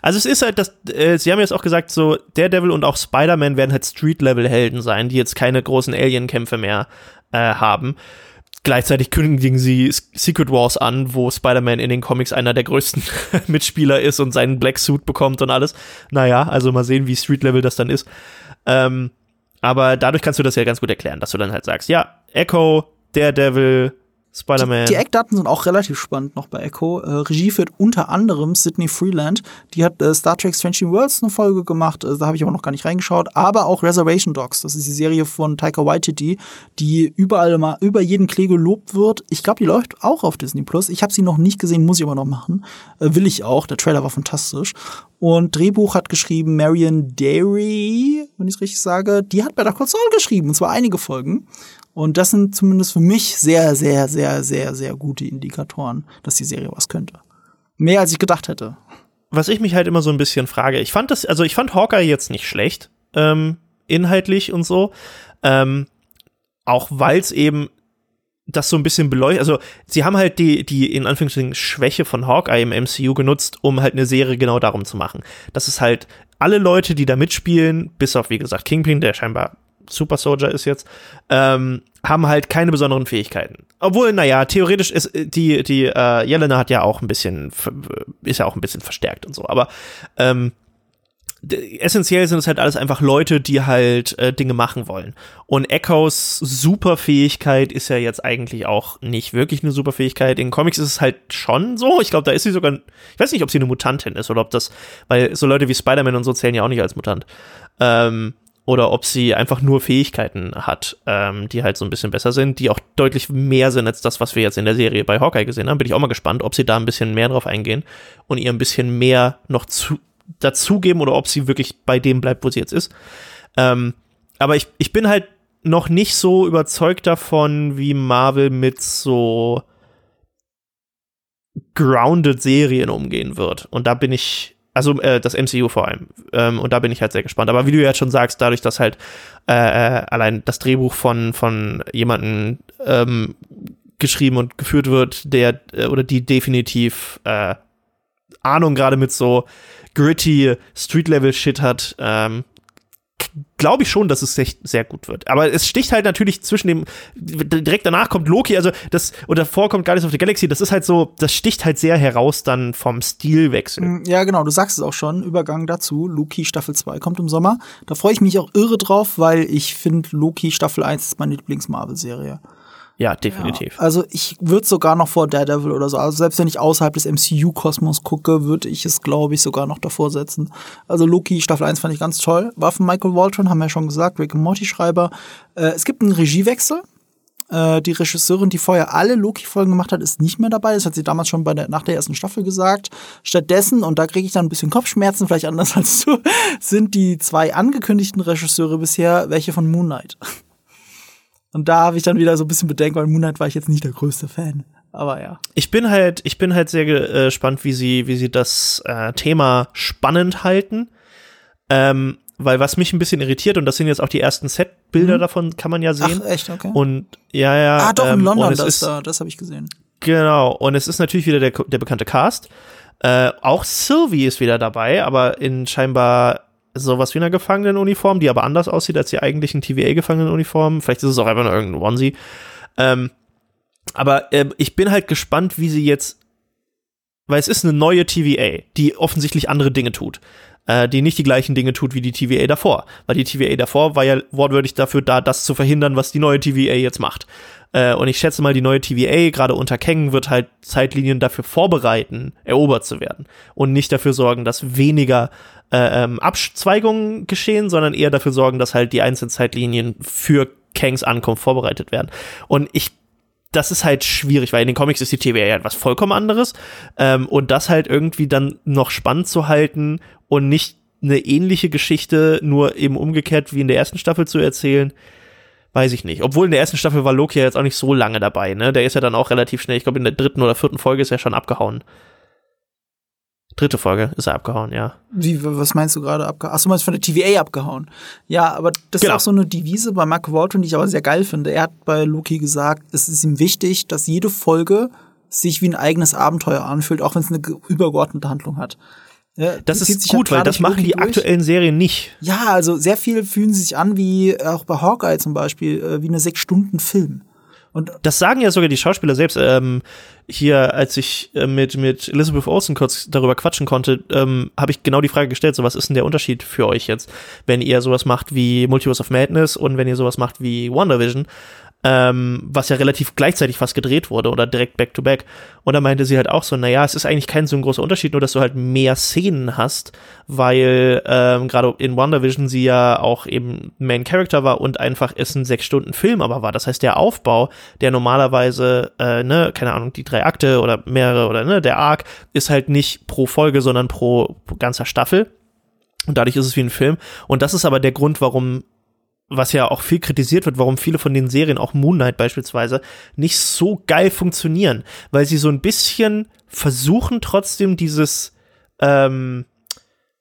Also es ist halt, das, äh, sie haben jetzt auch gesagt, so Daredevil und auch Spider-Man werden halt Street-Level-Helden sein, die jetzt keine großen Alien-Kämpfe mehr äh, haben. Gleichzeitig kündigen sie Secret Wars an, wo Spider-Man in den Comics einer der größten Mitspieler ist und seinen Black Suit bekommt und alles. Naja, also mal sehen, wie Street Level das dann ist. Ähm, aber dadurch kannst du das ja ganz gut erklären, dass du dann halt sagst, ja, Echo, Daredevil, Spider-Man. Die, die, Eckdaten sind auch relativ spannend noch bei Echo. Äh, Regie führt unter anderem Sydney Freeland. Die hat äh, Star Trek Strange New Worlds eine Folge gemacht. Äh, da habe ich aber noch gar nicht reingeschaut. Aber auch Reservation Dogs. Das ist die Serie von Taika Waititi, die überall mal über jeden Klee gelobt wird. Ich glaube, die läuft auch auf Disney Plus. Ich habe sie noch nicht gesehen, muss ich aber noch machen. Äh, will ich auch. Der Trailer war fantastisch. Und Drehbuch hat geschrieben Marion Derry, wenn ich es richtig sage. Die hat bei der Call Saul geschrieben, und zwar einige Folgen. Und das sind zumindest für mich sehr, sehr, sehr, sehr, sehr gute Indikatoren, dass die Serie was könnte. Mehr als ich gedacht hätte. Was ich mich halt immer so ein bisschen frage, ich fand das, also ich fand Hawkeye jetzt nicht schlecht, ähm, inhaltlich und so. Ähm, auch weil es eben das so ein bisschen beleuchtet. Also, sie haben halt die, die in Anführungsstrichen Schwäche von Hawkeye im MCU genutzt, um halt eine Serie genau darum zu machen. Das ist halt alle Leute, die da mitspielen, bis auf, wie gesagt, Kingpin, der scheinbar Super Soldier ist jetzt, ähm, haben halt keine besonderen Fähigkeiten. Obwohl, naja, theoretisch ist äh, die, die äh, Jelena hat ja auch ein bisschen, ist ja auch ein bisschen verstärkt und so, aber ähm, essentiell sind es halt alles einfach Leute, die halt äh, Dinge machen wollen. Und Echoes Superfähigkeit ist ja jetzt eigentlich auch nicht wirklich eine Superfähigkeit. In Comics ist es halt schon so. Ich glaube, da ist sie sogar, ich weiß nicht, ob sie eine Mutantin ist oder ob das, weil so Leute wie Spider-Man und so zählen ja auch nicht als Mutant. Ähm, oder ob sie einfach nur Fähigkeiten hat, ähm, die halt so ein bisschen besser sind, die auch deutlich mehr sind als das, was wir jetzt in der Serie bei Hawkeye gesehen haben. Bin ich auch mal gespannt, ob sie da ein bisschen mehr drauf eingehen und ihr ein bisschen mehr noch zu, dazugeben oder ob sie wirklich bei dem bleibt, wo sie jetzt ist. Ähm, aber ich, ich bin halt noch nicht so überzeugt davon, wie Marvel mit so grounded Serien umgehen wird. Und da bin ich also äh, das MCU vor allem. Ähm, und da bin ich halt sehr gespannt. Aber wie du jetzt schon sagst, dadurch, dass halt äh, äh, allein das Drehbuch von, von jemandem ähm, geschrieben und geführt wird, der äh, oder die definitiv äh, Ahnung gerade mit so gritty Street-Level-Shit hat, ähm, glaube ich schon, dass es sehr, sehr gut wird. Aber es sticht halt natürlich zwischen dem, direkt danach kommt Loki, also das, oder davor kommt Guardians of the Galaxy, das ist halt so, das sticht halt sehr heraus dann vom Stilwechsel. Mm, ja, genau, du sagst es auch schon, Übergang dazu, Loki Staffel 2 kommt im Sommer. Da freue ich mich auch irre drauf, weil ich finde, Loki Staffel 1 ist meine Lieblings-Marvel-Serie. Ja, definitiv. Ja, also ich würde sogar noch vor Daredevil oder so, also selbst wenn ich außerhalb des MCU-Kosmos gucke, würde ich es, glaube ich, sogar noch davor setzen. Also Loki Staffel 1 fand ich ganz toll. War von Michael Walton, haben wir ja schon gesagt, Rick Morty-Schreiber. Äh, es gibt einen Regiewechsel. Äh, die Regisseurin, die vorher alle Loki-Folgen gemacht hat, ist nicht mehr dabei. Das hat sie damals schon bei der, nach der ersten Staffel gesagt. Stattdessen, und da kriege ich dann ein bisschen Kopfschmerzen, vielleicht anders als du, sind die zwei angekündigten Regisseure bisher welche von Moon Knight. Und da habe ich dann wieder so ein bisschen Bedenken, weil Moonlight war ich jetzt nicht der größte Fan. Aber ja. Ich bin halt, ich bin halt sehr äh, gespannt, wie sie, wie sie das äh, Thema spannend halten. Ähm, weil was mich ein bisschen irritiert, und das sind jetzt auch die ersten Set-Bilder mhm. davon, kann man ja sehen. Ach, echt, okay. Und ja, ja. Ah, doch, in ähm, London, das, ist, da, das habe ich gesehen. Genau, und es ist natürlich wieder der, der bekannte Cast. Äh, auch Sylvie ist wieder dabei, aber in scheinbar sowas wie einer Gefangenenuniform, die aber anders aussieht als die eigentlichen TVA-Gefangenenuniformen. Vielleicht ist es auch einfach nur irgendein Onesie. Ähm, aber äh, ich bin halt gespannt, wie sie jetzt, weil es ist eine neue TVA, die offensichtlich andere Dinge tut. Äh, die nicht die gleichen Dinge tut wie die TVA davor. Weil die TVA davor war ja wortwörtlich dafür da, das zu verhindern, was die neue TVA jetzt macht. Äh, und ich schätze mal, die neue TVA, gerade unter Kang, wird halt Zeitlinien dafür vorbereiten, erobert zu werden. Und nicht dafür sorgen, dass weniger äh, ähm, Abzweigungen geschehen, sondern eher dafür sorgen, dass halt die einzelnen Zeitlinien für Kangs Ankunft vorbereitet werden. Und ich das ist halt schwierig, weil in den Comics ist die TVA ja etwas vollkommen anderes. Ähm, und das halt irgendwie dann noch spannend zu halten und nicht eine ähnliche Geschichte, nur eben umgekehrt wie in der ersten Staffel zu erzählen, weiß ich nicht. Obwohl in der ersten Staffel war Loki ja jetzt auch nicht so lange dabei, ne? Der ist ja dann auch relativ schnell, ich glaube in der dritten oder vierten Folge ist er schon abgehauen. Dritte Folge ist er abgehauen, ja. Wie, was meinst du gerade abgehauen? Achso, meinst du von der TVA abgehauen? Ja, aber das genau. ist auch so eine Devise bei Mark Walton, die ich aber sehr geil finde. Er hat bei Loki gesagt, es ist ihm wichtig, dass jede Folge sich wie ein eigenes Abenteuer anfühlt, auch wenn es eine übergeordnete Handlung hat. Ja, das ist gut, weil das machen die durch. aktuellen Serien nicht. Ja, also sehr viel fühlen sie sich an, wie auch bei Hawkeye zum Beispiel, äh, wie eine sechs Stunden Film. Und das sagen ja sogar die Schauspieler selbst. Ähm, hier, als ich äh, mit, mit Elizabeth Olsen kurz darüber quatschen konnte, ähm, habe ich genau die Frage gestellt, so was ist denn der Unterschied für euch jetzt, wenn ihr sowas macht wie Multiverse of Madness und wenn ihr sowas macht wie WandaVision? Ähm, was ja relativ gleichzeitig fast gedreht wurde oder direkt back-to-back. -back. Und da meinte sie halt auch so, naja, es ist eigentlich kein so ein großer Unterschied, nur dass du halt mehr Szenen hast, weil ähm, gerade in WandaVision sie ja auch eben Main Character war und einfach es ein sechs Stunden Film aber war. Das heißt, der Aufbau, der normalerweise, äh, ne, keine Ahnung, die drei Akte oder mehrere oder ne, der Arc, ist halt nicht pro Folge, sondern pro ganzer Staffel. Und dadurch ist es wie ein Film. Und das ist aber der Grund, warum was ja auch viel kritisiert wird, warum viele von den Serien, auch Moon Knight beispielsweise, nicht so geil funktionieren, weil sie so ein bisschen versuchen trotzdem dieses ähm,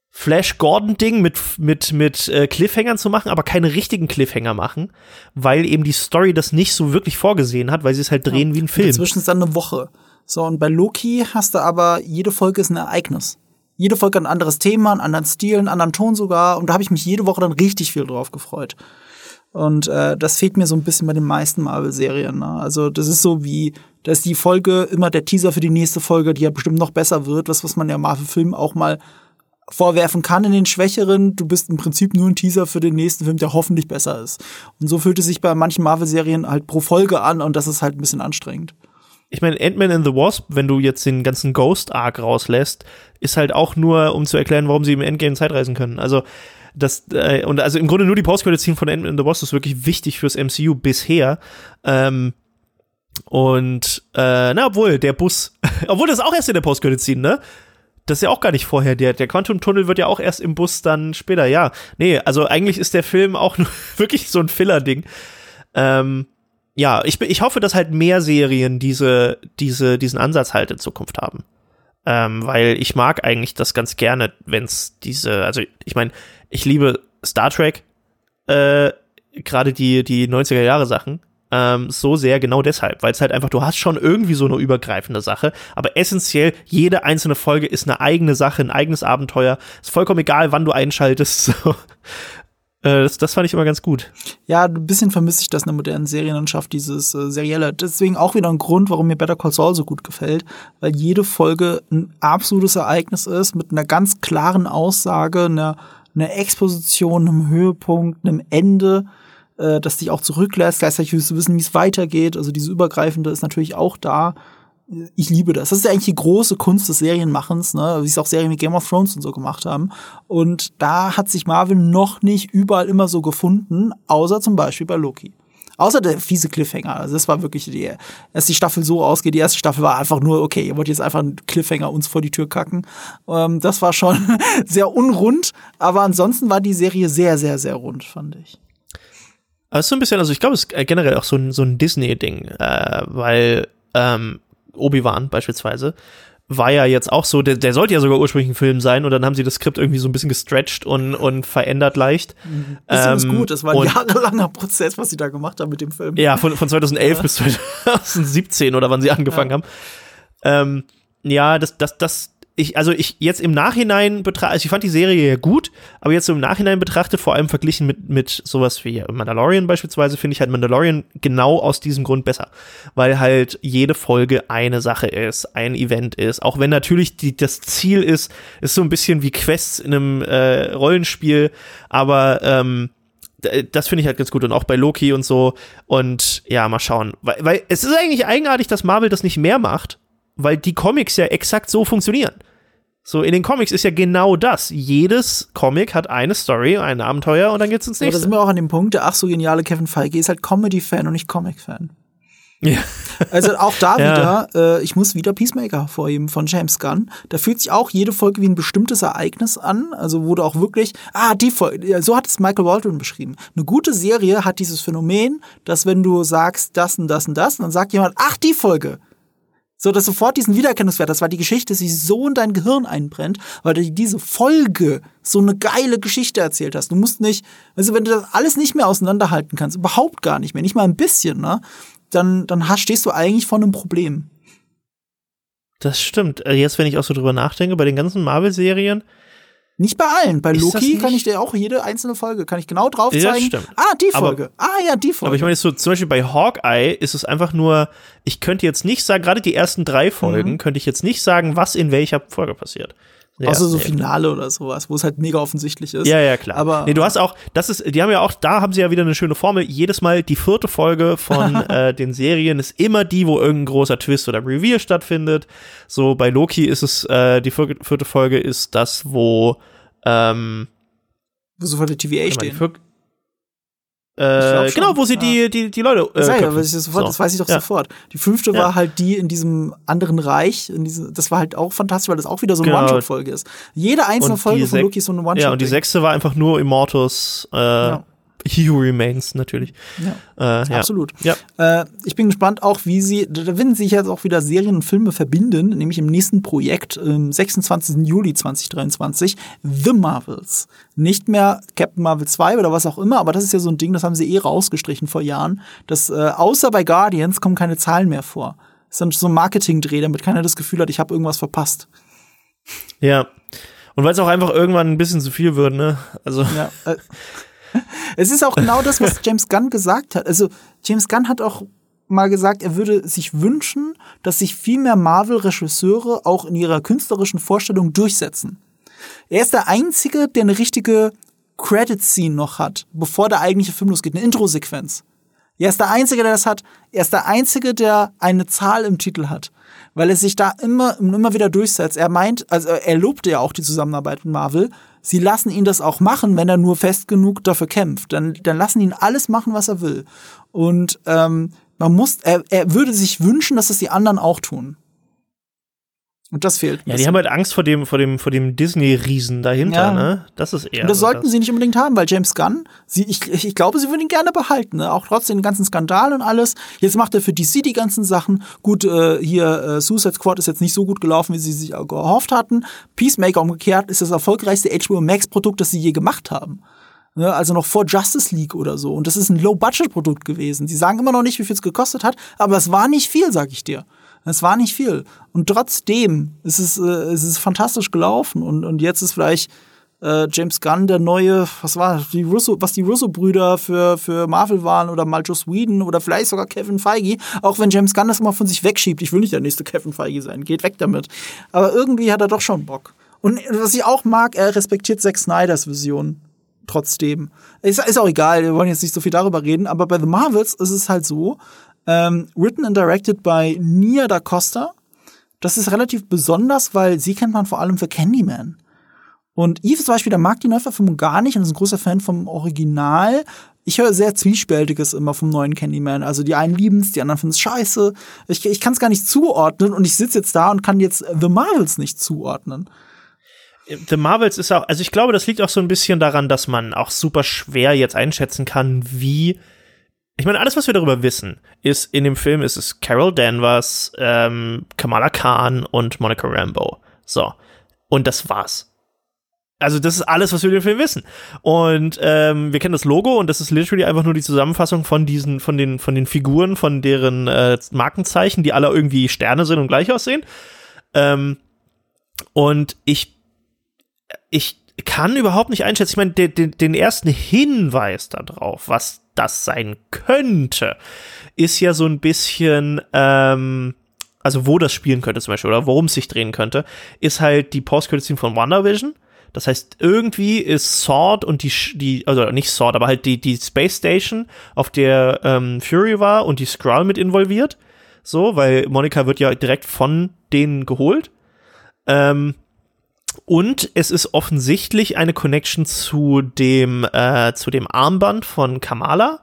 Flash Gordon Ding mit mit mit äh, Cliffhangern zu machen, aber keine richtigen Cliffhanger machen, weil eben die Story das nicht so wirklich vorgesehen hat, weil sie es halt drehen ja, wie ein Film. Inzwischen ist dann eine Woche. So und bei Loki hast du aber jede Folge ist ein Ereignis. Jede Folge ein anderes Thema, einen anderen Stil, einen anderen Ton sogar. Und da habe ich mich jede Woche dann richtig viel drauf gefreut. Und äh, das fehlt mir so ein bisschen bei den meisten Marvel-Serien. Ne? Also das ist so wie, da ist die Folge immer der Teaser für die nächste Folge, die ja bestimmt noch besser wird, was, was man ja Marvel-Filmen auch mal vorwerfen kann in den Schwächeren. Du bist im Prinzip nur ein Teaser für den nächsten Film, der hoffentlich besser ist. Und so fühlt es sich bei manchen Marvel-Serien halt pro Folge an und das ist halt ein bisschen anstrengend ich meine, Ant-Man and the Wasp, wenn du jetzt den ganzen Ghost-Arc rauslässt, ist halt auch nur, um zu erklären, warum sie im Endgame Zeitreisen können. Also, das, äh, und also im Grunde nur die Post-Credit-Scene von Ant-Man and the Wasp ist wirklich wichtig fürs MCU bisher. Ähm, und, äh, na, obwohl, der Bus, obwohl das auch erst in der Post-Credit-Scene, ne? Das ist ja auch gar nicht vorher. Der, der Quantum-Tunnel wird ja auch erst im Bus dann später, ja. Nee, also eigentlich ist der Film auch nur wirklich so ein Filler-Ding. Ähm, ja, ich, ich hoffe, dass halt mehr Serien diese, diese, diesen Ansatz halt in Zukunft haben. Ähm, weil ich mag eigentlich das ganz gerne, wenn es diese, also ich meine, ich liebe Star Trek, äh, gerade die, die 90er Jahre Sachen, ähm, so sehr genau deshalb, weil es halt einfach, du hast schon irgendwie so eine übergreifende Sache, aber essentiell, jede einzelne Folge ist eine eigene Sache, ein eigenes Abenteuer. Ist vollkommen egal, wann du einschaltest. So. Äh, das, das fand ich immer ganz gut. Ja, ein bisschen vermisse ich das in der modernen Serienlandschaft, dieses äh, Serielle. Deswegen auch wieder ein Grund, warum mir Better Call Saul so gut gefällt, weil jede Folge ein absolutes Ereignis ist mit einer ganz klaren Aussage, einer, einer Exposition, einem Höhepunkt, einem Ende, äh, das dich auch zurücklässt. Gleichzeitig willst du wissen, wie es weitergeht. Also diese Übergreifende ist natürlich auch da ich liebe das. Das ist ja eigentlich die große Kunst des Serienmachens, ne? wie es auch Serien wie Game of Thrones und so gemacht haben. Und da hat sich Marvel noch nicht überall immer so gefunden, außer zum Beispiel bei Loki. Außer der fiese Cliffhanger. Also das war wirklich die, erst die Staffel so ausgeht. Die erste Staffel war einfach nur, okay, ihr wollt jetzt einfach einen Cliffhanger uns vor die Tür kacken. Ähm, das war schon sehr unrund. Aber ansonsten war die Serie sehr, sehr, sehr rund, fand ich. Ist so ein bisschen, also ich glaube, es ist generell auch so ein, so ein Disney-Ding, äh, weil ähm, Obi-Wan beispielsweise, war ja jetzt auch so, der, der sollte ja sogar ursprünglich ein Film sein und dann haben sie das Skript irgendwie so ein bisschen gestretched und, und verändert leicht. Mhm. Das ähm, ist gut, das war ein jahrelanger Prozess, was sie da gemacht haben mit dem Film. Ja, von, von 2011 ja. bis 2017 oder wann sie angefangen ja. haben. Ähm, ja, das, das, das, ich, also ich jetzt im Nachhinein betrachte, also ich fand die Serie ja gut, aber jetzt im Nachhinein betrachtet, vor allem verglichen mit, mit sowas wie Mandalorian beispielsweise, finde ich halt Mandalorian genau aus diesem Grund besser. Weil halt jede Folge eine Sache ist, ein Event ist. Auch wenn natürlich die, das Ziel ist, ist so ein bisschen wie Quests in einem äh, Rollenspiel, aber ähm, das finde ich halt ganz gut und auch bei Loki und so. Und ja, mal schauen. Weil, weil es ist eigentlich eigenartig, dass Marvel das nicht mehr macht, weil die Comics ja exakt so funktionieren. So, in den Comics ist ja genau das. Jedes Comic hat eine Story, ein Abenteuer und dann geht's ins nächste. Aber da sind wir auch an dem Punkt, der ach so geniale Kevin Feige ist halt Comedy-Fan und nicht Comic-Fan. Ja. Also auch da ja. wieder, äh, ich muss wieder Peacemaker hervorheben von James Gunn. Da fühlt sich auch jede Folge wie ein bestimmtes Ereignis an. Also wurde auch wirklich, ah, die Folge, so hat es Michael Waldron beschrieben. Eine gute Serie hat dieses Phänomen, dass wenn du sagst, das und das und das, dann sagt jemand, ach, die Folge So, dass sofort diesen Wiedererkennungswert, das war die Geschichte, sich so in dein Gehirn einbrennt, weil du diese Folge so eine geile Geschichte erzählt hast. Du musst nicht, also wenn du das alles nicht mehr auseinanderhalten kannst, überhaupt gar nicht mehr, nicht mal ein bisschen, ne, dann, dann hast, stehst du eigentlich vor einem Problem. Das stimmt. Äh, jetzt, wenn ich auch so drüber nachdenke, bei den ganzen Marvel-Serien, nicht bei allen. Bei ist Loki kann ich dir auch jede einzelne Folge, kann ich genau drauf zeigen. Ja, stimmt. Ah, die Folge. Aber, ah, ja, die Folge. Aber ich meine, so zum Beispiel bei Hawkeye ist es einfach nur, ich könnte jetzt nicht sagen, gerade die ersten drei Folgen, mhm. könnte ich jetzt nicht sagen, was in welcher Folge passiert. Ja, Außer so Finale oder sowas, wo es halt mega offensichtlich ist. Ja, ja, klar. Aber nee, du hast auch, das ist, die haben ja auch, da haben sie ja wieder eine schöne Formel. Jedes Mal die vierte Folge von äh, den Serien ist immer die, wo irgendein großer Twist oder Reveal stattfindet. So bei Loki ist es, äh, die vierte Folge ist das, wo ähm, wo sofort die TVA stehen. Mal, äh, genau, wo sie ja. die, die, die Leute. Äh, das, ja, das, sofort, so. das weiß ich doch ja. sofort. Die fünfte ja. war halt die in diesem anderen Reich. In diese, das war halt auch fantastisch, weil das auch wieder so eine genau. One-Shot-Folge ist. Jede einzelne Folge von Loki ist so eine One-Shot. Ja, und die sechste war einfach nur Immortus. Äh, He Who Remains natürlich. Ja, äh, ja. absolut. Ja. Äh, ich bin gespannt auch, wie sie, da werden sich jetzt auch wieder Serien und Filme verbinden, nämlich im nächsten Projekt, am 26. Juli 2023, The Marvels. Nicht mehr Captain Marvel 2 oder was auch immer, aber das ist ja so ein Ding, das haben sie eh rausgestrichen vor Jahren, dass äh, außer bei Guardians kommen keine Zahlen mehr vor. Das ist so ein Marketing-Dreh, damit keiner das Gefühl hat, ich habe irgendwas verpasst. Ja. Und weil es auch einfach irgendwann ein bisschen zu viel wird, ne? Also. Ja, äh, es ist auch genau das, was James Gunn gesagt hat. Also James Gunn hat auch mal gesagt, er würde sich wünschen, dass sich viel mehr Marvel-Regisseure auch in ihrer künstlerischen Vorstellung durchsetzen. Er ist der Einzige, der eine richtige Credit-Scene noch hat, bevor der eigentliche Film losgeht, eine Intro-Sequenz. Er ist der Einzige, der das hat. Er ist der Einzige, der eine Zahl im Titel hat. Weil er sich da immer, immer wieder durchsetzt. Er meint, also er lobte ja auch die Zusammenarbeit mit Marvel, sie lassen ihn das auch machen, wenn er nur fest genug dafür kämpft. Dann, dann lassen ihn alles machen, was er will. Und ähm, man muss, er, er würde sich wünschen, dass es die anderen auch tun. Und das fehlt. Ja, die haben halt Angst vor dem, vor dem, vor dem Disney-Riesen dahinter, ja. ne? Das ist eher. Und das sollten das. sie nicht unbedingt haben, weil James Gunn, sie, ich, ich glaube, sie würden ihn gerne behalten, ne? Auch trotz den ganzen Skandalen und alles. Jetzt macht er für DC die ganzen Sachen. Gut, äh, hier, äh, Suicide Squad ist jetzt nicht so gut gelaufen, wie sie sich gehofft hatten. Peacemaker umgekehrt ist das erfolgreichste HBO Max-Produkt, das sie je gemacht haben. Ne, also noch vor Justice League oder so. Und das ist ein Low-Budget-Produkt gewesen. Sie sagen immer noch nicht, wie viel es gekostet hat, aber es war nicht viel, sag ich dir. Es war nicht viel. Und trotzdem ist es, äh, es ist fantastisch gelaufen. Und, und jetzt ist vielleicht äh, James Gunn der neue, was war, die Russo, was die Russo-Brüder für, für Marvel waren oder mal Joss Whedon oder vielleicht sogar Kevin Feige. Auch wenn James Gunn das immer von sich wegschiebt. Ich will nicht der nächste Kevin Feige sein. Geht weg damit. Aber irgendwie hat er doch schon Bock. Und was ich auch mag, er respektiert Zack Snyders Vision trotzdem. Ist, ist auch egal, wir wollen jetzt nicht so viel darüber reden, aber bei The Marvels ist es halt so, ähm, written and directed by Nia da Costa. Das ist relativ besonders, weil sie kennt man vor allem für Candyman. Und Eve zum Beispiel, der mag die Neuverfilmung gar nicht und ist ein großer Fan vom Original. Ich höre sehr Zwiespältiges immer vom neuen Candyman. Also die einen lieben es, die anderen finden es scheiße. Ich, ich kann es gar nicht zuordnen und ich sitze jetzt da und kann jetzt The Marvels nicht zuordnen. The Marvels ist auch, also ich glaube, das liegt auch so ein bisschen daran, dass man auch super schwer jetzt einschätzen kann, wie ich meine, alles, was wir darüber wissen, ist, in dem Film ist es Carol Danvers, ähm, Kamala Khan und Monica Rambeau. So. Und das war's. Also, das ist alles, was wir über den Film wissen. Und ähm, wir kennen das Logo und das ist literally einfach nur die Zusammenfassung von diesen, von den, von den Figuren, von deren äh, Markenzeichen, die alle irgendwie Sterne sind und gleich aussehen. Ähm, und ich, ich kann überhaupt nicht einschätzen. Ich meine, den, den ersten Hinweis darauf, was das sein könnte, ist ja so ein bisschen, ähm, also wo das spielen könnte zum Beispiel oder worum es sich drehen könnte, ist halt die Post-Credit-Scene von WandaVision. Das heißt, irgendwie ist Sword und die, die, also nicht Sword, aber halt die, die Space Station, auf der ähm, Fury war und die Skrull mit involviert. So, weil Monika wird ja direkt von denen geholt. Ähm, und es ist offensichtlich eine Connection zu dem, äh, zu dem Armband von Kamala,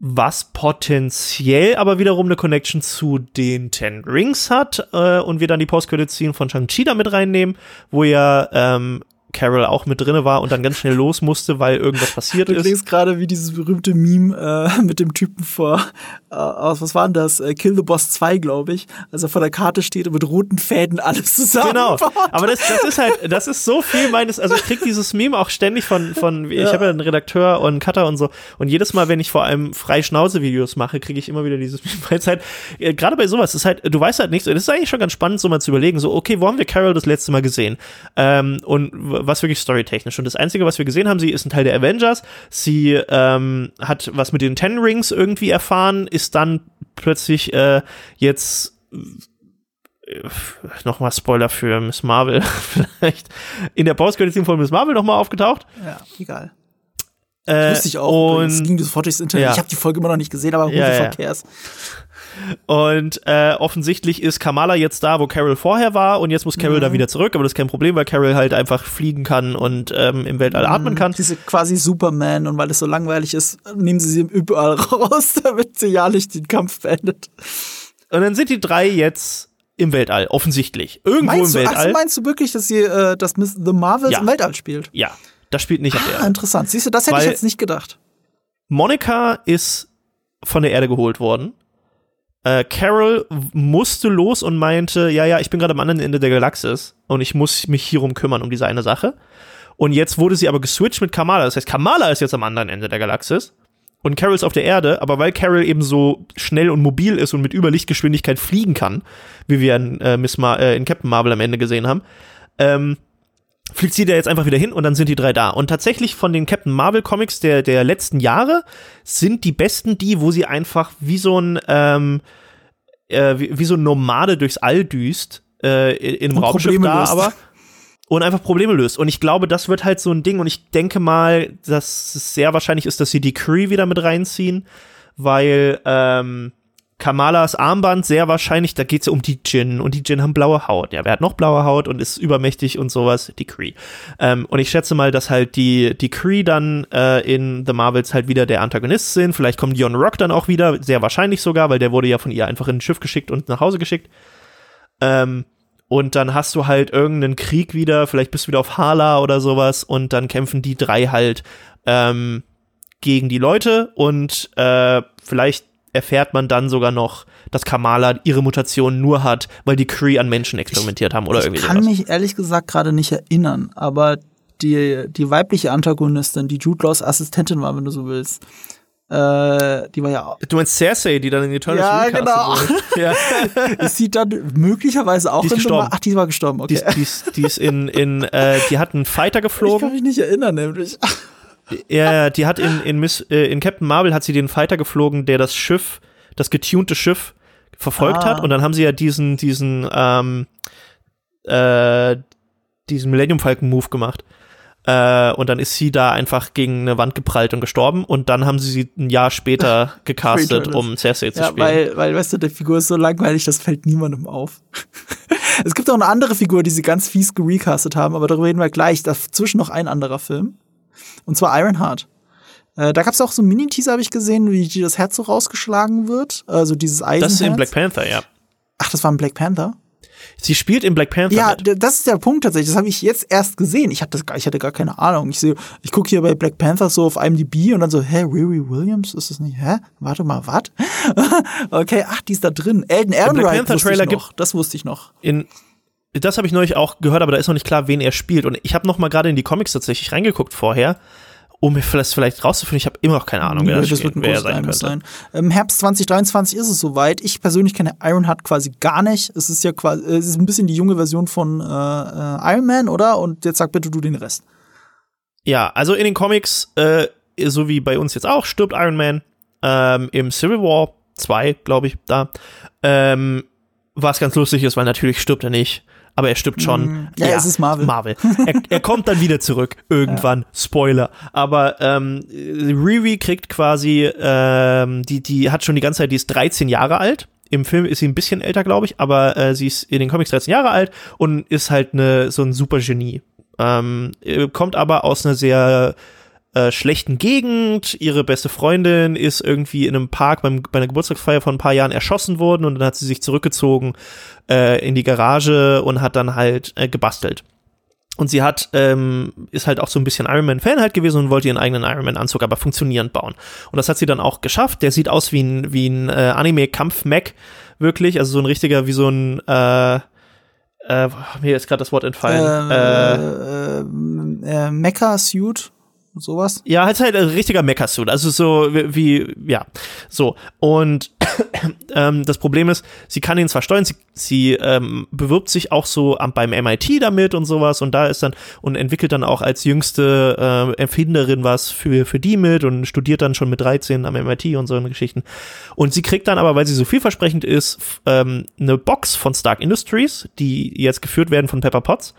was potenziell aber wiederum eine Connection zu den Ten Rings hat äh, und wir dann die Post-Credit-Scene von Shang-Chi damit reinnehmen, wo ja ähm, Carol auch mit drinne war und dann ganz schnell los musste, weil irgendwas passiert du ist. Du klingst gerade wie dieses berühmte Meme äh, mit dem Typen vor, äh, aus, was war denn das? Äh, Kill the Boss 2, glaube ich. als er vor der Karte steht und mit roten Fäden alles zusammen. Genau. Aber das, das ist halt, das ist so viel meines, also ich krieg dieses Meme auch ständig von, von ja. ich habe ja einen Redakteur und einen Cutter und so. Und jedes Mal, wenn ich vor allem frei Schnauze-Videos mache, kriege ich immer wieder dieses Meme. Weil es halt, äh, gerade bei sowas, ist halt, du weißt halt nichts, das ist eigentlich schon ganz spannend, so mal zu überlegen, so, okay, wo haben wir Carol das letzte Mal gesehen? Ähm, und was wirklich storytechnisch. Und das Einzige, was wir gesehen haben, sie ist ein Teil der Avengers. Sie ähm, hat was mit den Ten Rings irgendwie erfahren, ist dann plötzlich äh, jetzt äh, nochmal Spoiler für Miss Marvel vielleicht in der post szene von Miss Marvel nochmal aufgetaucht. Ja, egal. Äh, wusste ich auch. Und es ging sofort durchs Internet. Ja. Ich habe die Folge immer noch nicht gesehen, aber ja, ja. Und äh, offensichtlich ist Kamala jetzt da, wo Carol vorher war, und jetzt muss Carol mhm. da wieder zurück, aber das ist kein Problem, weil Carol halt einfach fliegen kann und ähm, im Weltall mhm. atmen kann. Diese quasi Superman, und weil es so langweilig ist, nehmen sie sie überall raus, damit sie ja nicht den Kampf beendet. Und dann sind die drei jetzt im Weltall, offensichtlich. Irgendwo meinst im du, Weltall. Ach, meinst du wirklich, dass sie, äh, dass Miss The Marvels ja. im Weltall spielt? Ja, das spielt nicht ah, auf der Erde. interessant. Siehst du, das hätte Weil ich jetzt nicht gedacht. Monica ist von der Erde geholt worden äh, Carol musste los und meinte, ja, ja, ich bin gerade am anderen Ende der Galaxis und ich muss mich hierum kümmern, um diese eine Sache. Und jetzt wurde sie aber geswitcht mit Kamala. Das heißt, Kamala ist jetzt am anderen Ende der Galaxis und Carol ist auf der Erde, aber weil Carol eben so schnell und mobil ist und mit Überlichtgeschwindigkeit fliegen kann, wie wir in, äh, Miss Mar äh, in Captain Marvel am Ende gesehen haben, ähm, fliegt sie da jetzt einfach wieder hin und dann sind die drei da. Und tatsächlich von den Captain Marvel Comics der, der letzten Jahre sind die besten die, wo sie einfach wie so ein, ähm, äh, wie, wie, so ein Nomade durchs All düst, äh, in einem Raumschiff Probleme da, löst. aber und einfach Probleme löst. Und ich glaube, das wird halt so ein Ding. Und ich denke mal, dass es sehr wahrscheinlich ist, dass sie die Cree wieder mit reinziehen, weil ähm, Kamalas Armband sehr wahrscheinlich, da geht es ja um die Jin und die Jin haben blaue Haut. Ja, wer hat noch blaue Haut und ist übermächtig und sowas? Die Kree. Ähm, und ich schätze mal, dass halt die, die Kree dann äh, in The Marvels halt wieder der Antagonist sind. Vielleicht kommt Dion Rock dann auch wieder, sehr wahrscheinlich sogar, weil der wurde ja von ihr einfach in ein Schiff geschickt und nach Hause geschickt. Ähm, und dann hast du halt irgendeinen Krieg wieder, vielleicht bist du wieder auf Hala oder sowas und dann kämpfen die drei halt ähm, gegen die Leute und äh, vielleicht erfährt man dann sogar noch, dass Kamala ihre Mutation nur hat, weil die Kree an Menschen experimentiert haben oder ich irgendwie Ich kann sowas. mich ehrlich gesagt gerade nicht erinnern, aber die, die weibliche Antagonistin, die Jude Laws Assistentin war, wenn du so willst, äh, die war ja auch. Du meinst Cersei, die dann in Eternals Ja, genau. ja. ist sie dann möglicherweise auch die ist gestorben. Ach, die war gestorben, okay. Die, die, ist, die ist in, in äh, die hat einen Fighter geflogen. Ich kann mich nicht erinnern, nämlich. Ja, die hat in, in, Miss, äh, in Captain Marvel hat sie den Fighter geflogen, der das Schiff, das getunte Schiff verfolgt ah. hat. Und dann haben sie ja diesen, diesen, ähm, äh, diesen Millennium Falcon Move gemacht. Äh, und dann ist sie da einfach gegen eine Wand geprallt und gestorben. Und dann haben sie sie ein Jahr später gecastet, um Cersei zu ja, spielen. Weil, weil, weißt du, die Figur ist so langweilig, das fällt niemandem auf. es gibt auch eine andere Figur, die sie ganz fies gerecastet haben, aber darüber reden wir gleich. Dazwischen noch ein anderer Film. Und zwar Ironheart. Äh, da gab es auch so einen Mini-Teaser, habe ich gesehen, wie die das Herz so rausgeschlagen wird. Also dieses Eisenherz. Das ist in Black Panther, ja. Ach, das war ein Black Panther? Sie spielt in Black Panther. Ja, mit. das ist der Punkt tatsächlich. Das habe ich jetzt erst gesehen. Ich hatte, ich hatte gar keine Ahnung. Ich, ich gucke hier bei Black Panther so auf IMDb und dann so, hä, Riri Williams? Ist das nicht? Hä? Warte mal, was? okay, ach, die ist da drin. Elden Ehrenreich wusste ich noch. Das wusste ich noch. In das habe ich neulich auch gehört, aber da ist noch nicht klar, wen er spielt. Und ich habe noch mal gerade in die Comics tatsächlich reingeguckt vorher, um das vielleicht rauszufinden. Ich habe immer noch keine Ahnung, wer, das, das wird ein wer sein könnte. Sein. Im Herbst 2023 ist es soweit. Ich persönlich kenne Ironheart quasi gar nicht. Es ist ja quasi, es ist ein bisschen die junge Version von äh, äh, Iron Man, oder? Und jetzt sag bitte du den Rest. Ja, also in den Comics, äh, so wie bei uns jetzt auch, stirbt Iron Man ähm, im Civil War 2, glaube ich, da. Ähm, was ganz lustig ist, weil natürlich stirbt er nicht aber er stirbt schon. Mm, ja, ja, es ist Marvel. Marvel. Er, er kommt dann wieder zurück, irgendwann. Ja. Spoiler. Aber ähm, Riri kriegt quasi, ähm, die, die hat schon die ganze Zeit, die ist 13 Jahre alt. Im Film ist sie ein bisschen älter, glaube ich, aber äh, sie ist in den Comics 13 Jahre alt und ist halt ne, so ein super Genie. Ähm, kommt aber aus einer sehr äh, schlechten Gegend. Ihre beste Freundin ist irgendwie in einem Park beim, bei einer Geburtstagsfeier vor ein paar Jahren erschossen worden und dann hat sie sich zurückgezogen äh, in die Garage und hat dann halt äh, gebastelt. Und sie hat, ähm, ist halt auch so ein bisschen Iron Man-Fan halt gewesen und wollte ihren eigenen Iron Man-Anzug aber funktionierend bauen. Und das hat sie dann auch geschafft. Der sieht aus wie ein, wie ein äh, Anime-Kampf-Mac, wirklich. Also so ein richtiger, wie so ein, äh, äh, mir ist gerade das Wort entfallen. Äh, äh, äh, Mecha-Suit sowas? Ja, halt halt ein richtiger Mecha-Suit. Also so wie, wie, ja, so. Und ähm, das Problem ist, sie kann ihn zwar steuern, sie, sie ähm, bewirbt sich auch so am, beim MIT damit und sowas und da ist dann und entwickelt dann auch als jüngste äh, Erfinderin was für, für die mit und studiert dann schon mit 13 am MIT und so eine Geschichten. Und sie kriegt dann aber, weil sie so vielversprechend ist, ähm, eine Box von Stark Industries, die jetzt geführt werden von Pepper Potts.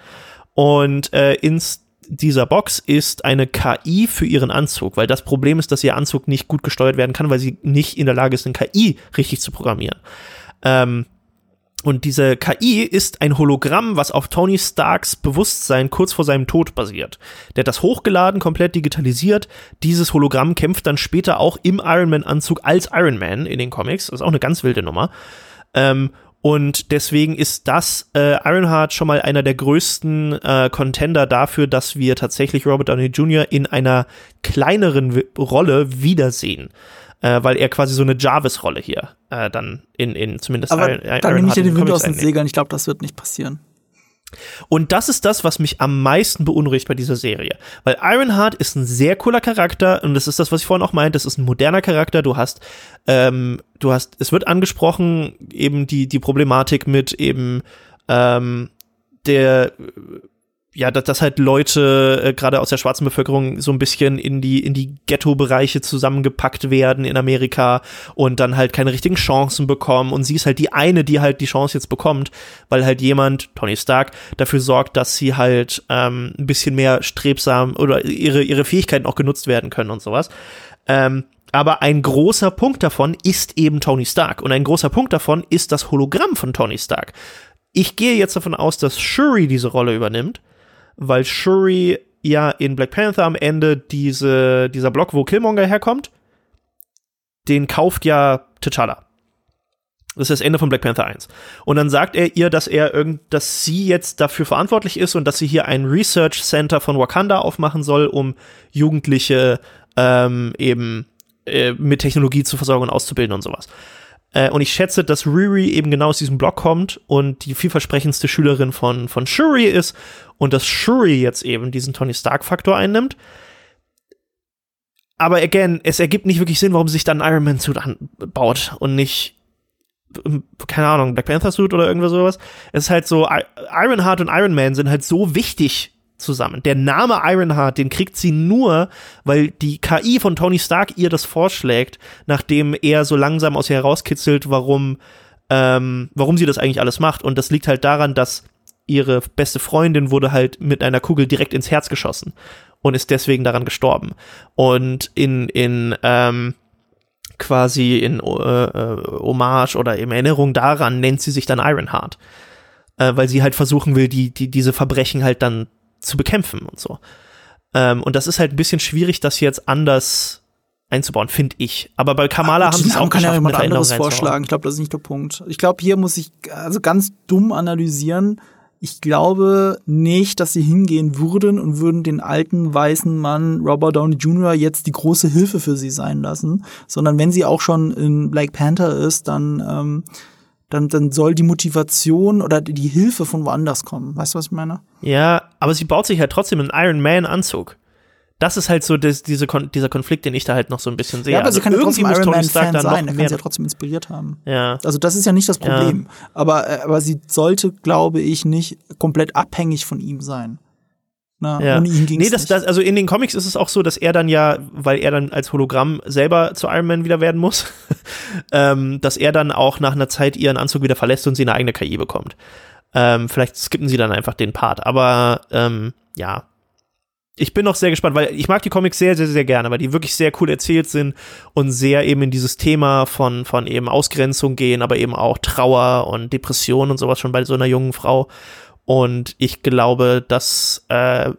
Und äh, ins dieser Box ist eine KI für ihren Anzug, weil das Problem ist, dass ihr Anzug nicht gut gesteuert werden kann, weil sie nicht in der Lage ist, eine KI richtig zu programmieren. Ähm, und diese KI ist ein Hologramm, was auf Tony Starks Bewusstsein kurz vor seinem Tod basiert. Der hat das hochgeladen, komplett digitalisiert. Dieses Hologramm kämpft dann später auch im Iron Man-Anzug als Iron Man in den Comics. Das ist auch eine ganz wilde Nummer. Ähm, und deswegen ist das äh, Ironheart schon mal einer der größten äh, Contender dafür, dass wir tatsächlich Robert Downey Jr. in einer kleineren Rolle wiedersehen. Äh, weil er quasi so eine Jarvis-Rolle hier äh, dann in, in zumindest Aber Iron, dann nehme ich dir den Wind aus den Segeln. Ich glaube, das wird nicht passieren. Und das ist das, was mich am meisten beunruhigt bei dieser Serie. Weil Ironheart ist ein sehr cooler Charakter und das ist das, was ich vorhin auch meinte. Das ist ein moderner Charakter. Du hast, ähm, du hast, es wird angesprochen, eben die, die Problematik mit eben ähm, der ja, dass, dass halt Leute äh, gerade aus der schwarzen Bevölkerung so ein bisschen in die in die Ghetto-Bereiche zusammengepackt werden in Amerika und dann halt keine richtigen Chancen bekommen und sie ist halt die eine, die halt die Chance jetzt bekommt, weil halt jemand Tony Stark dafür sorgt, dass sie halt ähm, ein bisschen mehr strebsam oder ihre ihre Fähigkeiten auch genutzt werden können und sowas. Ähm, aber ein großer Punkt davon ist eben Tony Stark und ein großer Punkt davon ist das Hologramm von Tony Stark. Ich gehe jetzt davon aus, dass Shuri diese Rolle übernimmt weil Shuri ja in Black Panther am Ende diese, dieser Block, wo Killmonger herkommt, den kauft ja T'Challa. Das ist das Ende von Black Panther 1. Und dann sagt er ihr, dass er irgend, dass sie jetzt dafür verantwortlich ist und dass sie hier ein Research Center von Wakanda aufmachen soll, um Jugendliche ähm, eben äh, mit Technologie zu versorgen und auszubilden und sowas. Äh, und ich schätze, dass Riri eben genau aus diesem Block kommt und die vielversprechendste Schülerin von, von Shuri ist und dass Shuri jetzt eben diesen Tony Stark-Faktor einnimmt. Aber again, es ergibt nicht wirklich Sinn, warum sich dann Iron Man Suit anbaut und nicht, ähm, keine Ahnung, Black Panther Suit oder irgendwas sowas. Es ist halt so, Ironheart und Iron Man sind halt so wichtig zusammen. Der Name Ironheart, den kriegt sie nur, weil die KI von Tony Stark ihr das vorschlägt, nachdem er so langsam aus ihr herauskitzelt, warum, ähm, warum sie das eigentlich alles macht. Und das liegt halt daran, dass ihre beste Freundin wurde halt mit einer Kugel direkt ins Herz geschossen und ist deswegen daran gestorben. Und in, in, ähm, quasi in äh, äh, Hommage oder in Erinnerung daran nennt sie sich dann Ironheart. Äh, weil sie halt versuchen will, die, die, diese Verbrechen halt dann zu bekämpfen und so. Ähm, und das ist halt ein bisschen schwierig, das jetzt anders einzubauen, finde ich. Aber bei Kamala ah, haben sie es auch kann ja jemand anderes vorschlagen. Ich glaube, das ist nicht der Punkt. Ich glaube, hier muss ich also ganz dumm analysieren. Ich glaube nicht, dass sie hingehen würden und würden den alten weißen Mann Robert Downey Jr. jetzt die große Hilfe für sie sein lassen, sondern wenn sie auch schon in Black Panther ist, dann ähm, dann, dann soll die Motivation oder die Hilfe von woanders kommen. Weißt du, was ich meine? Ja, aber sie baut sich halt trotzdem einen Iron Man-Anzug. Das ist halt so das, diese Kon dieser Konflikt, den ich da halt noch so ein bisschen sehe. Ja, aber also sie kann ja trotzdem Iron Man Fan sein, er kann sie ja trotzdem inspiriert haben. Ja. Also das ist ja nicht das Problem. Ja. Aber, äh, aber sie sollte, glaube ich, nicht komplett abhängig von ihm sein. Na, ja. Ohne ihn ging's nee, das, das, also in den Comics ist es auch so, dass er dann ja, weil er dann als Hologramm selber zu Iron Man wieder werden muss, ähm, dass er dann auch nach einer Zeit ihren Anzug wieder verlässt und sie eine eigene KI bekommt. Ähm, vielleicht skippen sie dann einfach den Part. Aber ähm, ja, ich bin noch sehr gespannt, weil ich mag die Comics sehr, sehr, sehr gerne, weil die wirklich sehr cool erzählt sind und sehr eben in dieses Thema von, von eben Ausgrenzung gehen, aber eben auch Trauer und Depression und sowas schon bei so einer jungen Frau. Und ich glaube, dass äh,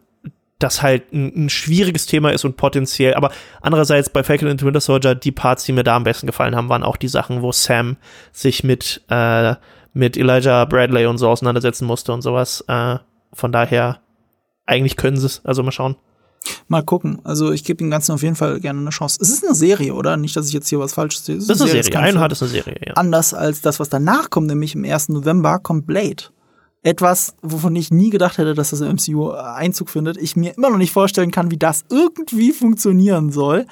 das halt ein, ein, schwieriges Thema ist und potenziell, aber andererseits bei Falcon and Winter Soldier, die Parts, die mir da am besten gefallen haben, waren auch die Sachen, wo Sam sich mit, äh, mit Elijah Bradley und so auseinandersetzen musste und sowas. Äh, von daher, eigentlich können sie es. Also mal schauen. Mal gucken. Also ich gebe dem Ganzen auf jeden Fall gerne eine Chance. Es ist eine Serie, oder? Nicht, dass ich jetzt hier was Falsches sehe. Es ist das ist eine Serie. Serie. Ironheart ist eine Serie, ja. Anders als das, was danach kommt, nämlich im 1. November kommt Blade. Etwas, wovon ich nie gedacht hätte, dass das im MCU Einzug findet. Ich mir immer noch nicht vorstellen kann, wie das irgendwie funktionieren soll.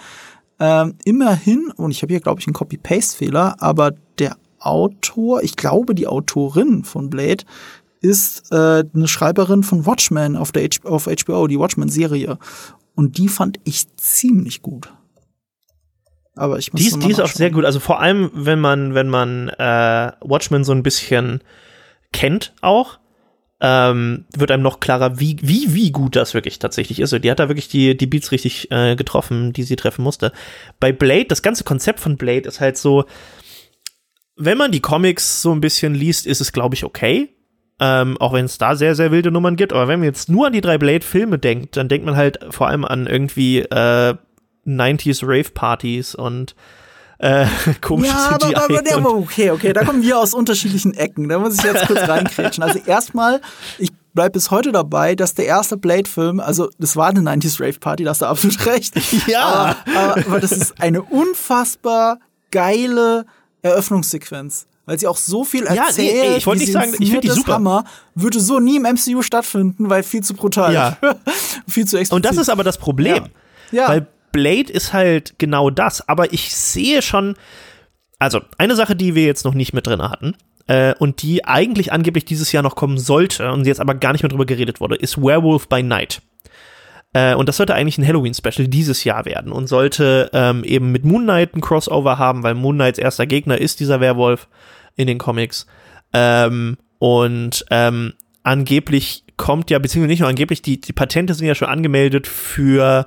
Ähm, immerhin, und ich habe hier, glaube ich, einen Copy-Paste-Fehler, aber der Autor, ich glaube, die Autorin von Blade ist äh, eine Schreiberin von Watchmen auf, der H auf HBO, die Watchmen-Serie. Und die fand ich ziemlich gut. Aber ich muss Die, die ist auch sehr gut. Also vor allem, wenn man, wenn man äh, Watchmen so ein bisschen kennt auch, ähm, wird einem noch klarer, wie, wie, wie gut das wirklich tatsächlich ist. Und die hat da wirklich die, die Beats richtig äh, getroffen, die sie treffen musste. Bei Blade, das ganze Konzept von Blade ist halt so, wenn man die Comics so ein bisschen liest, ist es, glaube ich, okay. Ähm, auch wenn es da sehr, sehr wilde Nummern gibt. Aber wenn man jetzt nur an die drei Blade-Filme denkt, dann denkt man halt vor allem an irgendwie äh, 90s Rave-Partys und äh, komische ja, CGI. Aber, aber, aber, okay, okay, da kommen wir aus unterschiedlichen Ecken. Da muss ich jetzt kurz reinkrätschen. Also erstmal, ich bleibe bis heute dabei, dass der erste Blade-Film, also das war eine 90s Rave-Party, da hast du absolut recht. Ja. Aber, aber das ist eine unfassbar geile Eröffnungssequenz weil sie auch so viel erzählt. Ja, nee, ich wollte nicht sagen, ich finde die super. Hammer würde so nie im MCU stattfinden, weil viel zu brutal. Ja. viel zu explizit. Und das ist aber das Problem. Ja. ja. Weil Blade ist halt genau das, aber ich sehe schon also eine Sache, die wir jetzt noch nicht mit drin hatten, äh, und die eigentlich angeblich dieses Jahr noch kommen sollte und jetzt aber gar nicht mehr drüber geredet wurde, ist Werewolf by Night. Äh, und das sollte eigentlich ein Halloween-Special dieses Jahr werden und sollte ähm, eben mit Moon Knight ein Crossover haben, weil Moon Knights erster Gegner ist dieser Werwolf in den Comics. Ähm, und ähm, angeblich kommt ja, beziehungsweise nicht nur angeblich, die, die Patente sind ja schon angemeldet für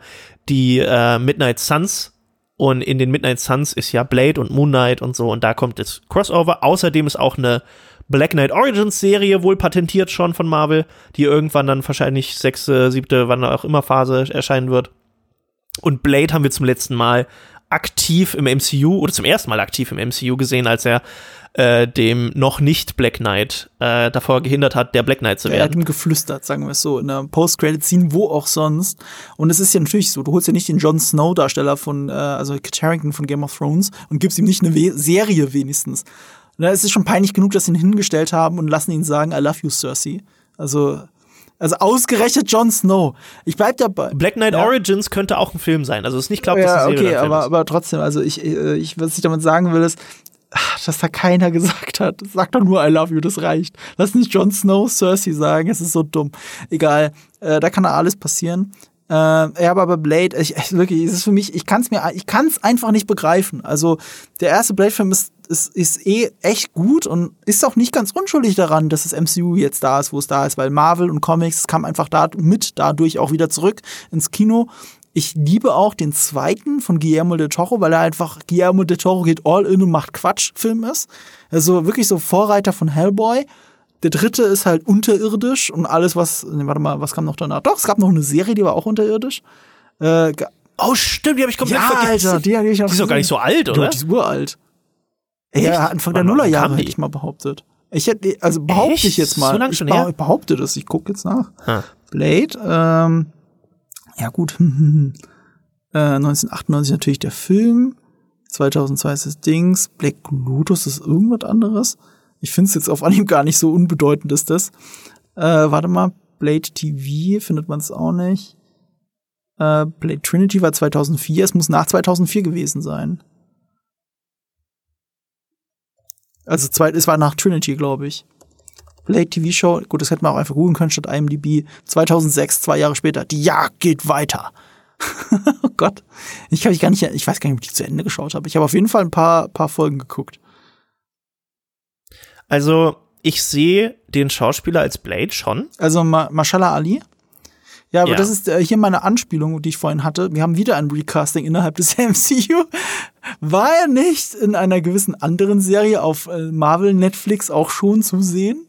die äh, Midnight Suns. Und in den Midnight Suns ist ja Blade und Moon Knight und so. Und da kommt das Crossover. Außerdem ist auch eine Black Knight Origins Serie wohl patentiert schon von Marvel, die irgendwann dann wahrscheinlich sechste, siebte, wann auch immer Phase erscheinen wird. Und Blade haben wir zum letzten Mal aktiv im MCU oder zum ersten Mal aktiv im MCU gesehen, als er äh, dem noch nicht Black Knight äh, davor gehindert hat, der Black Knight zu werden. er hat ihm geflüstert, sagen wir es so, in einer Post-Credit-Scene, wo auch sonst. Und es ist ja natürlich so, du holst ja nicht den Jon Snow-Darsteller von, äh, also Kit Harington von Game of Thrones und gibst ihm nicht eine We Serie wenigstens. Und es ist schon peinlich genug, dass sie ihn hingestellt haben und lassen ihn sagen, I love you, Cersei. Also, also ausgerechnet Jon Snow. Ich bleib dabei. Black Knight ja. Origins könnte auch ein Film sein. Also es ist nicht klar, ja, das okay, aber, aber trotzdem, also ich, äh, ich, was ich damit sagen will, ist, dass da keiner gesagt hat. Sag doch nur I love you, das reicht. Lass nicht Jon Snow Cersei sagen, es ist so dumm. Egal, äh, da kann da alles passieren. Äh, ja, aber bei Blade, ich, ich, wirklich, es ist für mich, ich kann es mir, ich kann es einfach nicht begreifen. Also der erste Blade-Film ist, ist, ist eh echt gut und ist auch nicht ganz unschuldig daran, dass das MCU jetzt da ist, wo es da ist, weil Marvel und Comics kam einfach da mit dadurch auch wieder zurück ins Kino ich liebe auch den zweiten von Guillermo del Toro, weil er einfach Guillermo del Toro geht all in und macht Quatschfilm ist. Also wirklich so Vorreiter von Hellboy. Der dritte ist halt unterirdisch und alles, was, nee, warte mal, was kam noch danach? Doch, es gab noch eine Serie, die war auch unterirdisch. Äh, oh, stimmt, die habe ich komplett ja, vergessen. Alter, die, hab ich auch die ist doch gar nicht so alt, oder? Die ist uralt. Echt? Ja, Anfang der Nullerjahre hätte ich mal behauptet. Ich hätte, also behaupte Echt? ich jetzt mal. So lange schon ich, her? ich behaupte das, ich gucke jetzt nach. Ha. Blade, ähm, ja gut, äh, 1998 natürlich der Film, 2002 ist das Dings, Black Lotus ist irgendwas anderes. Ich finde es jetzt auf Anhieb gar nicht so unbedeutend ist das. Äh, warte mal, Blade TV findet man es auch nicht. Äh, Blade Trinity war 2004, es muss nach 2004 gewesen sein. Also zwei, es war nach Trinity, glaube ich. Blade TV Show, gut, das hätten wir auch einfach googeln können statt IMDb. 2006, zwei Jahre später, die Jagd geht weiter. oh Gott, ich kann mich gar nicht, ich weiß gar nicht, ob ich die zu Ende geschaut habe. Ich habe auf jeden Fall ein paar, paar Folgen geguckt. Also, ich sehe den Schauspieler als Blade schon. Also, Ma Mashallah Ali. Ja, aber ja. das ist äh, hier meine Anspielung, die ich vorhin hatte. Wir haben wieder ein Recasting innerhalb des MCU. War er nicht in einer gewissen anderen Serie auf äh, Marvel Netflix auch schon zu sehen?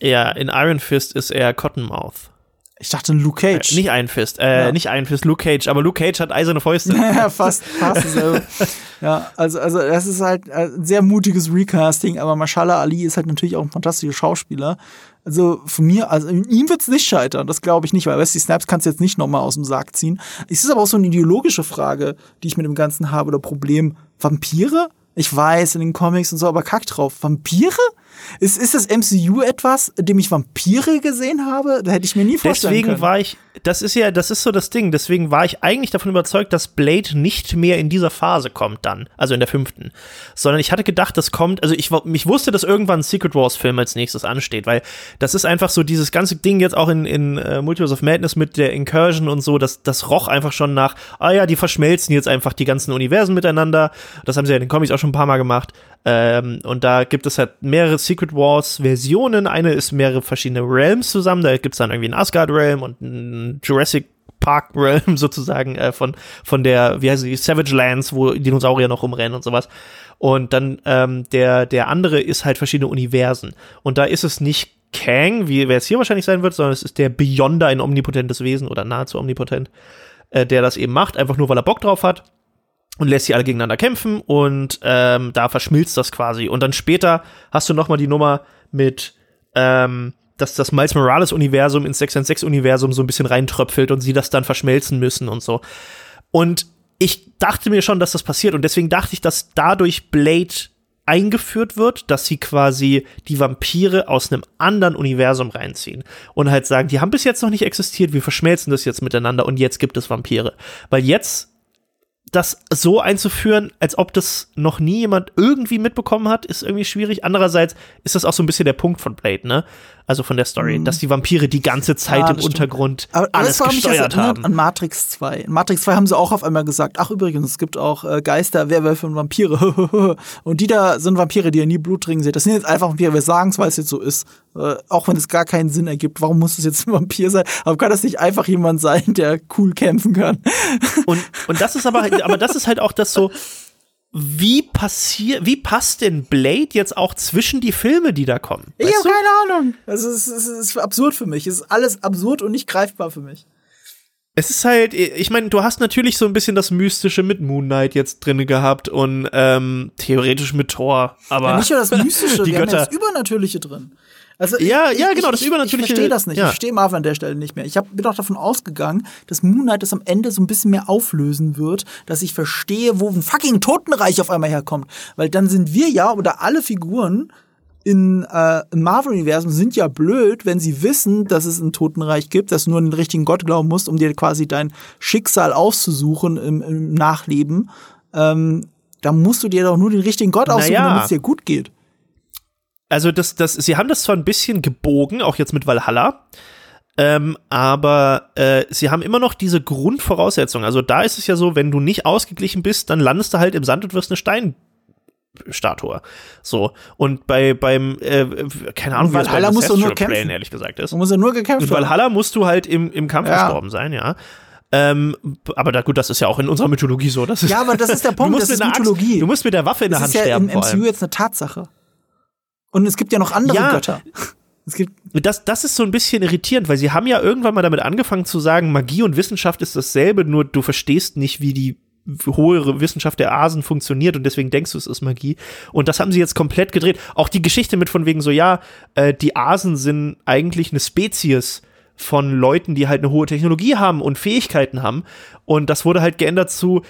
Ja, in Iron Fist ist er Cottonmouth. Ich dachte Luke Cage. Äh, nicht Iron Fist, äh, ja. nicht Iron Fist, Luke Cage, aber Luke Cage hat eiserne Fäuste. ja, fast, fast so. ja, also, also das ist halt ein sehr mutiges Recasting, aber Mashallah Ali ist halt natürlich auch ein fantastischer Schauspieler. Also von mir, also in ihm wird es nicht scheitern, das glaube ich nicht, weil Wesley Snipes kannst du jetzt nicht nochmal aus dem Sarg ziehen. Es ist aber auch so eine ideologische Frage, die ich mit dem Ganzen habe oder Problem. Vampire? Ich weiß, in den Comics und so, aber kack drauf. Vampire? Ist, ist das MCU etwas, dem ich Vampire gesehen habe? Da hätte ich mir nie vorstellen Deswegen können. war ich, das ist ja, das ist so das Ding. Deswegen war ich eigentlich davon überzeugt, dass Blade nicht mehr in dieser Phase kommt dann, also in der fünften, sondern ich hatte gedacht, das kommt, also ich, ich wusste, dass irgendwann ein Secret Wars Film als nächstes ansteht, weil das ist einfach so dieses ganze Ding jetzt auch in, in uh, Multiverse of Madness mit der Incursion und so, das, das roch einfach schon nach, ah ja, die verschmelzen jetzt einfach die ganzen Universen miteinander. Das haben sie ja in den Comics auch schon ein paar Mal gemacht. Ähm, und da gibt es halt mehrere Secret Wars Versionen. Eine ist mehrere verschiedene Realms zusammen. Da gibt es dann irgendwie einen Asgard Realm und einen Jurassic Park Realm sozusagen äh, von, von der, wie heißt sie, Savage Lands, wo Dinosaurier noch rumrennen und sowas. Und dann ähm, der, der andere ist halt verschiedene Universen. Und da ist es nicht Kang, wie wer es hier wahrscheinlich sein wird, sondern es ist der Beyonder, ein omnipotentes Wesen oder nahezu omnipotent, äh, der das eben macht, einfach nur weil er Bock drauf hat und lässt sie alle gegeneinander kämpfen und ähm, da verschmilzt das quasi. Und dann später hast du noch mal die Nummer mit, ähm, dass das Miles Morales-Universum ins 616-Universum so ein bisschen reintröpfelt und sie das dann verschmelzen müssen und so. Und ich dachte mir schon, dass das passiert und deswegen dachte ich, dass dadurch Blade eingeführt wird, dass sie quasi die Vampire aus einem anderen Universum reinziehen und halt sagen, die haben bis jetzt noch nicht existiert, wir verschmelzen das jetzt miteinander und jetzt gibt es Vampire. Weil jetzt das so einzuführen, als ob das noch nie jemand irgendwie mitbekommen hat, ist irgendwie schwierig. Andererseits ist das auch so ein bisschen der Punkt von Blade, ne? Also von der Story, mhm. dass die Vampire die ganze Zeit ja, im stimmt. Untergrund aber, alles das gesteuert mich haben. An Matrix 2. In Matrix 2 haben sie auch auf einmal gesagt, ach übrigens, es gibt auch äh, Geister, Werwölfe und Vampire. und die da sind Vampire, die ihr nie Blut trinken seht. Das sind jetzt einfach Vampire, wir sagen es, weil es jetzt so ist. Äh, auch wenn es gar keinen Sinn ergibt. Warum muss es jetzt ein Vampir sein? Aber kann das nicht einfach jemand sein, der cool kämpfen kann? und, und das ist aber, aber das ist halt auch das so, wie passiert, wie passt denn Blade jetzt auch zwischen die Filme, die da kommen? Ich habe keine Ahnung. Es ist, es ist absurd für mich. Es ist alles absurd und nicht greifbar für mich. Es ist halt, ich meine, du hast natürlich so ein bisschen das Mystische mit Moon Knight jetzt drin gehabt und ähm, theoretisch mit Thor, aber ja, nicht nur das Mystische, die wir Götter. haben das Übernatürliche drin. Also ja, ich, ja, genau, das ich, Übernatürliche. Ich verstehe das nicht. Ja. Ich verstehe Marvel an der Stelle nicht mehr. Ich hab, bin auch davon ausgegangen, dass Moon Knight das am Ende so ein bisschen mehr auflösen wird, dass ich verstehe, wo ein fucking Totenreich auf einmal herkommt. Weil dann sind wir ja, oder alle Figuren in, äh, im Marvel-Universum sind ja blöd, wenn sie wissen, dass es ein Totenreich gibt, dass du nur an den richtigen Gott glauben musst, um dir quasi dein Schicksal auszusuchen im, im Nachleben. Ähm, da musst du dir doch nur den richtigen Gott aussuchen, naja. damit es dir gut geht also das, das, sie haben das zwar ein bisschen gebogen, auch jetzt mit Valhalla, ähm, aber äh, sie haben immer noch diese Grundvoraussetzung. Also da ist es ja so, wenn du nicht ausgeglichen bist, dann landest du halt im Sand und wirst eine Steinstatue. So. Und bei, beim, äh, keine Ahnung, wie es beim musst du nur kämpfen. Plane, ehrlich gesagt ist. Du musst ja nur gekämpft Mit Valhalla musst du halt im, im Kampf ja. gestorben sein, ja. Ähm, aber da, gut, das ist ja auch in unserer Mythologie so. Das ist, ja, aber das ist der Punkt, das ist Mythologie. Axt, du musst mit der Waffe in das der Hand ja sterben. Das ist ja im MCU jetzt eine Tatsache. Und es gibt ja noch andere ja, Götter. Es gibt das, das ist so ein bisschen irritierend, weil sie haben ja irgendwann mal damit angefangen zu sagen, Magie und Wissenschaft ist dasselbe, nur du verstehst nicht, wie die hohe Wissenschaft der Asen funktioniert und deswegen denkst du, es ist Magie. Und das haben sie jetzt komplett gedreht. Auch die Geschichte mit von wegen so, ja, äh, die Asen sind eigentlich eine Spezies von Leuten, die halt eine hohe Technologie haben und Fähigkeiten haben. Und das wurde halt geändert zu,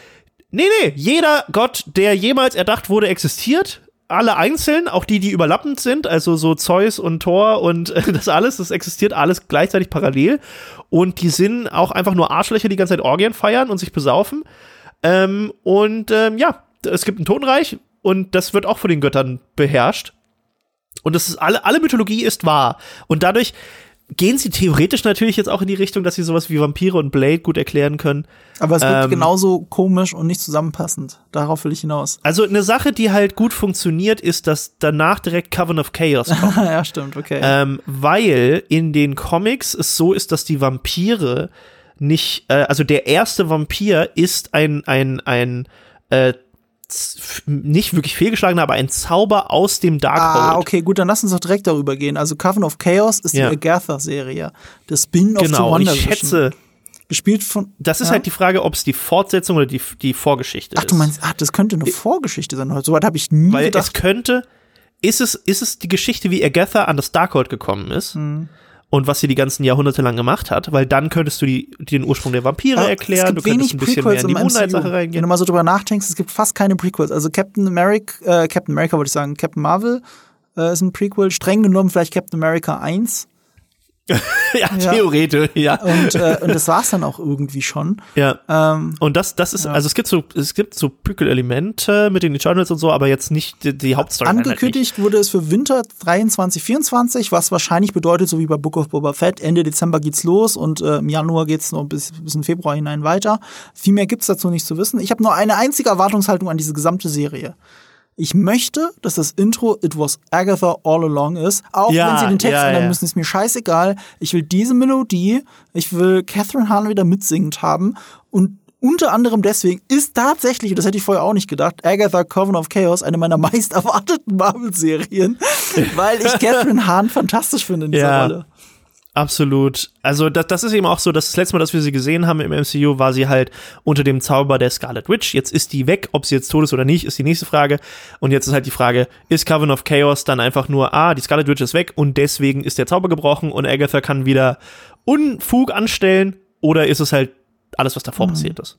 nee, nee, jeder Gott, der jemals erdacht wurde, existiert alle einzeln, auch die, die überlappend sind, also so Zeus und Thor und äh, das alles, das existiert alles gleichzeitig parallel. Und die sind auch einfach nur Arschlöcher, die ganze Zeit Orgien feiern und sich besaufen. Ähm, und ähm, ja, es gibt ein Totenreich und das wird auch von den Göttern beherrscht. Und das ist alle, alle Mythologie ist wahr. Und dadurch gehen sie theoretisch natürlich jetzt auch in die Richtung, dass sie sowas wie Vampire und Blade gut erklären können. Aber es wird ähm, genauso komisch und nicht zusammenpassend. Darauf will ich hinaus. Also eine Sache, die halt gut funktioniert, ist, dass danach direkt Coven of Chaos kommt. ja, stimmt, okay. Ähm, weil in den Comics es so ist, dass die Vampire nicht, äh, also der erste Vampir ist ein, ein, ein äh, nicht wirklich fehlgeschlagen, aber ein Zauber aus dem Darkhold. Ah, okay, gut, dann lass uns doch direkt darüber gehen. Also Coven of Chaos ist ja. die Agatha-Serie. Das Spin-off genau, zu Wonder ich schätze, gespielt von. Das ist ja? halt die Frage, ob es die Fortsetzung oder die, die Vorgeschichte ist. Ach, du meinst, ach, das könnte eine Vorgeschichte sein. Soweit habe ich nie Weil gedacht. es könnte, ist es, ist es die Geschichte, wie Agatha an das Darkhold gekommen ist? Mhm und was sie die ganzen Jahrhunderte lang gemacht hat, weil dann könntest du die, den Ursprung der Vampire Aber erklären, du könntest ein bisschen Prequels mehr in die Moonlight-Sache reingehen. Wenn du mal so drüber nachdenkst, es gibt fast keine Prequels. Also Captain America, äh, Captain America wollte ich sagen, Captain Marvel äh, ist ein Prequel, streng genommen vielleicht Captain America 1. ja, theoretisch, ja. Und, äh, und das war's dann auch irgendwie schon. Ja. Ähm, und das, das ist, ja. also es gibt so, es gibt so Prequel-Elemente mit den Eternals und so, aber jetzt nicht die, die Hauptstory. Angekündigt wurde es für Winter 23, 24, was wahrscheinlich bedeutet, so wie bei Book of Boba Fett, Ende Dezember geht's los und äh, im Januar geht's noch bis, bis in Februar hinein weiter. Viel mehr gibt's dazu nicht zu wissen. Ich habe nur eine einzige Erwartungshaltung an diese gesamte Serie. Ich möchte, dass das Intro It Was Agatha All Along ist. Auch ja, wenn sie den Text ja, ändern ja. müssen, ist mir scheißegal. Ich will diese Melodie, ich will Catherine Hahn wieder mitsingend haben. Und unter anderem deswegen ist tatsächlich, und das hätte ich vorher auch nicht gedacht, Agatha Coven of Chaos eine meiner meist erwarteten Marvel-Serien, weil ich Catherine Hahn fantastisch finde in dieser Rolle. Absolut. Also das, das ist eben auch so, dass das letzte Mal, dass wir sie gesehen haben im MCU, war sie halt unter dem Zauber der Scarlet Witch. Jetzt ist die weg. Ob sie jetzt tot ist oder nicht, ist die nächste Frage. Und jetzt ist halt die Frage, ist Coven of Chaos dann einfach nur, ah, die Scarlet Witch ist weg und deswegen ist der Zauber gebrochen und Agatha kann wieder Unfug anstellen? Oder ist es halt alles, was davor mhm. passiert ist?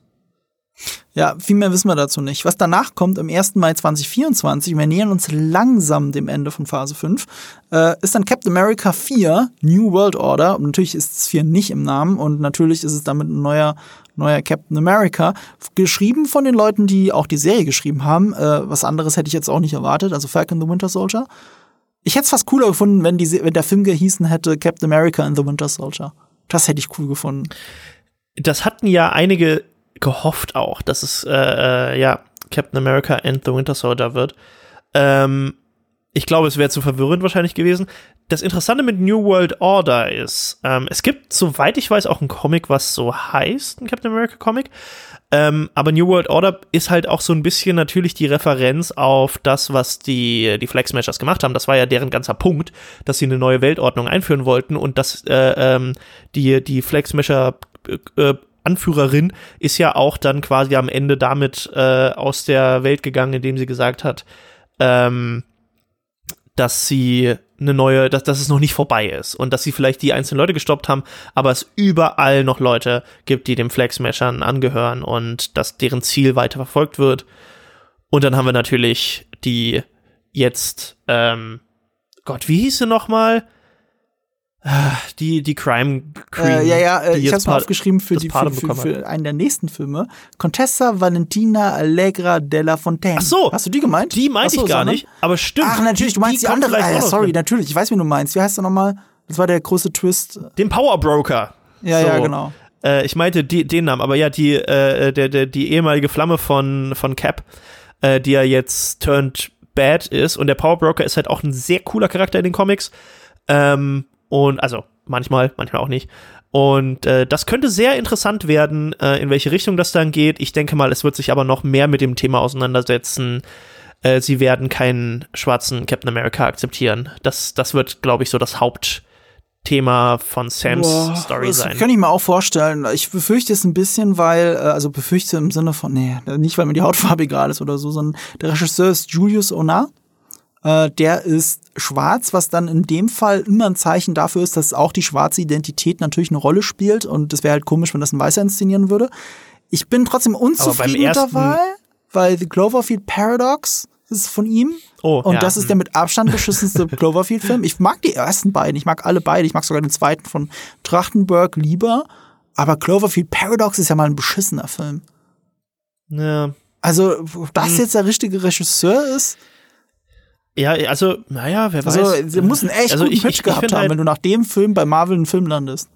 Ja, viel mehr wissen wir dazu nicht. Was danach kommt, am 1. Mai 2024, wir nähern uns langsam dem Ende von Phase 5, äh, ist dann Captain America 4, New World Order. Und natürlich ist es 4 nicht im Namen und natürlich ist es damit ein neuer, neuer Captain America. Geschrieben von den Leuten, die auch die Serie geschrieben haben. Äh, was anderes hätte ich jetzt auch nicht erwartet, also Falcon the Winter Soldier. Ich hätte es fast cooler gefunden, wenn, die, wenn der Film gehießen hätte Captain America and the Winter Soldier. Das hätte ich cool gefunden. Das hatten ja einige gehofft auch, dass es äh, äh, ja Captain America and the Winter Soldier wird. Ähm, ich glaube, es wäre zu verwirrend wahrscheinlich gewesen. Das Interessante mit New World Order ist, ähm, es gibt, soweit ich weiß, auch ein Comic, was so heißt, ein Captain America Comic. Ähm, aber New World Order ist halt auch so ein bisschen natürlich die Referenz auf das, was die, die Flag Smashers gemacht haben. Das war ja deren ganzer Punkt, dass sie eine neue Weltordnung einführen wollten und dass äh, ähm, die, die Flag Smasher äh, Anführerin ist ja auch dann quasi am Ende damit äh, aus der Welt gegangen, indem sie gesagt hat, ähm, dass sie eine neue, dass, dass es noch nicht vorbei ist und dass sie vielleicht die einzelnen Leute gestoppt haben, aber es überall noch Leute gibt, die dem Flag Smashern angehören und dass deren Ziel weiter verfolgt wird. Und dann haben wir natürlich die jetzt, ähm, Gott, wie hieß sie nochmal? Die, die Crime Queen. Äh, ja, ja, äh, ich hab's mal aufgeschrieben für, die, für, für, für, einen der nächsten Filme. Contessa Valentina Allegra della Fontaine. Ach so. Hast du die gemeint? Die meinte ich gar nicht, aber stimmt. Ach, natürlich, du meinst die, die andere. Ah, ja, sorry, natürlich, ich weiß, wie du meinst. Wie heißt du nochmal? Das war der große Twist. Den Power Broker. Ja, so. ja, genau. Äh, ich meinte die, den Namen, aber ja, die, äh, der, der, die ehemalige Flamme von, von Cap, äh, die ja jetzt turned bad ist. Und der Power Broker ist halt auch ein sehr cooler Charakter in den Comics. Ähm, und also manchmal, manchmal auch nicht. Und äh, das könnte sehr interessant werden, äh, in welche Richtung das dann geht. Ich denke mal, es wird sich aber noch mehr mit dem Thema auseinandersetzen. Äh, sie werden keinen schwarzen Captain America akzeptieren. Das, das wird, glaube ich, so das Hauptthema von Sams Boah, Story sein. Das kann ich mir auch vorstellen. Ich befürchte es ein bisschen, weil, äh, also befürchte im Sinne von, nee, nicht weil mir die Hautfarbe egal ist oder so, sondern der Regisseur ist Julius Onar. Äh, der ist schwarz, was dann in dem Fall immer ein Zeichen dafür ist, dass auch die schwarze Identität natürlich eine Rolle spielt. Und das wäre halt komisch, wenn das ein Weißer inszenieren würde. Ich bin trotzdem unzufrieden mit der Wahl, weil The Cloverfield Paradox ist von ihm. Oh, und ja. das ist der mit Abstand beschissenste Cloverfield-Film. Ich mag die ersten beiden, ich mag alle beide, ich mag sogar den zweiten von Trachtenberg lieber. Aber Cloverfield Paradox ist ja mal ein beschissener Film. Ja. Also, ob das hm. jetzt der richtige Regisseur ist, ja, also, naja, wer also, weiß. Sie müssen echt also guten ich, Pitch ich, gehabt ich haben, halt, wenn du nach dem Film bei Marvel einen Film landest.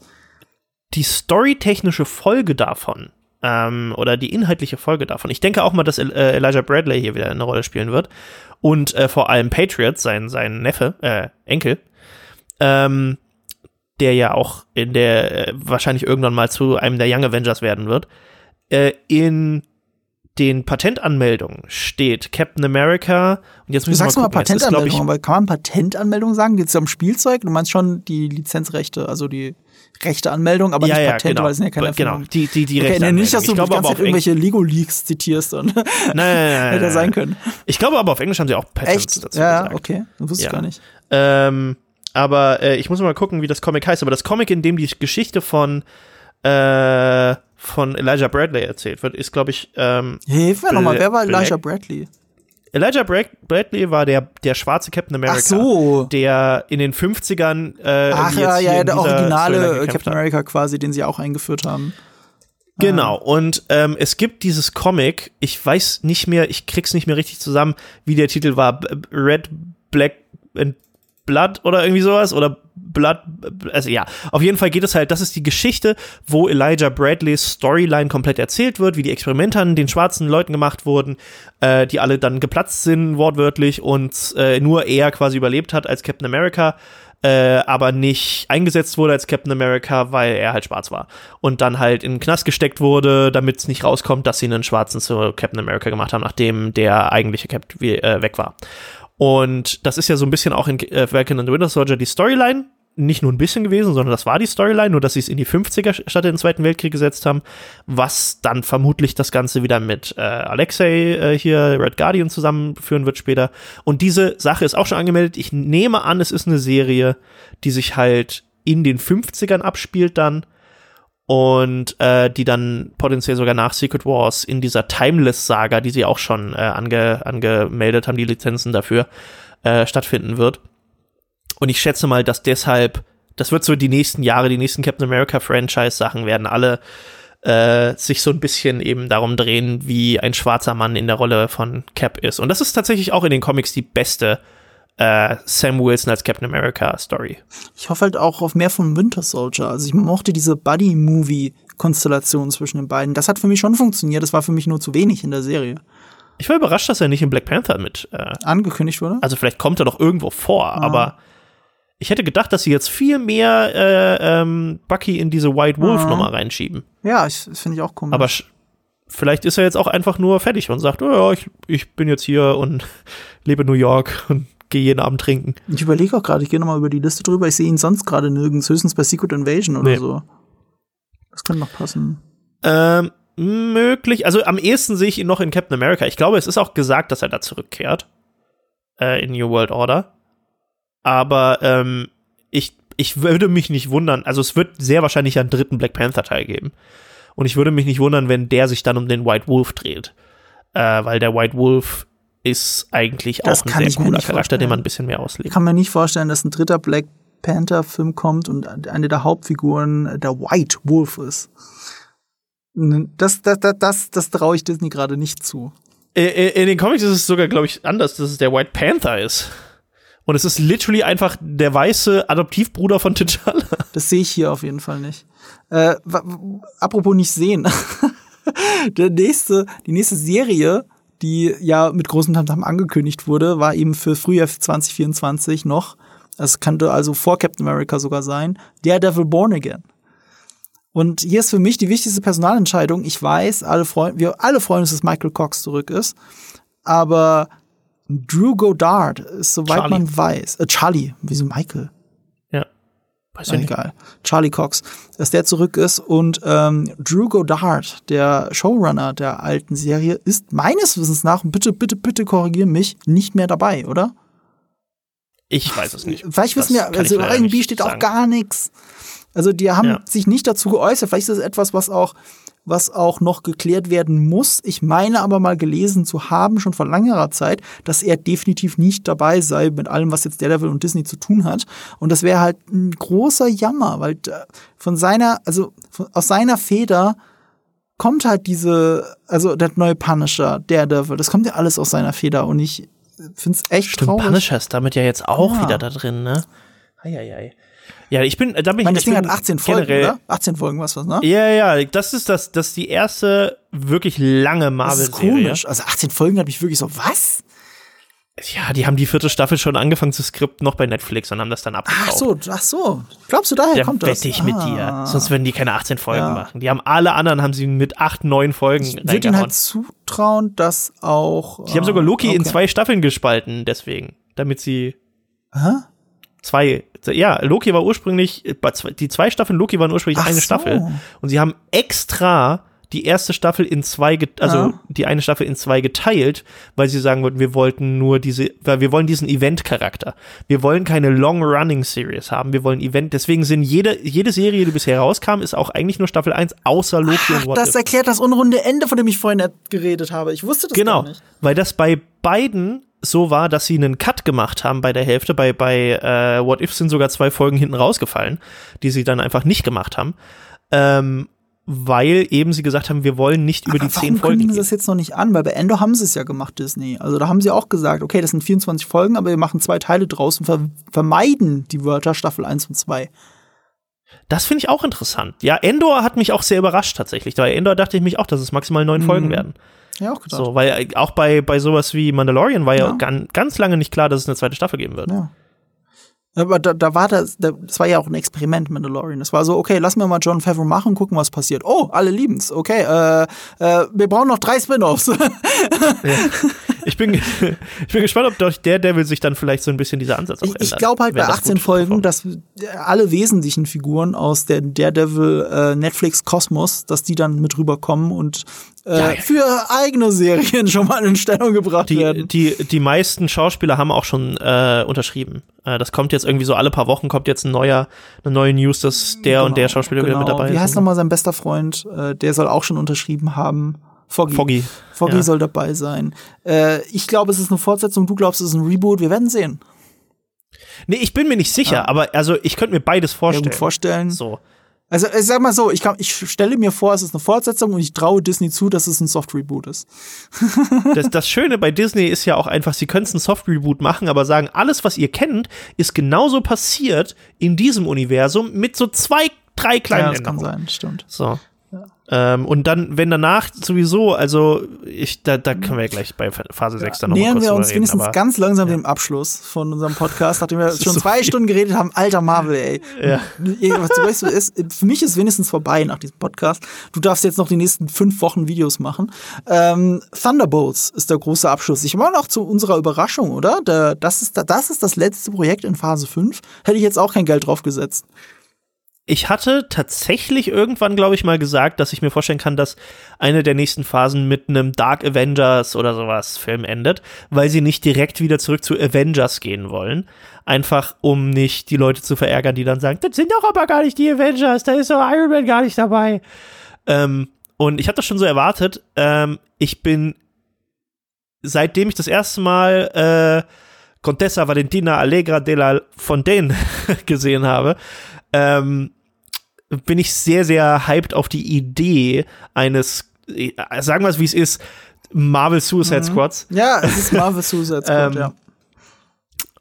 Die storytechnische Folge davon, ähm, oder die inhaltliche Folge davon, ich denke auch mal, dass äh, Elijah Bradley hier wieder eine Rolle spielen wird. Und äh, vor allem Patriot, sein, sein Neffe, äh, Enkel, ähm, der ja auch in der, äh, wahrscheinlich irgendwann mal zu einem der Young Avengers werden wird, äh, in den Patentanmeldungen steht Captain America. Und jetzt müssen du sagst wir mal, mal Patentanmeldung, weil kann man Patentanmeldung sagen? Geht es um Spielzeug? Du meinst schon die Lizenzrechte, also die rechte Anmeldung, aber ja, nicht ja, Patente, genau. weil es sind ja keine Genau, Erfindungen. die, die, die Okay, rechte nee, nicht, dass du ich die glaube ganze aber Zeit irgendwelche Lego-Leaks zitierst und nein, nein, nein, hätte sein können. Ich glaube aber auf Englisch haben sie auch Patents Echt? dazu Ja, gesagt. okay. Das wusste Ja. ich gar nicht. Ähm, aber äh, ich muss mal gucken, wie das Comic heißt. Aber das Comic, in dem die Geschichte von äh, von Elijah Bradley erzählt wird, ist, glaube ich, ähm, Hilf mir nochmal, wer war Elijah Bradley? Elijah Bra Bradley war der, der schwarze Captain America. Ach so. Der in den 50ern äh, Ach ja, ja, der originale Captain hat. America quasi, den sie auch eingeführt haben. Genau, und ähm, es gibt dieses Comic, ich weiß nicht mehr, ich krieg's nicht mehr richtig zusammen, wie der Titel war. Red, Black and Blood oder irgendwie sowas oder Blood, also ja, auf jeden Fall geht es halt, das ist die Geschichte, wo Elijah Bradleys Storyline komplett erzählt wird, wie die Experimente an den schwarzen Leuten gemacht wurden, äh, die alle dann geplatzt sind, wortwörtlich, und äh, nur er quasi überlebt hat als Captain America, äh, aber nicht eingesetzt wurde als Captain America, weil er halt schwarz war. Und dann halt in den Knast gesteckt wurde, damit es nicht rauskommt, dass sie einen Schwarzen zu Captain America gemacht haben, nachdem der eigentliche Captain äh, weg war. Und das ist ja so ein bisschen auch in äh, Falcon and the Winter Soldier die Storyline. Nicht nur ein bisschen gewesen, sondern das war die Storyline, nur dass sie es in die 50er statt in den Zweiten Weltkrieg gesetzt haben, was dann vermutlich das Ganze wieder mit äh, Alexei äh, hier, Red Guardian, zusammenführen wird später. Und diese Sache ist auch schon angemeldet. Ich nehme an, es ist eine Serie, die sich halt in den 50ern abspielt dann und äh, die dann potenziell sogar nach Secret Wars in dieser Timeless-Saga, die sie auch schon äh, ange angemeldet haben, die Lizenzen dafür, äh, stattfinden wird. Und ich schätze mal, dass deshalb, das wird so die nächsten Jahre, die nächsten Captain America-Franchise-Sachen werden alle äh, sich so ein bisschen eben darum drehen, wie ein schwarzer Mann in der Rolle von Cap ist. Und das ist tatsächlich auch in den Comics die beste äh, Sam Wilson als Captain America Story. Ich hoffe halt auch auf mehr von Winter Soldier. Also ich mochte diese Buddy-Movie-Konstellation zwischen den beiden. Das hat für mich schon funktioniert. Das war für mich nur zu wenig in der Serie. Ich war überrascht, dass er nicht in Black Panther mit äh, Angekündigt wurde. Also vielleicht kommt er doch irgendwo vor, Ah. aber ich hätte gedacht, dass sie jetzt viel mehr äh, ähm, Bucky in diese White Wolf Ah. Nummer reinschieben. Ja, ich, das finde ich auch komisch. Aber vielleicht ist er jetzt auch einfach nur fertig und sagt, oh ja, ich, ich bin jetzt hier und lebe in New York und gehe jeden Abend trinken. ich überlege auch gerade, ich gehe nochmal über die Liste drüber. Ich sehe ihn sonst gerade nirgends, höchstens bei Secret Invasion oder Nee. so. Das könnte noch passen. Ähm, möglich. Also am ehesten sehe ich ihn noch in Captain America. Ich glaube, es ist auch gesagt, dass er da zurückkehrt. Äh, in New World Order. Aber ähm, ich, ich würde mich nicht wundern. Also es wird sehr wahrscheinlich einen dritten Black Panther-Teil geben. Und ich würde mich nicht wundern, wenn der sich dann um den White Wolf dreht. Äh, weil der White Wolf ist eigentlich Das auch ein sehr ich cooler Charakter, den vorstellen. man ein bisschen mehr Ich auslegt. kann mir nicht vorstellen, dass ein dritter Black Panther-Film kommt und eine der Hauptfiguren der White Wolf ist. Das, das, das, das, das traue ich Disney gerade nicht zu. Äh, äh, In den Comics ist es sogar, glaube ich, anders, dass es der White Panther ist. Und es ist literally einfach der weiße Adoptivbruder von T'Challa. Das sehe ich hier auf jeden Fall nicht. Äh, apropos nicht sehen. Der nächste, die nächste Serie, die ja mit großem Tamtam angekündigt wurde, war eben für Frühjahr 2024 noch. Es könnte also vor Captain America sogar sein. Daredevil Born Again. Und hier ist für mich die wichtigste Personalentscheidung. Ich weiß, alle freuen, wir alle freuen uns, dass Michael Cox zurück ist. Aber Drew Goddard ist, soweit Charlie. man weiß, äh, Charlie, wieso Michael? Weiß Ja, egal. Charlie Cox, dass der zurück ist und ähm, Drew Goddard, der Showrunner der alten Serie, ist meines Wissens nach, und bitte, bitte, bitte korrigier mich, nicht mehr dabei, oder? Ich weiß es nicht. Vielleicht wissen wir, also irgendwie steht auch sagen. gar nichts. Also die haben Ja. sich nicht dazu geäußert. Vielleicht ist das etwas, was auch, was auch noch geklärt werden muss. Ich meine aber mal gelesen zu haben, schon vor längerer Zeit, dass er definitiv nicht dabei sei mit allem, was jetzt Daredevil und Disney zu tun hat. Und das wäre halt ein großer Jammer, weil äh, von seiner, also von, aus seiner Feder kommt halt diese, also der neue Punisher, Daredevil, das kommt ja alles aus seiner Feder und ich finde es echt Stimmt, traurig. Punisher ist damit ja jetzt auch Ja. wieder da drin, ne? Eieiei. Ja, ich bin, da bin Ich meine, das ich Ding hat 18 Folgen, generell, oder? 18 Folgen, was was, ne? Ja, ja, das ist das, das ist die erste wirklich lange Das ist Marvel-Serie. komisch. Also 18 Folgen habe ich wirklich so, was? Ja, die haben die vierte Staffel schon angefangen zu skripten, noch bei Netflix und haben das dann abgekauft. Ach so, ach so. Glaubst du, daher Da kommt das? wette ich mit dir. Ah. Sonst würden die keine 18 Folgen Ja. machen. Die haben alle anderen, haben sie mit acht, neun Folgen Ich würde ihnen halt zutrauen, dass auch. die haben sogar Loki in okay. zwei Staffeln gespalten, deswegen. Damit sie Hä? Zwei, ja, Loki war ursprünglich, die zwei Staffeln Loki waren ursprünglich Ach eine so. Staffel. Und sie haben extra die erste Staffel in zwei, also ja. die eine Staffel in zwei geteilt, weil sie sagen wollten, wir wollten nur diese, weil wir wollen diesen Event-Charakter. Wir wollen keine Long-Running-Series haben, wir wollen Event. Deswegen sind jede, jede Serie, die bisher rauskam, ist auch eigentlich nur Staffel 1, außer Loki Ach, und What Das If. erklärt das unrunde Ende, von dem ich vorhin geredet habe. Ich wusste das genau, gar nicht. Genau, weil das bei beiden so war, dass sie einen Cut gemacht haben bei der Hälfte. Bei, bei äh, What If sind sogar zwei Folgen hinten rausgefallen, die sie dann einfach nicht gemacht haben. Ähm, weil eben sie gesagt haben, wir wollen nicht über Aber die zehn Folgen. Warum kündigen sie das jetzt noch nicht an? Weil bei Endo haben sie es ja gemacht, Disney. Also da haben sie auch gesagt, okay, das sind 24 Folgen, aber wir machen zwei Teile draus und ver vermeiden die Wörter Staffel 1 und 2. Das finde ich auch interessant. Ja, Endor hat mich auch sehr überrascht tatsächlich. Bei Endor dachte ich mich auch, dass es maximal neun mhm. Folgen werden. Ja, auch gedacht. So, weil äh, auch bei, bei sowas wie Mandalorian war ja, ja ganz, ganz lange nicht klar, dass es eine zweite Staffel geben wird. Ja. Aber da, da war das, das war ja auch ein Experiment, Mandalorian. Das war so, okay, lass mir mal John Favreau machen, gucken, was passiert. Oh, alle lieben's. Okay, äh, äh, wir brauchen noch drei Spin-offs. ja. Ich bin, ich bin gespannt, ob durch Daredevil sich dann vielleicht so ein bisschen dieser Ansatz auch ändert. Ich glaube halt bei 18 Folgen, dass alle wesentlichen Figuren aus der Daredevil äh, Netflix Kosmos, dass die dann mit rüberkommen und äh, ja, für eigene Serien schon mal in Stellung gebracht die, werden. Die, die meisten Schauspieler haben auch schon äh, unterschrieben. Äh, das kommt jetzt irgendwie so alle paar Wochen kommt jetzt ein neuer, eine neue News, dass der genau, und der Schauspieler genau. wieder mit dabei ist. Wie heißt nochmal sein bester Freund? Äh, der soll auch schon unterschrieben haben. Foggy. Foggy, Foggy ja. soll dabei sein. Äh, ich glaube, es ist eine Fortsetzung, du glaubst, es ist ein Reboot. Wir werden sehen. Nee, ich bin mir nicht sicher, ja. aber also ich könnte mir beides vorstellen. Ja, vorstellen. So. Also ich sag mal so, ich, kann, ich stelle mir vor, es ist eine Fortsetzung und ich traue Disney zu, dass es ein Soft-Reboot ist. das, das Schöne bei Disney ist ja auch einfach, sie können es ein Soft-Reboot machen, aber sagen, alles, was ihr kennt, ist genauso passiert in diesem Universum mit so zwei, drei kleinen ja, das Änderungen. kann sein, stimmt. So. Ähm, und dann, wenn danach sowieso, also ich, da, da können wir ja gleich bei Phase 6 dann nochmal Nähern wir uns reden, wenigstens aber, ganz langsam ja. dem Abschluss von unserem Podcast, nachdem wir schon so zwei viel. Stunden geredet haben. Alter Marvel, ey. Ja. Was ist, für mich ist wenigstens vorbei nach diesem Podcast. Du darfst jetzt noch die nächsten fünf Wochen Videos machen. Ähm, Thunderbolts ist der große Abschluss. Ich war noch zu unserer Überraschung, oder? Der, das, ist, das ist das letzte Projekt in Phase 5. Hätte ich jetzt auch kein Geld drauf gesetzt ich hatte tatsächlich irgendwann, glaube ich, mal gesagt, dass ich mir vorstellen kann, dass eine der nächsten Phasen mit einem Dark Avengers oder sowas Film endet, weil sie nicht direkt wieder zurück zu Avengers gehen wollen. Einfach, um nicht die Leute zu verärgern, die dann sagen, das sind doch aber gar nicht die Avengers, da ist doch Iron Man gar nicht dabei. Ähm, und ich habe das schon so erwartet. Ähm, ich bin, seitdem ich das erste Mal äh, Contessa Valentina Allegra de la Fontaine gesehen habe, ähm, bin ich sehr, sehr hyped auf die Idee eines, äh, sagen wir es wie es ist, Marvel Suicide mhm. Squads. Ja, es ist Marvel Suicide Squad, ähm, ja.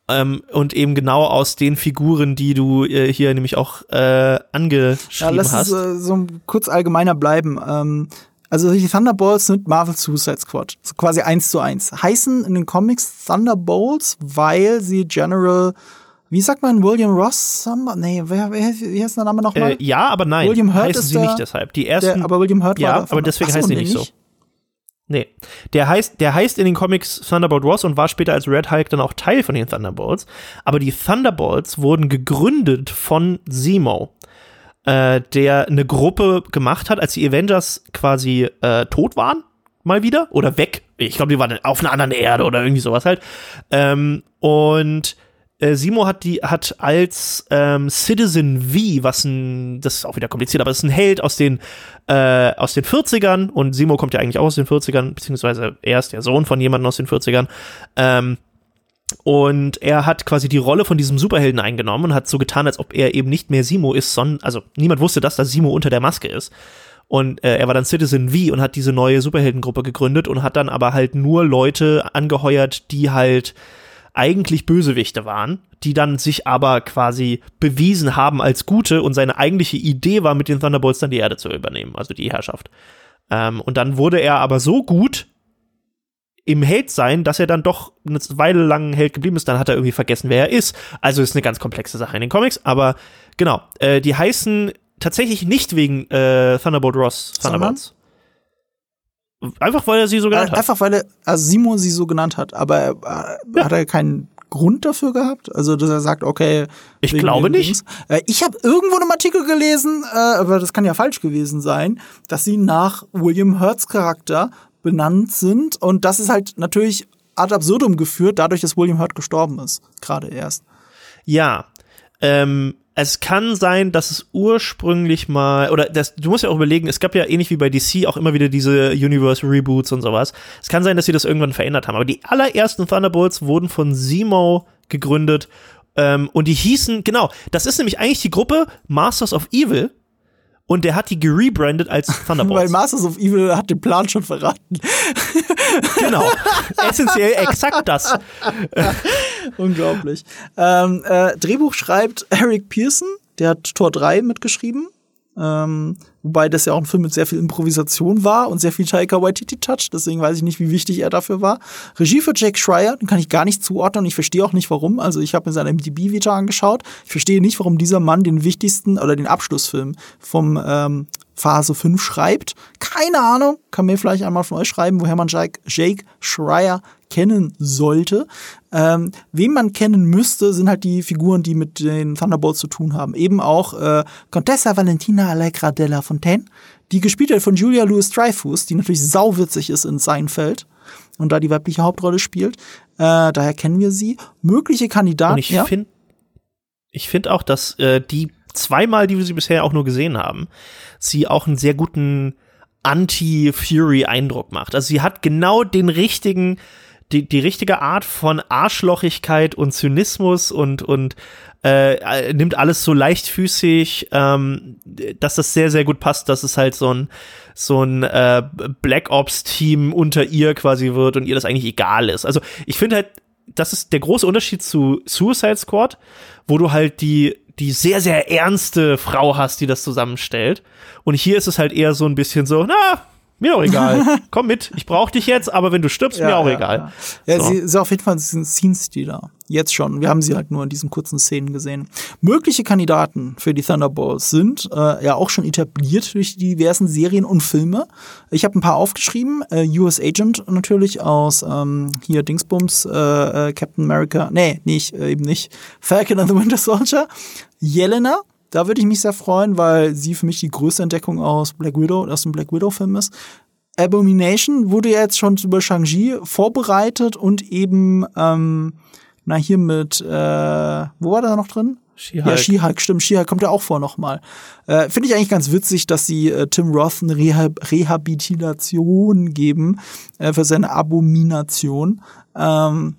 Ähm, und eben genau aus den Figuren, die du äh, hier nämlich auch äh, angeschrieben ja, lass hast. Lass es äh, so kurz allgemeiner bleiben. Ähm, also die Thunderbolts sind Marvel Suicide Squad. So quasi eins zu eins. Heißen in den Comics Thunderbolts, weil sie General wie sagt man William Ross? Nee, wer, wer, wie heißt der Name nochmal? Äh, ja, aber nein. William Hurt heißen sie der, nicht deshalb. Die ersten, der, aber William Hurt ja, war davon, aber deswegen heißt sie nicht so. Nee. Der heißt, der heißt in den Comics Thunderbolt Ross und war später als Red Hulk dann auch Teil von den Thunderbolts. Aber die Thunderbolts wurden gegründet von Zemo, äh, der eine Gruppe gemacht hat, als die Avengers quasi äh, tot waren, mal wieder, oder weg. Ich glaube, die waren auf einer anderen Erde oder irgendwie sowas halt. Ähm, und äh, Simo hat die hat als ähm, Citizen V, was ein, das ist auch wieder kompliziert, aber es ist ein Held aus den äh, aus den 40ern und Simo kommt ja eigentlich auch aus den 40ern, beziehungsweise er ist der Sohn von jemandem aus den 40ern. Ähm, und er hat quasi die Rolle von diesem Superhelden eingenommen und hat so getan, als ob er eben nicht mehr Simo ist, sondern, also niemand wusste, dass da Simo unter der Maske ist. Und äh, er war dann Citizen V und hat diese neue Superheldengruppe gegründet und hat dann aber halt nur Leute angeheuert, die halt eigentlich Bösewichte waren, die dann sich aber quasi bewiesen haben als gute und seine eigentliche Idee war, mit den Thunderbolts dann die Erde zu übernehmen, also die Herrschaft. Ähm, und dann wurde er aber so gut im Held sein, dass er dann doch eine Weile lang Held geblieben ist. Dann hat er irgendwie vergessen, wer er ist. Also ist eine ganz komplexe Sache in den Comics. Aber genau, äh, die heißen tatsächlich nicht wegen äh, Thunderbolt Ross Thunderbolts. Einfach weil er sie so genannt hat. Einfach weil er, also Simon sie so genannt hat, aber er, ja. hat er keinen Grund dafür gehabt? Also, dass er sagt, okay. Ich glaube nicht. Äh, ich habe irgendwo in einem Artikel gelesen, äh, aber das kann ja falsch gewesen sein, dass sie nach William Hurts Charakter benannt sind. Und das ist halt natürlich ad absurdum geführt, dadurch, dass William Hurt gestorben ist. Gerade erst. Ja. Ähm, es kann sein, dass es ursprünglich mal, oder das, du musst ja auch überlegen, es gab ja ähnlich wie bei DC auch immer wieder diese Universe-Reboots und sowas. Es kann sein, dass sie das irgendwann verändert haben. Aber die allerersten Thunderbolts wurden von Zemo gegründet ähm, und die hießen, genau, das ist nämlich eigentlich die Gruppe Masters of Evil und der hat die gerebrandet als Thunderbolts. Weil Masters of Evil hat den Plan schon verraten. genau. Essentiell exakt das. Unglaublich. Ähm, äh, Drehbuch schreibt Eric Pearson, der hat Tor 3 mitgeschrieben. Ähm, wobei das ja auch ein Film mit sehr viel Improvisation war und sehr viel Taika Waititi-Touch, deswegen weiß ich nicht, wie wichtig er dafür war. Regie für Jake Schreier, den kann ich gar nicht zuordnen und ich verstehe auch nicht, warum. Also ich habe mir seine MDB-Vita angeschaut. Ich verstehe nicht, warum dieser Mann den wichtigsten oder den Abschlussfilm vom ähm, Phase 5 schreibt. Keine Ahnung, kann mir vielleicht einmal von euch schreiben, woher man Jake, Jake Schreier kennen sollte. Ähm, wen man kennen müsste, sind halt die Figuren, die mit den Thunderbolts zu tun haben. Eben auch äh, Contessa Valentina Allegra della Fontaine, die gespielt wird von Julia Louis-Dreyfus, die natürlich sauwitzig ist in Seinfeld und da die weibliche Hauptrolle spielt. Äh, daher kennen wir sie. Mögliche Kandidaten. Und ich ja? finde ich finde auch, dass äh, die zweimal, die wir sie bisher auch nur gesehen haben, sie auch einen sehr guten Anti-Fury-Eindruck macht. Also sie hat genau den richtigen die, die richtige Art von Arschlochigkeit und Zynismus und, und äh, nimmt alles so leichtfüßig, ähm, dass das sehr, sehr gut passt, dass es halt so ein, so ein äh, Black Ops-Team unter ihr quasi wird und ihr das eigentlich egal ist. Also ich finde halt, das ist der große Unterschied zu Suicide Squad, wo du halt die die sehr, sehr ernste Frau hast, die das zusammenstellt. Und hier ist es halt eher so ein bisschen so, na, mir auch egal. Komm mit, ich brauche dich jetzt, aber wenn du stirbst, ja, mir auch ja, egal. Ja, ja so. sie ist auf jeden Fall ein Scene-Stealer. Jetzt schon. Wir haben sie halt nur in diesen kurzen Szenen gesehen. Mögliche Kandidaten für die Thunderbolts sind äh, ja auch schon etabliert durch die diversen Serien und Filme. Ich habe ein paar aufgeschrieben. Äh, US Agent natürlich aus ähm, hier Dingsbums, äh, äh, Captain America. Nee, nicht, äh, eben nicht. Falcon and the Winter Soldier. Jelena, da würde ich mich sehr freuen, weil sie für mich die größte Entdeckung aus Black Widow, aus dem Black Widow-Film ist. Abomination wurde ja jetzt schon über Shang-Chi vorbereitet und eben, ähm, na hier mit, äh, wo war da noch drin? She-Hulk. Ja, She-Hulk, stimmt, She-Hulk kommt ja auch vor nochmal. Äh, Finde ich eigentlich ganz witzig, dass sie äh, Tim Roth eine Rehab Rehabilitation geben äh, für seine Abomination. Ähm,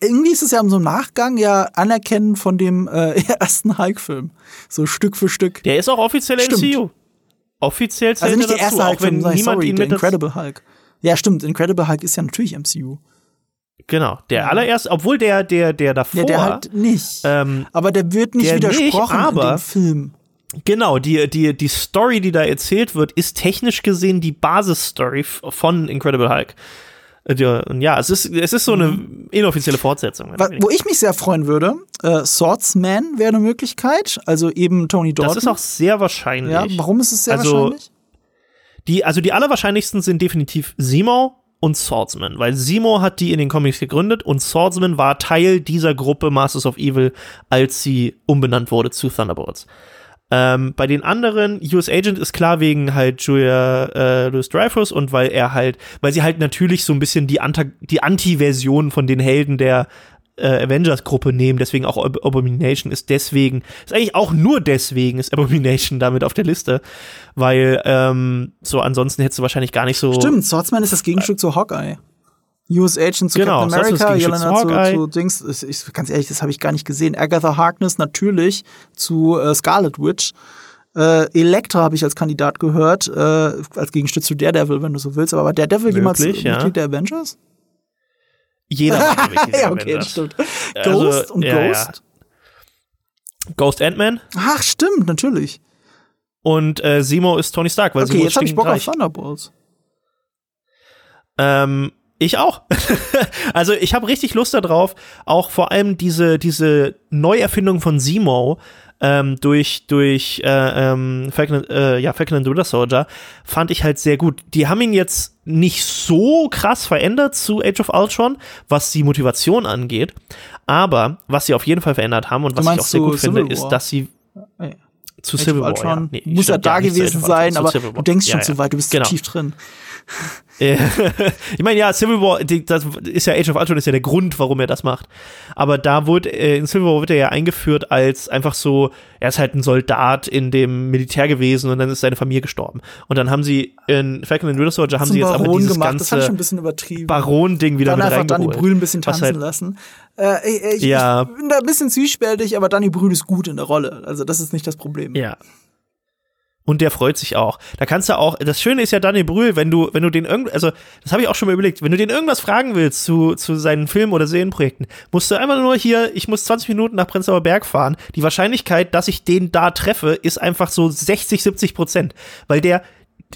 irgendwie ist es ja im so Nachgang ja anerkennen von dem äh, ersten Hulk-Film. So Stück für Stück. Der ist auch offiziell stimmt. MCU. Offiziell zählt Also nicht der erste Hulk, wenn niemand sorry, mit Incredible Hulk. Ja, stimmt. Incredible Hulk ist ja natürlich MCU. Genau, der allererste, obwohl der, der, der davor. Ja, der halt nicht. Ähm, aber der wird nicht widersprochen nicht, aber, in dem Film. Genau, die, die, die Story, die da erzählt wird, ist technisch gesehen die Basisstory von Incredible Hulk. Und ja, es ist, es ist so eine mhm. inoffizielle Fortsetzung. Wo ich mich sehr freuen würde, äh, Swordsman wäre eine Möglichkeit, also eben Tony Dalton. Das ist auch sehr wahrscheinlich. Ja, warum ist es sehr also, wahrscheinlich? Die, also die allerwahrscheinlichsten sind definitiv Simo und Swordsman, weil Simo hat die in den Comics gegründet und Swordsman war Teil dieser Gruppe Masters of Evil, als sie umbenannt wurde zu Thunderbolts. Ähm, bei den anderen, US Agent ist klar wegen halt Julia äh, Louis Dreyfus und weil er halt, weil sie halt natürlich so ein bisschen die, Anta die Anti-Version von den Helden der äh, Avengers-Gruppe nehmen, deswegen auch Ab Abomination ist deswegen, ist eigentlich auch nur deswegen ist Abomination damit auf der Liste, weil ähm, so ansonsten hättest du wahrscheinlich gar nicht so. Stimmt, Swordsman ist das Gegenstück äh, zu Hawkeye. US Agent zu genau, Captain America, Jelena zu, zu Dings. Ich, ganz ehrlich, das habe ich gar nicht gesehen. Agatha Harkness natürlich zu äh, Scarlet Witch. Äh, Elektra habe ich als Kandidat gehört, äh, als Gegenstück zu Daredevil, wenn du so willst. Aber war Daredevil jemals ja. Mitglied der Avengers? Jeder war Mitglied ja, okay, Avengers. stimmt. Also, Ghost und ja, Ghost? Ja. Ghost Ant-Man? Ach, stimmt, natürlich. Und äh, Simo ist Tony Stark, weil okay, Simo jetzt habe ich Bock reich. auf Thunderbolts. Ähm, ich auch. also ich habe richtig Lust darauf, auch vor allem diese, diese Neuerfindung von Simo ähm, durch, durch äh, ähm, Falcon, äh, ja, Falcon and Winter Soldier fand ich halt sehr gut. Die haben ihn jetzt nicht so krass verändert zu Age of Ultron, was die Motivation angeht. Aber was sie auf jeden Fall verändert haben und was ich auch sehr gut finde, ist, dass sie zu Civil War. Ja. Nee, muss ja da gewesen sein, aber du denkst schon ja, zu weit, du bist genau. zu tief drin. ich meine, ja, Civil War, das ist ja Age of Ultron ist ja der Grund, warum er das macht. Aber da wurde, äh, in Civil War wird er ja eingeführt als einfach so, er ist halt ein Soldat in dem Militär gewesen und dann ist seine Familie gestorben. Und dann haben sie in Falcon and Winter Soldier haben sie jetzt aber dieses gemacht. ganze Baron-Ding wieder dann mit einfach Danny Brühl ein bisschen tanzen halt, lassen. Äh, ich, ja. ich bin da ein bisschen zwiespältig, aber Danny Brühl ist gut in der Rolle. Also das ist nicht das Problem. Ja. Und der freut sich auch. Da kannst du auch, das Schöne ist ja Daniel Brühl, wenn du, wenn du den irgend, also das habe ich auch schon mal überlegt, wenn du den irgendwas fragen willst zu, zu seinen Film- oder Serienprojekten, musst du einfach nur hier, ich muss 20 Minuten nach Prenzlauer Berg fahren. Die Wahrscheinlichkeit, dass ich den da treffe, ist einfach so 60, 70 Prozent. Weil der,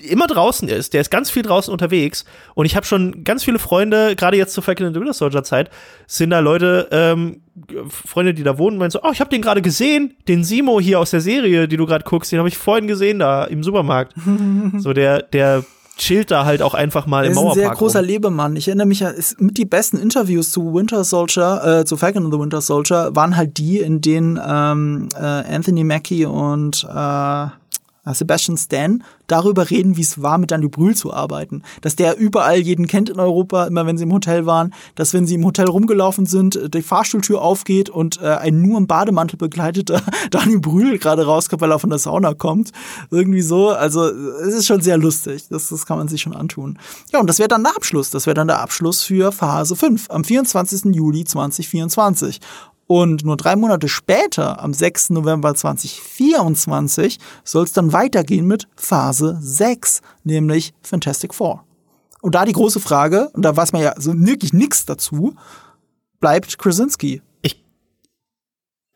immer draußen ist. Der ist ganz viel draußen unterwegs. Und ich habe schon ganz viele Freunde, gerade jetzt zur Falcon and the Winter Soldier Zeit, sind da Leute, ähm, Freunde, die da wohnen, meinen so, oh, ich habe den gerade gesehen, den Simo hier aus der Serie, die du gerade guckst, den habe ich vorhin gesehen da im Supermarkt. so der, der chillt da halt auch einfach mal im Mauerpark. Er ist ein sehr großer rum. Lebemann. Ich erinnere mich, ist mit die besten Interviews zu Winter Soldier, äh, zu Falcon and the Winter Soldier, waren halt die, in denen ähm, äh, Anthony Mackie und äh, Sebastian Stan darüber reden, wie es war, mit Danny Brühl zu arbeiten. Dass der überall jeden kennt in Europa, immer wenn sie im Hotel waren, dass wenn sie im Hotel rumgelaufen sind, die Fahrstuhltür aufgeht und äh, ein nur im Bademantel begleiteter Danny Brühl gerade rauskommt, weil er von der Sauna kommt. Irgendwie so. Also es ist schon sehr lustig. Das, das kann man sich schon antun. Ja, und das wäre dann der Abschluss. Das wäre dann der Abschluss für Phase 5 am 24. Juli 2024. Und nur drei Monate später, am 6. November 2024, soll es dann weitergehen mit Phase 6, nämlich Fantastic Four. Und da die große Frage, und da weiß man ja so wirklich nichts dazu, bleibt Krasinski. Ich,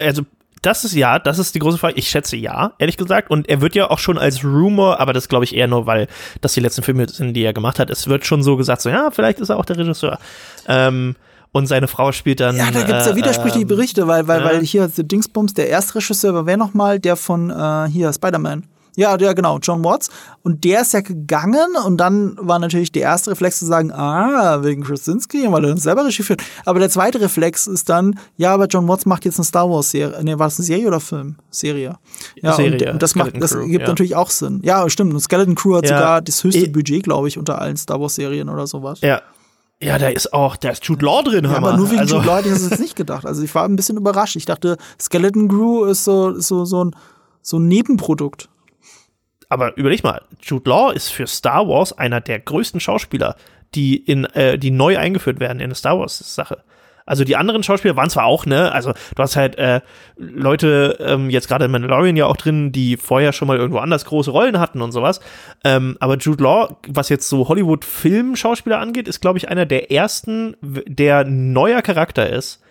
also das ist ja, das ist die große Frage. Ich schätze ja, ehrlich gesagt. Und er wird ja auch schon als Rumor, aber das glaube ich eher nur, weil das die letzten Filme sind, die er gemacht hat. Es wird schon so gesagt, so ja, vielleicht ist er auch der Regisseur. Ähm, und seine Frau spielt dann. Ja, da gibt's ja äh, widersprüchliche äh, Berichte, weil, weil, ja. weil hier The Dingsbums, der erste Regisseur war wer nochmal? Der von äh, hier, Spider-Man. Ja, der genau, John Watts. Und der ist ja gegangen und dann war natürlich der erste Reflex zu sagen, ah, wegen Krasinski, weil er uns selber Regie führt. Aber der zweite Reflex ist dann, ja, aber John Watts macht jetzt eine Star Wars Serie. Nee, war das eine Serie oder Film? Serie. Ja, Serie, und, und das macht, das Crew, gibt ja. natürlich auch Sinn. Ja, stimmt. Und Skeleton Crew hat ja. sogar das höchste Budget, glaube ich, unter allen Star Wars Serien oder sowas. Ja, ja, da ist auch, da ist Jude Law drin, ja, aber nur wegen also. Jude Law hätte ich das jetzt nicht gedacht. Also ich war ein bisschen überrascht. Ich dachte, Skeleton Crew ist so, ist so, so, ein, so ein Nebenprodukt. Aber überleg mal, Jude Law ist für Star Wars einer der größten Schauspieler, die in, äh, die neu eingeführt werden in eine Star Wars Sache. Also die anderen Schauspieler waren zwar auch, ne, also du hast halt äh, Leute, ähm, jetzt gerade in Mandalorian ja auch drin, die vorher schon mal irgendwo anders große Rollen hatten und sowas. Ähm, aber Jude Law, was jetzt so Hollywood-Film-Schauspieler angeht, ist, glaube ich, einer der ersten, der neuer Charakter ist,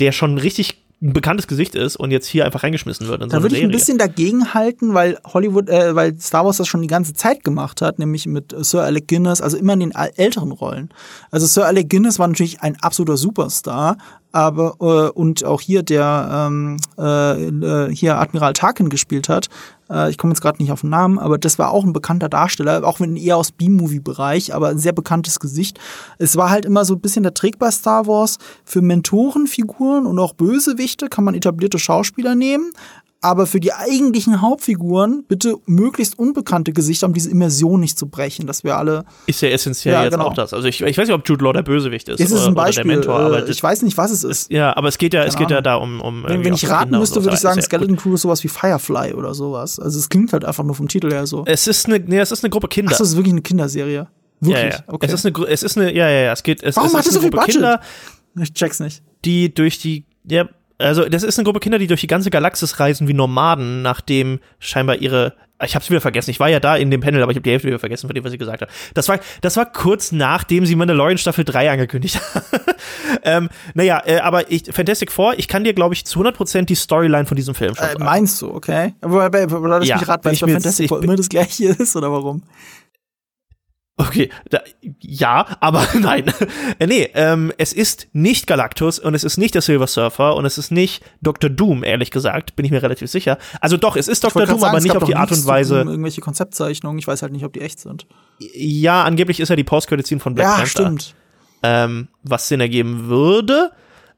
der schon richtig ein bekanntes Gesicht ist und jetzt hier einfach reingeschmissen wird. In so da würde ich ein bisschen dagegen halten, weil Hollywood, äh, weil Star Wars das schon die ganze Zeit gemacht hat, nämlich mit Sir Alec Guinness, also immer in den älteren Rollen. Also Sir Alec Guinness war natürlich ein absoluter Superstar, aber äh, und auch hier der ähm, äh, äh hier Admiral Tarkin gespielt hat. Äh, ich komme jetzt gerade nicht auf den Namen, aber das war auch ein bekannter Darsteller, auch wenn eher aus B-Movie-Bereich, aber ein sehr bekanntes Gesicht. Es war halt immer so ein bisschen der Trick bei Star Wars für Mentorenfiguren und auch Bösewichte kann man etablierte Schauspieler nehmen, aber für die eigentlichen Hauptfiguren bitte möglichst unbekannte Gesichter, um diese Immersion nicht zu brechen, dass wir alle. Ist ja essentiell ja, jetzt genau. auch das. Also ich, ich weiß nicht, ob Jude Law der Bösewicht ist. Es ist ein Beispiel, der Mentor, aber äh, ich weiß nicht, was es ist. ist ja, aber es geht ja, es geht ja da um. um wenn, wenn ich raten müsste, würde ich sagen, Skeleton Crew ist sowas wie Firefly oder sowas. Also es klingt halt einfach nur vom Titel her so. Es ist eine, nee, es ist eine Gruppe Kinder. Ach, es ist wirklich eine Kinderserie. Wirklich? Ja, ja. Okay. Es ist eine, es ist eine, ja, ja, ja. Es geht. Es, Warum es hat es so viel Budget? Kinder, ich check's nicht. Die durch die, ja, also das ist eine Gruppe Kinder, die durch die ganze Galaxis reisen wie Nomaden, nachdem scheinbar ihre ich hab's wieder vergessen. Ich war ja da in dem Panel, aber ich habe die Hälfte wieder vergessen von dem, was sie gesagt hat. Das war, das war kurz nachdem sie Mandalorian Staffel 3 angekündigt hat. ähm, naja, äh, aber ich, Fantastic Four, ich kann dir, glaube ich, zu 100% die Storyline von diesem Film schon äh, Meinst du, okay? Aber, aber, aber lass ja, mich raten, weil es bei Fantastic Four immer das gleiche ist, oder warum? Okay, da, ja, aber nein. Äh, nee, ähm, es ist nicht Galactus und es ist nicht der Silver Surfer und es ist nicht Dr. Doom, ehrlich gesagt, bin ich mir relativ sicher. Also doch, es ist Dr. Doom, sagen, aber nicht auf die Art und Weise. Irgendwelche Konzeptzeichnungen, ich weiß halt nicht, ob die echt sind. Ja, angeblich ist ja die Post-Credit-Scene von Black ja, Panther. stimmt. Ähm, was Sinn ergeben würde,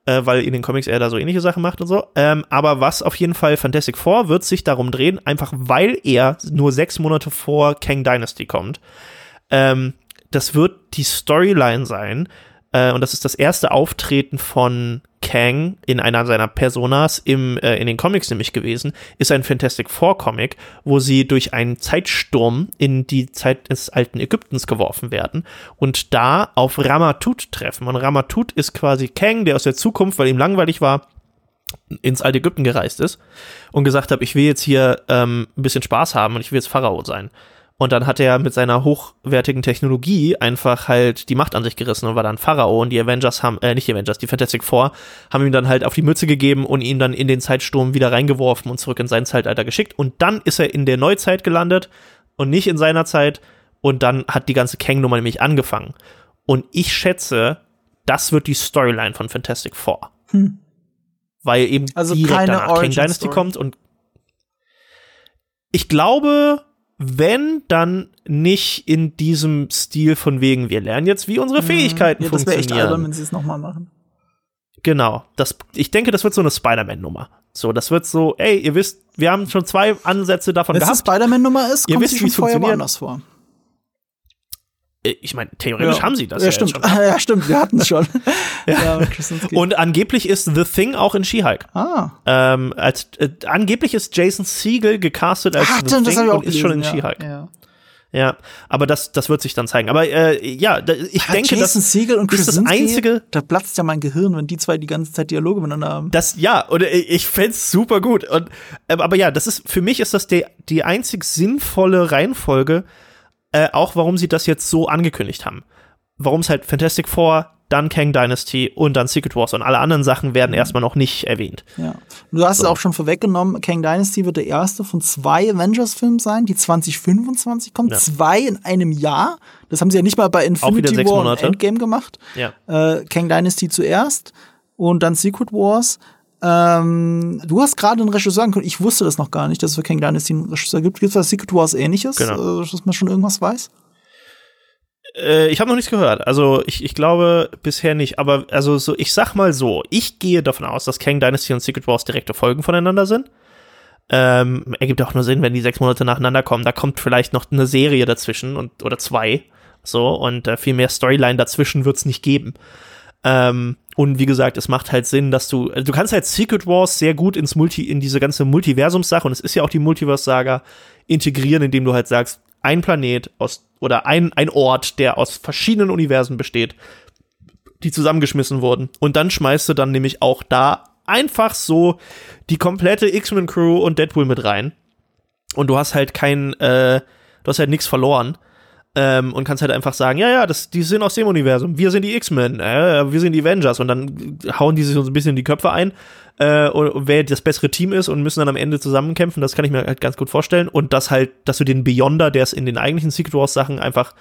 äh, weil in den Comics er da so ähnliche Sachen macht und so. Ähm, aber was auf jeden Fall Fantastic Four wird sich darum drehen, einfach weil er nur sechs Monate vor Kang Dynasty kommt ähm, das wird die Storyline sein. Äh, und das ist das erste Auftreten von Kang in einer seiner Personas im, äh, in den Comics nämlich gewesen, ist ein Fantastic Four Comic, wo sie durch einen Zeitsturm in die Zeit des alten Ägyptens geworfen werden und da auf Ramatut treffen. Und Ramatut ist quasi Kang, der aus der Zukunft, weil ihm langweilig war, ins alte Ägypten gereist ist und gesagt hat, ich will jetzt hier ähm, ein bisschen Spaß haben und ich will jetzt Pharao sein. Und dann hat er mit seiner hochwertigen Technologie einfach halt die Macht an sich gerissen und war dann Pharao und die Avengers haben, äh, nicht die Avengers, die Fantastic Four, haben ihm dann halt auf die Mütze gegeben und ihn dann in den Zeitsturm wieder reingeworfen und zurück in sein Zeitalter geschickt. Und dann ist er in der Neuzeit gelandet und nicht in seiner Zeit. Und dann hat die ganze Kang-Nummer nämlich angefangen. Und ich schätze, das wird die Storyline von Fantastic Four. Hm. Weil eben also direkt danach Kang Dynasty kommt und ich glaube, wenn dann nicht in diesem Stil von wegen, wir lernen jetzt, wie unsere mhm. Fähigkeiten ja, das funktionieren. Das wäre echt albern, wenn sie es nochmal machen. Genau. Das, ich denke, das wird so eine Spider-Man-Nummer. So, das wird so, ey, ihr wisst, wir haben schon zwei Ansätze davon Wenn gehabt. Wenn es eine Spider-Man-Nummer ist, ihr kommt wisst, wie es funktioniert. anders vor. Äh, ich meine, theoretisch ja. haben sie das ja, ja stimmt. schon. ja, stimmt, wir hatten es schon. ja. Und angeblich ist The Thing auch in She-Hulk. Ah. Ähm, als, äh, angeblich ist Jason Siegel gecastet als Ach, The Thing und ist schon in She-Hulk. Ja. Ja, aber das, das wird sich dann zeigen. Aber äh, ja, da, ich ja, denke, Jason das Siegel und ist das einzige. Da platzt ja mein Gehirn, wenn die zwei die ganze Zeit Dialoge miteinander haben. Das ja, und ich fänd's super gut. Und, äh, aber ja, das ist für mich ist das die, die einzig sinnvolle Reihenfolge, äh, auch warum sie das jetzt so angekündigt haben. Warum es halt Fantastic Four, dann Kang Dynasty und dann Secret Wars und alle anderen Sachen werden mhm. erstmal noch nicht erwähnt. Ja. Du hast so. es auch schon vorweggenommen, Kang Dynasty wird der erste von zwei Avengers-Filmen sein, die 2025 kommen. Ja. Zwei in einem Jahr. Das haben sie ja nicht mal bei Infinity War und Endgame gemacht. Ja. Äh, Kang Dynasty zuerst und dann Secret Wars. Ähm, du hast gerade einen Regisseur angekündigt. Ich wusste das noch gar nicht, dass es für King Dynasty einen Regisseur gibt. Gibt es bei Secret Wars ähnliches, genau. äh, dass man schon irgendwas weiß? Äh, ich habe noch nichts gehört. Also ich, ich glaube bisher nicht. Aber also so, ich sag mal so, ich gehe davon aus, dass Kang Dynasty und Secret Wars direkte Folgen voneinander sind. Ähm, ergibt auch nur Sinn, wenn die sechs Monate nacheinander kommen. Da kommt vielleicht noch eine Serie dazwischen und oder zwei. So, und äh, viel mehr Storyline dazwischen wird es nicht geben. Ähm, und wie gesagt, es macht halt Sinn, dass du, also du kannst halt Secret Wars sehr gut ins Multi, in diese ganze Multiversumssache, und es ist ja auch die Multiverse-Saga, integrieren, indem du halt sagst, ein Planet aus, oder ein, ein Ort, der aus verschiedenen Universen besteht, die zusammengeschmissen wurden. Und dann schmeißt du dann nämlich auch da einfach so die komplette X-Men-Crew und Deadpool mit rein. Und du hast halt kein, äh, du hast halt nichts verloren. Ähm, und kannst halt einfach sagen, ja, ja, das, die sind aus dem Universum, wir sind die X-Men, äh, wir sind die Avengers. Und dann hauen die sich so ein bisschen in die Köpfe ein, äh, und, wer das bessere Team ist und müssen dann am Ende zusammenkämpfen, das kann ich mir halt ganz gut vorstellen. Und das halt, dass du den Beyonder, der es in den eigentlichen Secret Wars Sachen einfach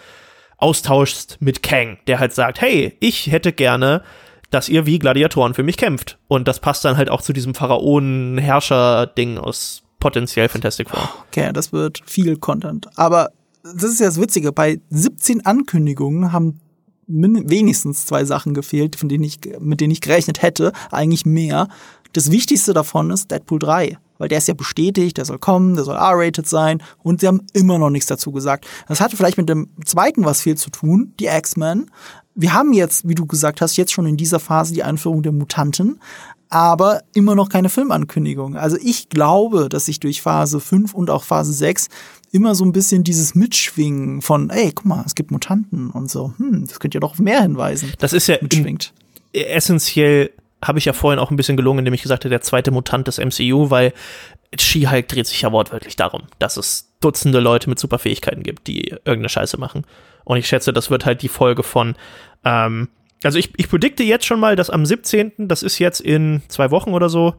austauschst mit Kang, der halt sagt, hey, ich hätte gerne, dass ihr wie Gladiatoren für mich kämpft. Und das passt dann halt auch zu diesem Pharaonen-Herrscher-Ding aus potenziell Fantastic Four. Okay, das wird viel Content, aber das ist ja das Witzige, bei 17 Ankündigungen haben wenigstens zwei Sachen gefehlt, von denen ich, mit denen ich gerechnet hätte, eigentlich mehr. Das Wichtigste davon ist Deadpool 3, weil der ist ja bestätigt, der soll kommen, der soll R-rated sein und sie haben immer noch nichts dazu gesagt. Das hatte vielleicht mit dem zweiten was viel zu tun, die X-Men. Wir haben jetzt, wie du gesagt hast, jetzt schon in dieser Phase die Einführung der Mutanten, aber immer noch keine Filmankündigung. Also ich glaube, dass sich durch Phase 5 und auch Phase 6 immer so ein bisschen dieses Mitschwingen von, ey, guck mal, es gibt Mutanten und so, hm, das könnte ja doch auf mehr hinweisen. Das ist ja mitschwingt. essentiell habe ich ja vorhin auch ein bisschen gelungen, indem ich gesagt habe, der zweite Mutant des MCU, weil She-Hulk dreht sich ja wortwörtlich darum, dass es Dutzende Leute mit Superfähigkeiten gibt, die irgendeine Scheiße machen. Und ich schätze, das wird halt die Folge von ähm, also ich, ich predikte jetzt schon mal, dass am 17., das ist jetzt in zwei Wochen oder so,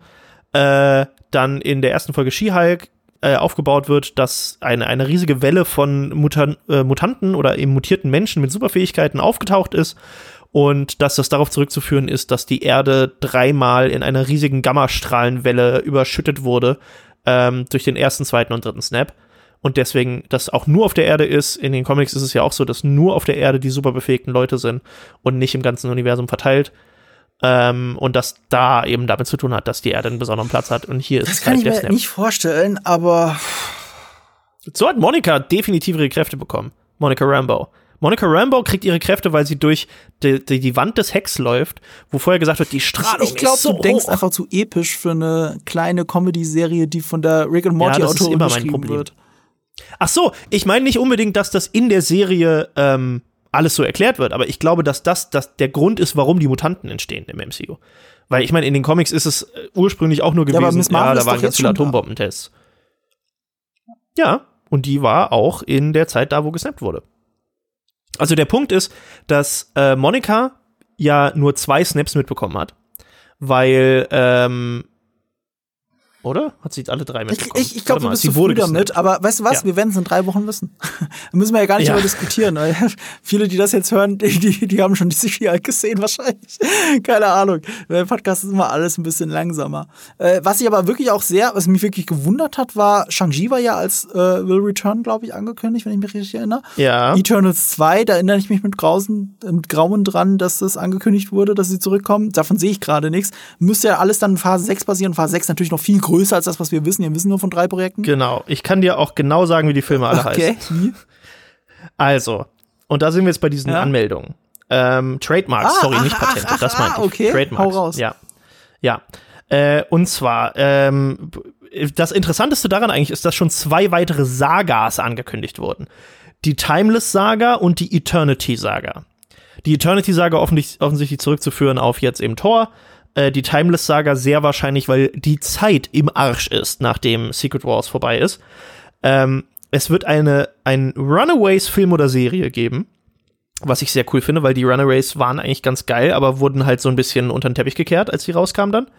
äh, dann in der ersten Folge She-Hulk äh, aufgebaut wird, dass eine, eine riesige Welle von Mutan äh, Mutanten oder eben mutierten Menschen mit Superfähigkeiten aufgetaucht ist und dass das darauf zurückzuführen ist, dass die Erde dreimal in einer riesigen Gammastrahlenwelle überschüttet wurde ähm, durch den ersten, zweiten und dritten Snap. Und deswegen das auch nur auf der Erde ist. In den Comics ist es ja auch so, dass nur auf der Erde die superbefähigten Leute sind und nicht im ganzen Universum verteilt. Ähm, und das da eben damit zu tun hat, dass die Erde einen besonderen Platz hat. Und hier ist das kann halt ich mir Snap. nicht vorstellen, aber so hat Monika definitiv ihre Kräfte bekommen. Monica Rambo. Monica Rambo kriegt ihre Kräfte, weil sie durch die, die, die Wand des Hecks läuft, wo vorher gesagt wird, die Strahlung ich, ich glaub, ist so du denkst einfach zu episch für eine kleine Comedy-Serie, die von der Rick and Morty ja, Autorin geschrieben wird. Ach so, ich meine nicht unbedingt, dass das in der Serie ähm, alles so erklärt wird, aber ich glaube, dass das, das der Grund ist, warum die Mutanten entstehen im MCU. Weil ich meine, in den Comics ist es äh, ursprünglich auch nur gewesen, ja, ja da waren ganz viele Atombombentests. Ja, und die war auch in der Zeit da, wo gesnappt wurde. Also der Punkt ist, dass äh, Monika ja nur zwei Snaps mitbekommen hat, weil ähm, oder? Hat sie alle drei mitbekommen? Ich, ich, ich glaube, du bist sie zu früh damit, aber weißt du was? Ja. Wir werden es in drei Wochen wissen. da müssen wir ja gar nicht ja. darüber diskutieren. Viele, die das jetzt hören, die, die, die haben schon die CGI gesehen wahrscheinlich. Keine Ahnung. Der Podcast ist immer alles ein bisschen langsamer. Äh, was ich aber wirklich auch sehr, was mich wirklich gewundert hat, war, Shang-Chi war ja als äh, Will Return, glaube ich, angekündigt, wenn ich mich richtig erinnere. Ja. Eternals 2, da erinnere ich mich mit, Grausen, mit Grauen dran, dass das angekündigt wurde, dass sie zurückkommen. Davon sehe ich gerade nichts. Müsste ja alles dann in Phase 6 passieren. Phase 6 natürlich noch viel größer größer als das, was wir wissen. Wir wissen nur von drei Projekten. Genau. Ich kann dir auch genau sagen, wie die Filme alle okay. heißen. Also, und da sind wir jetzt bei diesen ja. Anmeldungen. Ähm, Trademarks, ah, sorry, ach, nicht Patente, ach, das meinte ich. Okay. Trademarks. Hau raus. Ja. Ja. Äh, und zwar, ähm, das Interessanteste daran eigentlich ist, dass schon zwei weitere Sagas angekündigt wurden. Die Timeless-Saga und die Eternity-Saga. Die Eternity-Saga offensichtlich zurückzuführen auf jetzt eben Thor äh, die Timeless-Saga sehr wahrscheinlich, weil die Zeit im Arsch ist, nachdem Secret Wars vorbei ist. Ähm, es wird eine ein Runaways-Film oder Serie geben, was ich sehr cool finde, weil die Runaways waren eigentlich ganz geil, aber wurden halt so ein bisschen unter den Teppich gekehrt, als die rauskamen dann.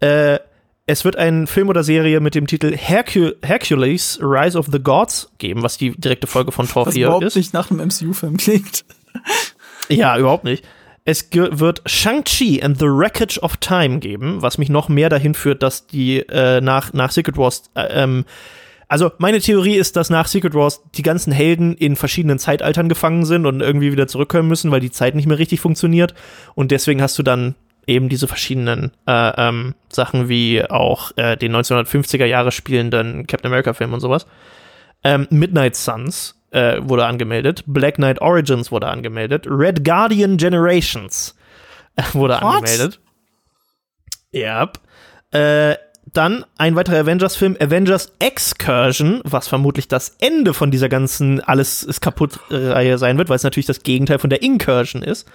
Äh, es wird einen Film oder Serie mit dem Titel Hercul Hercules Rise of the Gods geben, was die direkte Folge von Thor 4 ist. Was überhaupt nicht nach einem MCU-Film klingt. Ja, überhaupt nicht. Es wird Shang-Chi and the Wreckage of Time geben, was mich noch mehr dahin führt, dass die äh, nach, nach Secret Wars, äh, ähm, also meine Theorie ist, dass nach Secret Wars die ganzen Helden in verschiedenen Zeitaltern gefangen sind und irgendwie wieder zurückkommen müssen, weil die Zeit nicht mehr richtig funktioniert. Und deswegen hast du dann eben diese verschiedenen äh, ähm, Sachen wie auch äh, den 1950er Jahre spielenden Captain America Film und sowas. Ähm, Midnight Suns äh, wurde angemeldet, Black Knight Origins wurde angemeldet, Red Guardian Generations äh, wurde What? angemeldet. Ja. Yep. Äh, dann ein weiterer Avengers-Film, Avengers Excursion, was vermutlich das Ende von dieser ganzen Alles ist kaputt-Reihe sein wird, weil es natürlich das Gegenteil von der Incursion ist.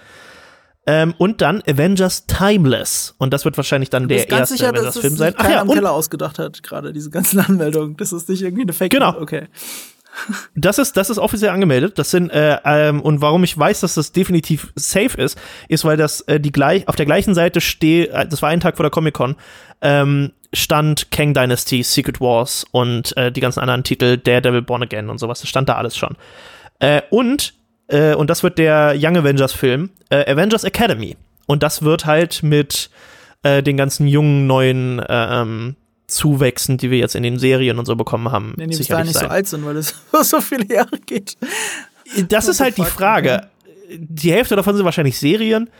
Ähm, und dann Avengers Timeless. Und das wird wahrscheinlich dann der erste Avengers-Film sein. Ach ja, und Keller ausgedacht hat, gerade diese ganzen Anmeldungen. Das ist nicht irgendwie eine Fake. Genau. Okay. Das ist, das ist offiziell angemeldet. Das sind, äh, ähm, und warum ich weiß, dass das definitiv safe ist, ist, weil das äh, die gleich, auf der gleichen Seite steht, äh, das war ein Tag vor der Comic-Con, ähm, stand Kang Dynasty, Secret Wars und äh, die ganzen anderen Titel, Daredevil Born Again und sowas. Das stand da alles schon. Äh, und, äh, und das wird der Young Avengers Film, äh, Avengers Academy. Und das wird halt mit äh, den ganzen jungen neuen äh, ähm, Zuwächsen, die wir jetzt in den Serien und so bekommen haben. Nee, die bis nicht sein. so alt sind, weil es so viele Jahre geht. Das ist halt die Frage. Die Hälfte davon sind wahrscheinlich Serien.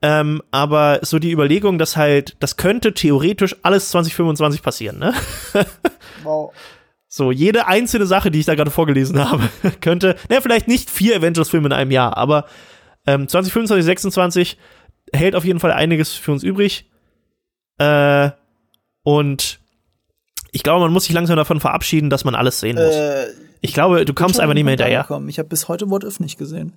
Ähm, aber so die Überlegung, dass halt, das könnte theoretisch alles 2025 passieren, ne? wow. So, jede einzelne Sache, die ich da gerade vorgelesen habe, könnte, naja, vielleicht nicht vier Avengers-Filme in einem Jahr, aber ähm, 2025, 26 hält auf jeden Fall einiges für uns übrig. Äh, und ich glaube, man muss sich langsam davon verabschieden, dass man alles sehen muss. Äh, ich glaube, du kommst einfach nicht mehr hinterher. Ich habe bis heute What If nicht gesehen.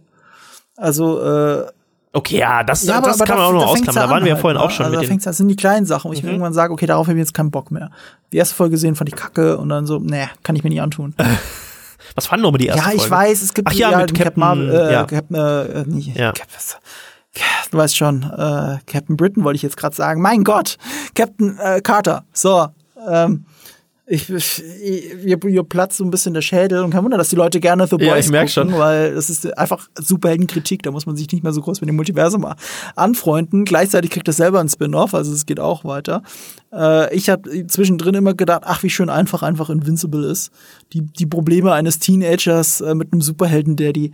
Also, äh, Okay, ja, das, ja, aber, das aber kann man auch noch ausklammern. Da waren wir ja vorhin halt, auch schon also mit da fängt's, Das sind die kleinen Sachen, wo ich mhm. irgendwann sage, okay, darauf habe ich jetzt keinen Bock mehr. Die erste Folge gesehen fand ich kacke und dann so, nee, kann ich mir nicht antun. Was fanden nochmal die erste Folge? Ja, ich Folge? weiß, es gibt Ach ja, mit Captain, Marvel, äh, ja. Captain, äh, nicht, ja. Cap, du weißt schon, äh, Captain Britain wollte ich jetzt gerade sagen. Mein Gott, Captain äh, Carter. So, ähm, ich, ich, ihr, ihr platzt so ein bisschen der Schädel und kein Wunder, dass die Leute gerne The Boys ja, ich merk gucken, schon. weil es ist einfach Superheldenkritik, da muss man sich nicht mehr so groß mit dem Multiversum anfreunden. Gleichzeitig kriegt das selber ein Spin-off, also es geht auch weiter. Äh, ich habe zwischendrin immer gedacht, ach, wie schön einfach einfach Invincible ist. Die, die Probleme eines Teenagers äh, mit einem Superhelden-Daddy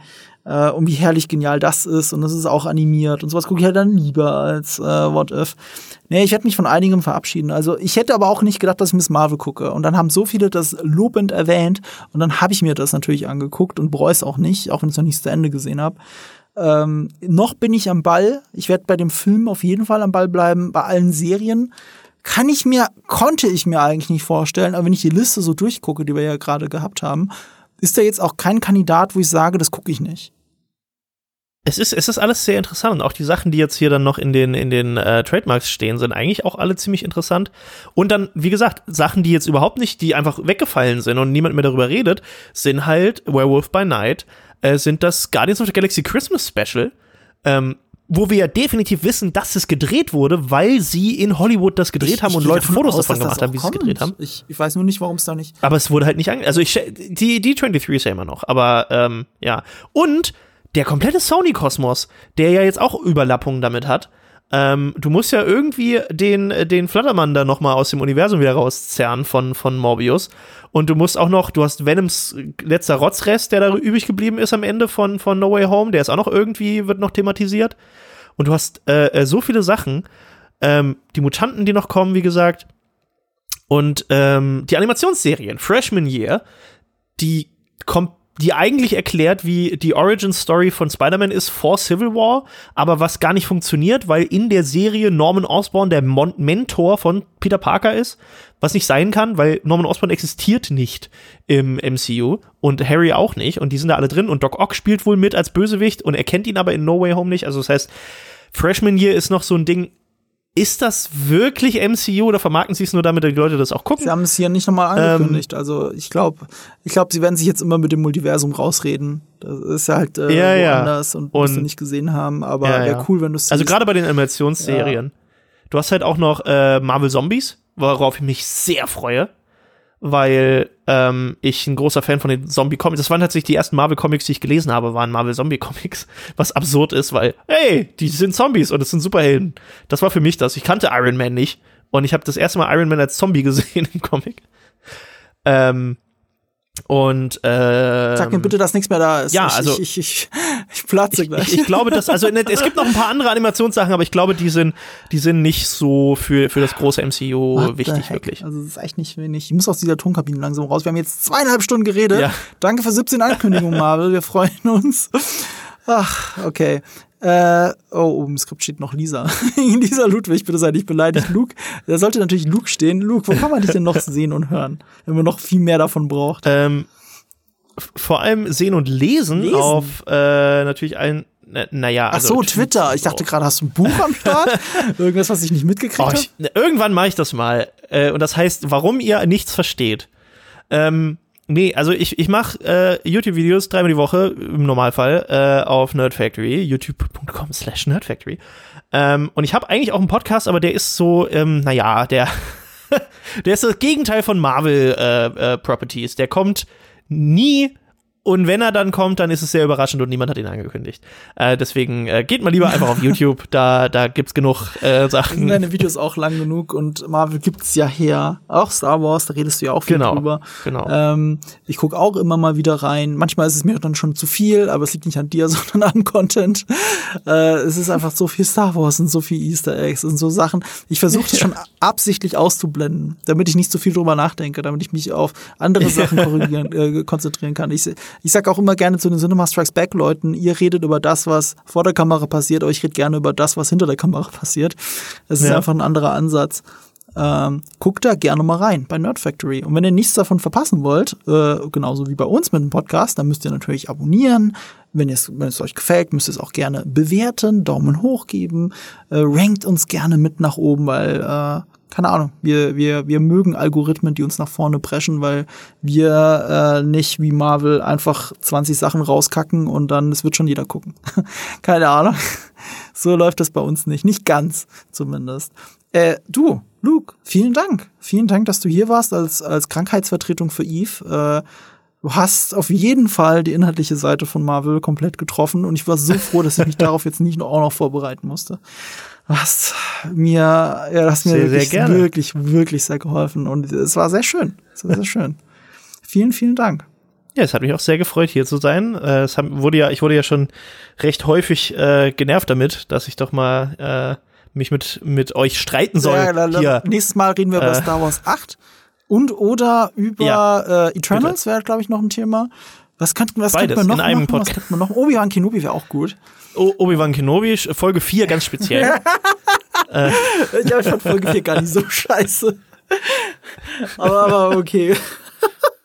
äh, und wie herrlich genial das ist und das ist auch animiert und sowas gucke ich halt dann lieber als äh, What If. Nee, ich werde mich von einigem verabschieden. Also ich hätte aber auch nicht gedacht, dass ich Miss Marvel gucke. Und dann haben so viele das lobend erwähnt und dann habe ich mir das natürlich angeguckt und bereue es auch nicht, auch wenn ich es noch nicht zu Ende gesehen habe. Ähm, noch bin ich am Ball. Ich werde bei dem Film auf jeden Fall am Ball bleiben, bei allen Serien. Kann ich mir, konnte ich mir eigentlich nicht vorstellen, aber wenn ich die Liste so durchgucke, die wir ja gerade gehabt haben, ist da jetzt auch kein Kandidat, wo ich sage, das gucke ich nicht es ist, es ist alles sehr interessant und auch die Sachen, die jetzt hier dann noch in den, in den äh, Trademarks stehen, sind eigentlich auch alle ziemlich interessant. Und dann, wie gesagt, Sachen, die jetzt überhaupt nicht, die einfach weggefallen sind und niemand mehr darüber redet, sind halt Werewolf by Night, äh, sind das Guardians of the Galaxy Christmas Special, ähm, wo wir ja definitiv wissen, dass es gedreht wurde, weil sie in Hollywood das gedreht ich, haben und Leute Fotos aus, davon gemacht haben, wie sie es gedreht haben. Ich, ich weiß nur nicht, warum es da nicht. Aber es wurde halt nicht ange Also ich die, die 23 ist ja immer noch, aber ähm, ja. Und der komplette Sony-Kosmos, der ja jetzt auch Überlappungen damit hat, ähm, du musst ja irgendwie den, den Flattermann da noch mal aus dem Universum wieder rauszerren von, von Morbius. Und du musst auch noch, du hast Venoms letzter Rotzrest, der da übrig geblieben ist am Ende von, von No Way Home, der ist auch noch irgendwie, wird noch thematisiert. Und du hast äh, äh so viele Sachen. Ähm, die Mutanten, die noch kommen, wie gesagt. Und ähm, die Animationsserien, Freshman Year, die kommt die eigentlich erklärt, wie die Origin Story von Spider-Man ist vor Civil War, aber was gar nicht funktioniert, weil in der Serie Norman Osborn der Mon Mentor von Peter Parker ist, was nicht sein kann, weil Norman Osborn existiert nicht im MCU und Harry auch nicht und die sind da alle drin und Doc Ock spielt wohl mit als Bösewicht und er kennt ihn aber in No Way Home nicht, also das heißt, Freshman Year ist noch so ein Ding, ist das wirklich MCU oder vermarkten sie es nur damit, dass die Leute das auch gucken? Sie haben es hier nicht nochmal angekündigt. Ähm, also ich glaube, ich glaube, sie werden sich jetzt immer mit dem Multiversum rausreden. Das ist halt äh, ja, woanders ja. und musst du nicht gesehen haben, aber ja, wäre cool, wenn du es Also gerade bei den Animationsserien. Du hast halt auch noch äh, Marvel Zombies, worauf ich mich sehr freue weil ähm, ich ein großer Fan von den Zombie-Comics. Das waren tatsächlich die ersten Marvel-Comics, die ich gelesen habe, waren Marvel-Zombie-Comics. Was absurd ist, weil, hey, die sind Zombies und es sind Superhelden. Das war für mich das. Ich kannte Iron Man nicht. Und ich habe das erste Mal Iron Man als Zombie gesehen im Comic. Ähm, und äh, Sag mir bitte, dass nichts mehr da ist. Ja, ich, also ich, ich, ich platze gleich. Ich, ich, glaube, dass also ne, es gibt noch ein paar andere Animationssachen, aber ich glaube, die sind die sind nicht so für für das große MCU What wichtig wirklich. Also das ist echt nicht wenig. Ich muss aus dieser Tonkabine langsam raus. Wir haben jetzt zweieinhalb Stunden geredet. Ja. Danke für 17 Ankündigungen, Marvel. Wir freuen uns. Ach, okay. Äh, oh, im Skript steht noch Lisa. Lisa Ludwig, bitte sei nicht beleidigt. Luke, da sollte natürlich Luke stehen. Luke, wo kann man dich denn noch sehen und hören, wenn man noch viel mehr davon braucht? Ähm, vor allem sehen und lesen, lesen? auf äh, natürlich allen naja, also Ach so, Twitter. Ich dachte gerade, hast du ein Buch am Start? Irgendwas, was ich nicht mitgekriegt oh, habe? Irgendwann mache ich das mal. Äh, und das heißt, warum ihr nichts versteht. Ähm, Nee, also ich, ich mache äh, YouTube-Videos dreimal die Woche im Normalfall äh, auf Nerd Factory, youtube.com slash nerdfactory. Ähm, und ich habe eigentlich auch einen Podcast, aber der ist so, ähm, naja, der, der ist das Gegenteil von Marvel äh, äh, Properties. Der kommt nie und wenn er dann kommt, dann ist es sehr überraschend und niemand hat ihn angekündigt. Äh, deswegen äh, geht mal lieber einfach auf YouTube, da, da gibt's genug äh, Sachen. Deine Videos auch lang genug und Marvel gibt's ja her. Auch Star Wars, da redest du ja auch viel genau, drüber. Genau. Ähm, ich guck auch immer mal wieder rein. Manchmal ist es mir dann schon zu viel, aber es liegt nicht an dir, sondern am Content. Äh, es ist einfach so viel Star Wars und so viel Easter Eggs und so Sachen. Ich versuche das schon absichtlich auszublenden, damit ich nicht so viel drüber nachdenke, damit ich mich auf andere Sachen korrigieren, äh, konzentrieren kann. Ich, ich sag auch immer gerne zu den Cinema Strikes Back Leuten, ihr redet über das, was vor der Kamera passiert, aber ich rede gerne über das, was hinter der Kamera passiert. Es ist ja. einfach ein anderer Ansatz. Ähm, guckt da gerne mal rein bei Nerd Factory. Und wenn ihr nichts davon verpassen wollt, äh, genauso wie bei uns mit dem Podcast, dann müsst ihr natürlich abonnieren. Wenn, wenn es euch gefällt, müsst ihr es auch gerne bewerten, Daumen hoch geben, äh, rankt uns gerne mit nach oben, weil äh, keine Ahnung, wir, wir, wir mögen Algorithmen, die uns nach vorne preschen, weil wir äh, nicht wie Marvel einfach 20 Sachen rauskacken und dann, es wird schon jeder gucken. keine Ahnung. so läuft das bei uns nicht. Nicht ganz, zumindest. Äh, du, Luke, vielen Dank. Vielen Dank, dass du hier warst als, als Krankheitsvertretung für Eve. Äh, du hast auf jeden Fall die inhaltliche Seite von Marvel komplett getroffen und ich war so froh, dass ich mich darauf jetzt nicht auch noch vorbereiten musste. Du hast mir, ja, du hast mir sehr, wirklich, sehr wirklich, wirklich sehr geholfen und es war sehr schön. Es war sehr schön. vielen, vielen Dank. Ja, es hat mich auch sehr gefreut, hier zu sein. Äh, es wurde ja, ich wurde ja schon recht häufig äh, genervt damit, dass ich doch mal äh, mich mit, mit euch streiten soll. Ja, dann, hier. Nächstes Mal reden wir über äh, Star Wars 8 und oder über ja, äh, Eternals wäre, glaube ich, noch ein Thema. Was könnten was Beides, könnte man noch in einem machen? Was könnte man noch? Obi-Wan Kenobi wäre auch gut. Obi-Wan Kenobi, Folge 4 ganz speziell. äh. Ich fand Folge 4 gar nicht so scheiße. Aber, aber okay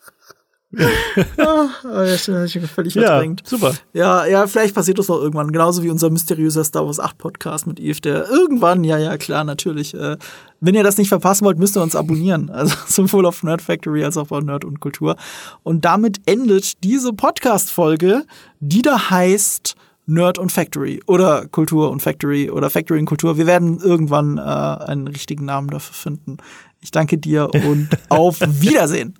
ah, ich bin völlig ja, verdrängt. Super. Ja, ja, vielleicht passiert das noch irgendwann. Genauso wie unser mysteriöser Star Wars 8 Podcast mit Eve, der irgendwann, ja, ja, klar, natürlich. Äh, wenn ihr das nicht verpassen wollt, müsst ihr uns abonnieren. Also sowohl auf Nerd Factory als auch auf Nerd und Kultur. Und damit endet diese Podcast-Folge, die da heißt Nerd und Factory oder Kultur und Factory oder Factory und Kultur. Wir werden irgendwann äh, einen richtigen Namen dafür finden. Ich danke dir und auf Wiedersehen.